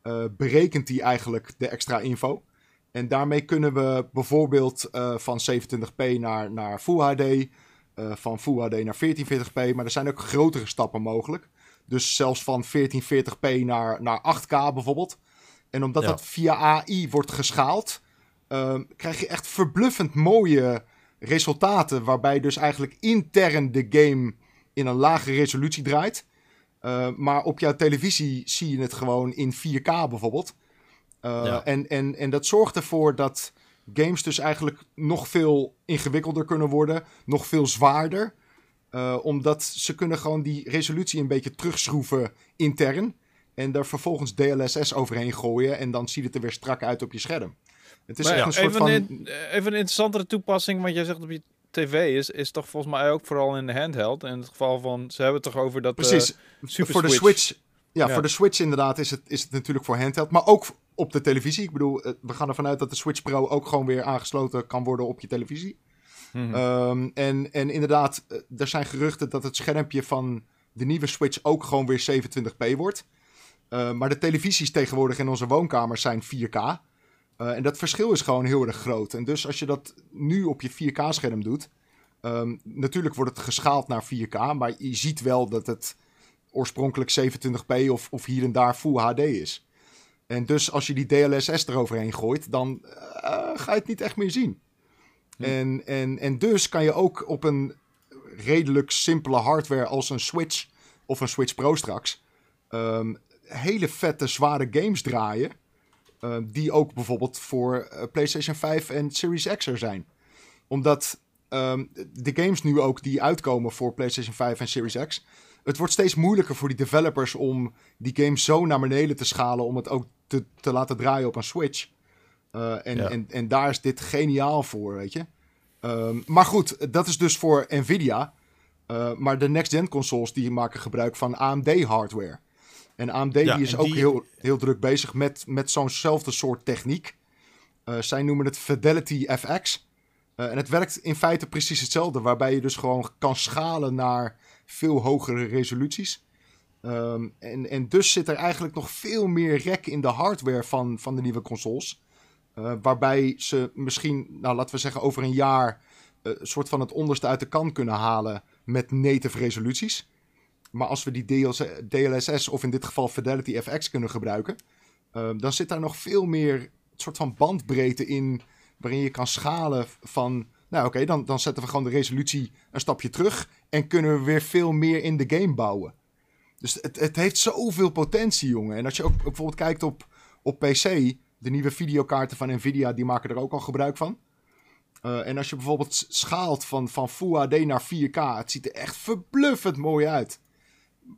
eh, berekent die eigenlijk de extra info. En daarmee kunnen we bijvoorbeeld eh, van 27p naar, naar Full HD, eh, van Full HD naar 1440p, maar er zijn ook grotere stappen mogelijk. Dus zelfs van 1440p naar, naar 8K bijvoorbeeld. En omdat Ja. dat via AI wordt geschaald, ehm, krijg je echt verbluffend mooie resultaten. Waarbij dus eigenlijk intern de game in een lage resolutie draait. Eh, maar op jouw televisie zie je het gewoon in 4K bijvoorbeeld. Eh, Ja. en, en, en dat zorgt ervoor dat games dus eigenlijk nog veel ingewikkelder kunnen worden. Nog veel zwaarder. Eh, omdat ze kunnen gewoon die resolutie een beetje terugschroeven intern. En daar vervolgens DLSS overheen gooien. En dan ziet het er weer strak uit op je scherm. Het is Maar echt ja, een soort even, van... een, even een interessantere toepassing, want jij zegt op je tv is, is toch volgens mij ook vooral in de handheld. In het geval van, ze hebben het toch over dat... eh, Precies. Super voor de Switch. Ja, Ja. voor de Switch inderdaad is het, is het natuurlijk voor handheld. Maar ook op de televisie. Ik bedoel, eh, we gaan ervan uit dat de Switch Pro ook gewoon weer aangesloten kan worden op je televisie. mhm. Ehm, en, en inderdaad, eh, er zijn geruchten dat het schermpje van de nieuwe Switch ook gewoon weer 27p wordt. Eh, maar de televisies tegenwoordig in onze woonkamers zijn 4K. Eh, en dat verschil is gewoon heel erg groot. En dus als je dat nu op je 4K-scherm doet, ehm, natuurlijk wordt het geschaald naar 4K, maar je ziet wel dat het oorspronkelijk 27p of, of hier en daar Full HD is. En dus als je die DLSS eroverheen gooit, dan eh, ga je het niet echt meer zien. Hm. En, en, en dus kan je ook op een redelijk simpele hardware als een Switch of een Switch Pro straks ehm, hele vette, zware games draaien. Ehm, die ook bijvoorbeeld voor eh, PlayStation 5 en Series X er zijn. Omdat ehm, de games nu ook die uitkomen voor PlayStation 5 en Series X. Het wordt steeds moeilijker voor die developers om die games zo naar beneden te schalen. om het ook te, te laten draaien op een Switch. Eh, en, Ja. en, en daar is dit geniaal voor, weet je. Ehm, maar goed, dat is dus voor Nvidia. Eh, maar de next-gen consoles die maken gebruik van AMD hardware. En AMD Ja, die is ook die- heel, heel druk bezig met, met zo'nzelfde soort techniek. Eh, zij noemen het Fidelity FX. Eh, en het werkt in feite precies hetzelfde, waarbij je dus gewoon kan schalen naar veel hogere resoluties. Ehm, en, en dus zit er eigenlijk nog veel meer rek in de hardware van, van de nieuwe consoles. Eh, waarbij ze misschien, nou laten we zeggen, over een jaar een soort van het onderste uit de kan kunnen halen met native resoluties. Maar als we die DLS DLSS of in dit geval Fidelity FX kunnen gebruiken, ehm, dan zit daar nog veel meer soort van bandbreedte in waarin je kan schalen van, nou oké, dan, dan zetten we gewoon de resolutie een stapje terug en kunnen we weer veel meer in de game bouwen. Dus het, het heeft zoveel potentie, jongen. En als je ook bijvoorbeeld kijkt op, op PC, de nieuwe videokaarten van Nvidia, die maken er ook al gebruik van. Uh, en als je bijvoorbeeld schaalt van, van Full HD naar 4K, het ziet er echt verbluffend mooi uit.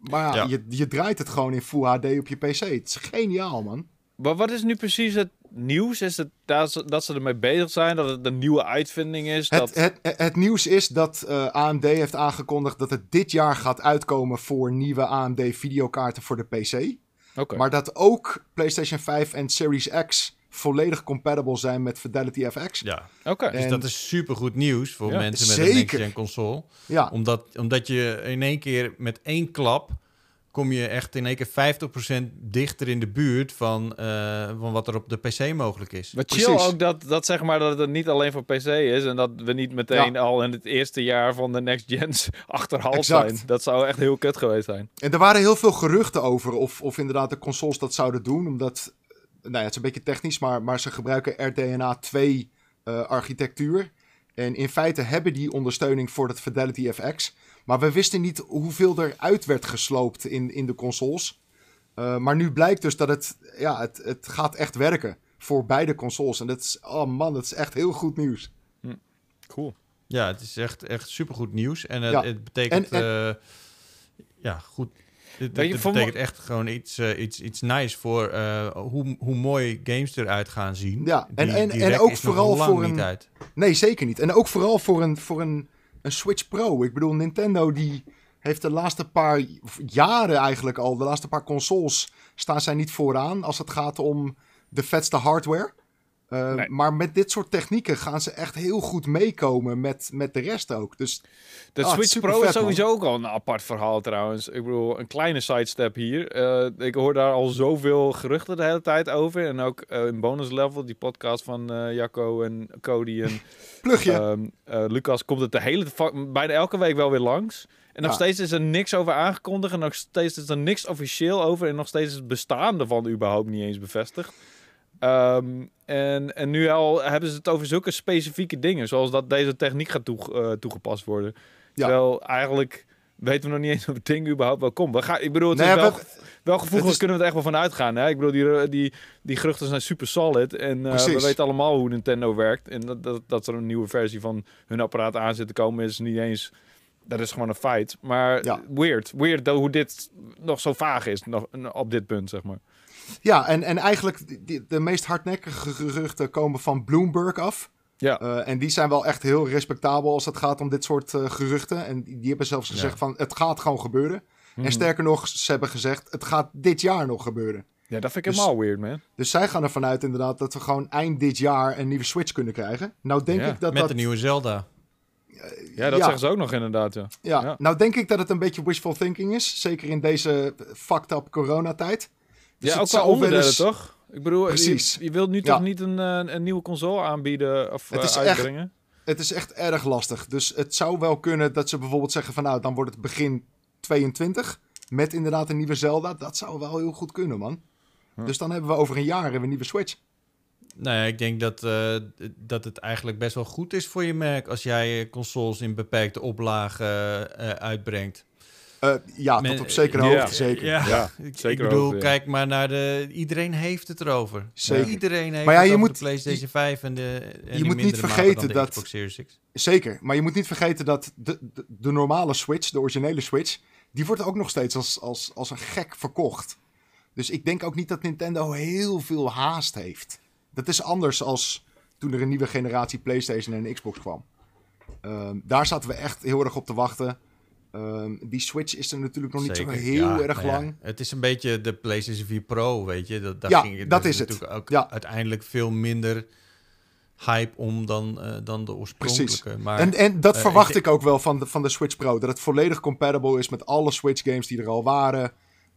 Maar ja, Ja. Je, je draait het gewoon in Full HD op je PC. Het is geniaal, man. Maar wat is nu precies het nieuws? Is het dat ze, dat ze ermee bezig zijn? Dat het een nieuwe uitvinding is? Het, dat... het, het, het nieuws is dat eh, AMD heeft aangekondigd dat het dit jaar gaat uitkomen voor nieuwe AMD videokaarten voor de PC. Oké. Maar dat ook PlayStation 5 en Series X volledig compatible zijn met Fidelity FX. Ja, Oké. dus dat is supergoed nieuws voor Ja, mensen met een next-gen console. Ja, Omdat, omdat je in één keer met één klap kom je echt in één keer 50% dichter in de buurt van, eh, van wat er op de PC mogelijk is. Maar chill Precies. ook dat, dat, zeg maar, dat het niet alleen voor PC is en dat we niet meteen al in het eerste jaar van de next gens achterhaald Exact. zijn. Dat zou echt heel kut geweest zijn. En er waren heel veel geruchten over of, of inderdaad de consoles dat zouden doen. Omdat, nou ja, het is een beetje technisch, maar, maar ze gebruiken RDNA 2 eh, architectuur. En in feite hebben die ondersteuning voor dat Fidelity FX. Maar we wisten niet hoeveel er uit werd gesloopt in, in de consoles. Eh, maar nu blijkt dus dat het, ja, het, het gaat echt werken voor beide consoles. En dat is, oh man, dat is echt heel goed nieuws. Cool. Ja, het is echt, echt supergoed nieuws. En het, Ja. het betekent... En- eh, ja, goed. Voor betekent echt gewoon iets, eh, iets, iets nice voor eh, hoe, hoe mooi games eruit gaan zien. Ja, en- Die- en- die en ook is nog vooral lang voor niet een- uit. Nee, zeker niet. En ook vooral voor een, voor een, een Switch Pro. Ik bedoel, Nintendo die heeft de laatste paar jaren eigenlijk al, de laatste paar consoles, staan zij niet vooraan als het gaat om de vetste hardware. Uh, Nee. Maar met dit soort technieken gaan ze echt heel goed meekomen met, met de rest ook. Dus De Ah, Switch Pro is man. sowieso ook al een apart verhaal trouwens. Ik bedoel, een kleine sidestep hier. Eh, ik hoor daar al zoveel geruchten de hele tijd over. En ook eh, in bonus level, die podcast van eh, Jacco en Cody en eh, Lucas komt het de hele, bijna elke week wel weer langs. En nog Ja. steeds is er niks over aangekondigd. En nog steeds is er niks officieel over. En nog steeds is het bestaan ervan überhaupt niet eens bevestigd. Ehm, en, en nu al hebben ze het over zulke specifieke dingen. Zoals dat deze techniek gaat eh, toegepast worden. Ja. Terwijl eigenlijk weten we nog niet eens of het ding überhaupt wel komt. We gaan, ik bedoel, het Nee, is wel, we- wel is- kunnen we er echt wel van uitgaan. Hè? Ik bedoel, die, die, die geruchten zijn super solid. En eh, we weten allemaal hoe Nintendo werkt. En dat, dat, dat er een nieuwe versie van hun apparaat aan zit te komen is niet eens... Dat is gewoon een feit. Maar Ja. weird. Weird hoe dit nog zo vaag is nog, op dit punt, zeg maar. Ja, en, en eigenlijk die- de meest hardnekkige geruchten komen van Bloomberg af. Ja. Eh, en die zijn wel echt heel respectabel als het gaat om dit soort eh, geruchten. En die, die hebben zelfs gezegd Ja. van het gaat gewoon gebeuren. En sterker nog, ze hebben gezegd het gaat dit jaar nog gebeuren. Ja, dat vind ik Dus- helemaal weird, man. Dus zij gaan ervan uit inderdaad dat we gewoon eind dit jaar een nieuwe Switch kunnen krijgen. Nou denk Ja, ik dat Met dat... de nieuwe Zelda. Ja, dat Ja. zeggen ze ook nog inderdaad, ja. Ja, Ja. nou denk ik dat het een beetje wishful thinking is. Zeker in deze fucked up coronatijd. Dus ja, het ook qua zou wel onderdelen, eens- toch? Ik bedoel, Precies. Je, je wilt nu Ja. toch niet een, eh, een nieuwe console aanbieden of Het eh, is uitbrengen? Het is echt erg lastig. Dus het zou wel kunnen dat ze bijvoorbeeld zeggen van nou, dan wordt het begin 22. Met inderdaad een nieuwe Zelda. Dat zou wel heel goed kunnen, man. Hm. Dus dan hebben we over een jaar een nieuwe Switch. Nou ja, ik denk dat, eh, dat het eigenlijk best wel goed is voor je merk als jij consoles in beperkte oplagen eh, uitbrengt. Eh, ja, Men- tot op zekere hoogte zeker. Ja, Ja, ik, zeker ik bedoel, kijk maar naar de... Iedereen heeft het erover. Zeker. Iedereen heeft Maar ja, het je over moet- de PlayStation 5 en de en je moet niet vergeten dat- Xbox Series X. Zeker. Maar je moet niet vergeten dat de, de, de normale Switch, de originele Switch, die wordt ook nog steeds als, als, als een gek verkocht. Dus ik denk ook niet dat Nintendo heel veel haast heeft. Dat is anders als toen er een nieuwe generatie PlayStation en een Xbox kwam. Ehm, daar zaten we echt heel erg op te wachten. Ehm, die Switch is er natuurlijk nog niet zo heel Ja, erg nou ja, lang. het is een beetje de PlayStation 4 Pro, weet je. Dat, daar Ja, ging, dat is het. natuurlijk ook Ja. uiteindelijk veel minder hype om dan, eh, dan de oorspronkelijke. Maar En, en dat eh, verwacht ik ik, ook wel van de, van de Switch Pro. Dat het volledig compatible is met alle Switch games die er al waren.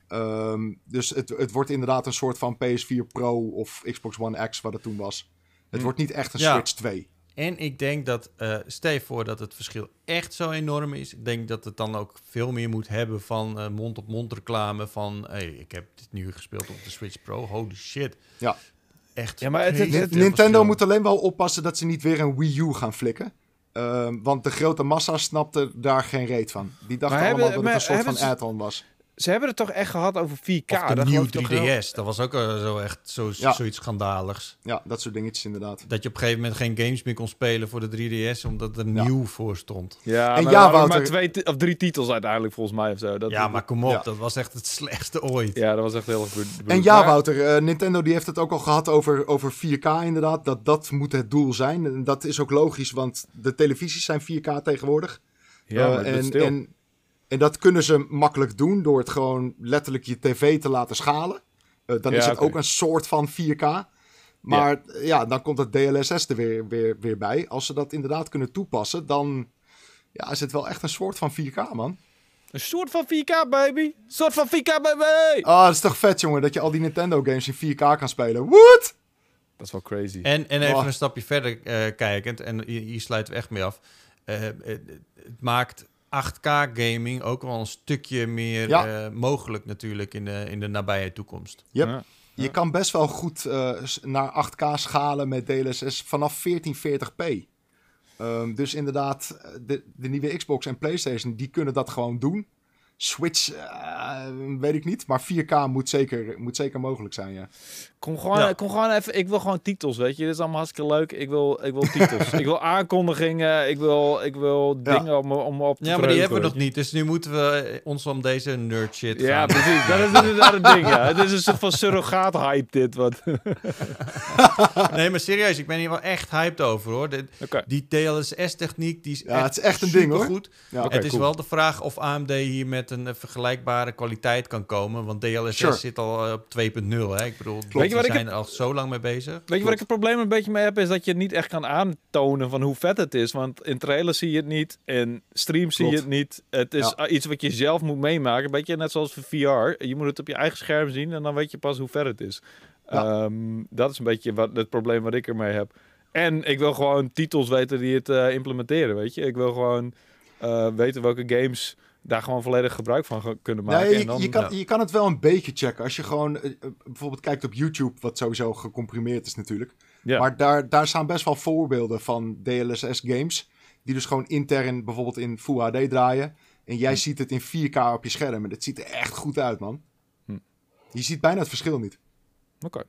Ehm, dus het, het wordt inderdaad een soort van PS4 Pro of Xbox One X, wat het toen was. Het Hm. wordt niet echt een. Switch 2. En ik denk dat, eh stel je voor dat het verschil echt zo enorm is. Ik denk dat het dan ook veel meer moet hebben van eh, mond-op-mond reclame. Van, hey, ik heb dit nu gespeeld op de Switch Pro. Holy shit. Ja. Echt. Ja, maar het- Nintendo verschil. moet alleen wel oppassen dat ze niet weer een Wii U gaan flikken. Ehm, want de grote massa snapte daar geen reet van. Die dachten Maar allemaal hebben- dat het een soort van add-on was. Ze hebben het toch echt gehad over 4K? Of de Dat nieuwe geloof ik toch wel? 3DS. Dat was ook eh, zo echt zo, Ja. zoiets schandaligs. Ja, dat soort dingetjes inderdaad. Dat je op een gegeven moment geen games meer kon spelen voor de 3DS. Omdat er Ja. nieuw voor stond. Ja, En maar ja, Wouter- maar twee of drie titels uiteindelijk volgens mij of zo. Dat, ja, maar kom op. Ja. Dat was echt het slechtste ooit. Ja, dat was echt heel erg goed. En ja, Maar- Wouter, eh, Nintendo die heeft het ook al gehad over, over 4K inderdaad. Dat dat moet het doel zijn. En dat is ook logisch, want de televisies zijn 4K tegenwoordig. Ja, Eh, maar het en, stil. en, en dat kunnen ze makkelijk doen door het gewoon letterlijk je tv te laten schalen. Eh, dan Ja, is het ook een soort van 4K. Maar eh, ja. dan komt het DLSS er weer, weer, weer bij. Als ze dat inderdaad kunnen toepassen, dan ja, is het wel echt een soort van 4K, man. Een soort van 4K, baby. Een soort van 4K, baby. Ah, dat is toch vet, jongen, dat je al die Nintendo games in 4K kan spelen. What? Dat is wel crazy. En, en even Oh. een stapje verder eh, kijkend, en hier, hier sluiten we echt mee af. Eh, het, het maakt 8K gaming ook wel een stukje meer Ja. eh, mogelijk natuurlijk in de, in de nabije toekomst. Yep. Ja. Je kan best wel goed eh, naar 8K schalen met DLSS vanaf 1440p. Ehm, dus inderdaad, eh, de, de nieuwe Xbox en PlayStation, die kunnen dat gewoon doen. Switch, eh, weet ik niet. Maar 4K moet zeker, moet zeker mogelijk zijn, ja. Kom gewoon, Ja. kom gewoon even. Ik wil gewoon titels, weet je. Dit is allemaal hartstikke leuk. Ik wil, ik wil titels. ik wil aankondigingen. Ik wil, ik wil Ja. dingen om, me- om me op te Ja, maar die hebben we nog niet, dus nu moeten we ons om deze nerd shit je. Ja, gaan. precies. Dat is inderdaad het ding, ja. Het is een soort van surrogaat hype dit, wat. Nee, maar serieus, ik ben hier wel echt hyped over hoor. De- die DLSS-techniek, die is Ja, het is echt een ding, hoor. goed. ja. Het is cool. wel de vraag of AMD hier met een eh, vergelijkbare kwaliteit kan komen. Want DLSS Sure. zit al eh, op 2.0 hè. Ik bedoel, ik zijn er al zo lang mee bezig. Weet je wat ik het probleem een beetje mee heb? Is dat je het niet echt kan aantonen van hoe vet het is. Want in trailers zie je het niet. In streams zie je Klopt. het niet. Het is Ja. iets wat je zelf moet meemaken. Een beetje net zoals voor VR. Je moet het op je eigen scherm zien en dan weet je pas hoe ver het is. Ja. Ehm, dat is een beetje wat, het probleem wat ik ermee heb. En ik wil gewoon titels weten die het eh, implementeren, weet je. Ik wil gewoon weten welke games daar gewoon volledig gebruik van kunnen maken. Nee, en je, dan, je, kan, ja. je kan het wel een beetje checken. Als je gewoon eh, eh, bijvoorbeeld kijkt op YouTube, wat sowieso gecomprimeerd is natuurlijk. ja. Maar daar, daar staan best wel voorbeelden van DLSS-games. Die dus gewoon intern bijvoorbeeld in Full HD draaien. En jij ziet het in 4K op je scherm. En het ziet er echt goed uit, man. Hm. Je ziet bijna het verschil niet. Oké.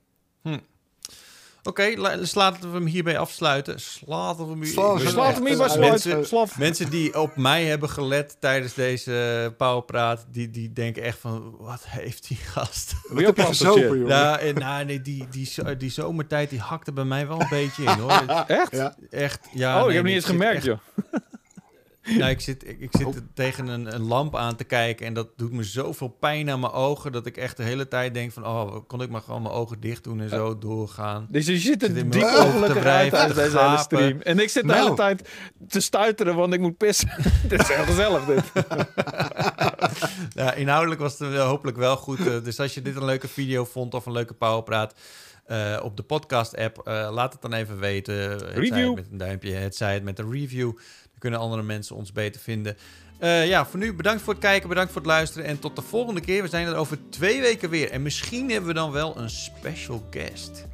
Oké, dus laten we hem hierbij afsluiten. Slaten we hem hier- Slaten ik we weet hem Slaat hem hier Mensen- mensen- sluit. Slaf. Mensen die op mij hebben gelet tijdens deze powerpraat, die, die denken echt van, wat heeft die gast? Wat heb je gezopen, jongen? Ja, nou, nee, die, die, die zomertijd die hakte bij mij wel een beetje in hoor. Echt? Ja. Echt, ja. oh, nee, ik heb niet eens gemerkt, echt- joh. Nou, ik zit, ik, ik zit Oh. tegen een, een lamp aan te kijken en dat doet me zoveel pijn aan mijn ogen dat ik echt de hele tijd denk van, oh, kon ik maar gewoon mijn ogen dicht doen en zo doorgaan. Dus je Zit er in diep ongelukkig uit tijdens deze hele stream. En ik zit de Nou. hele tijd te stuiteren, want ik moet pissen. dit is heel gezellig, dit. Ja, inhoudelijk was het hopelijk wel goed. eh, dus als je dit een leuke video vond of een leuke powerpraat eh, op de podcast-app, eh, laat het dan even weten. Het zij Review. het met een duimpje, het zij het met een review. Kunnen andere mensen ons beter vinden. Eh, ja, voor nu bedankt voor het kijken, bedankt voor het luisteren. En tot de volgende keer. We zijn er over twee weken weer. En misschien hebben we dan wel een special guest.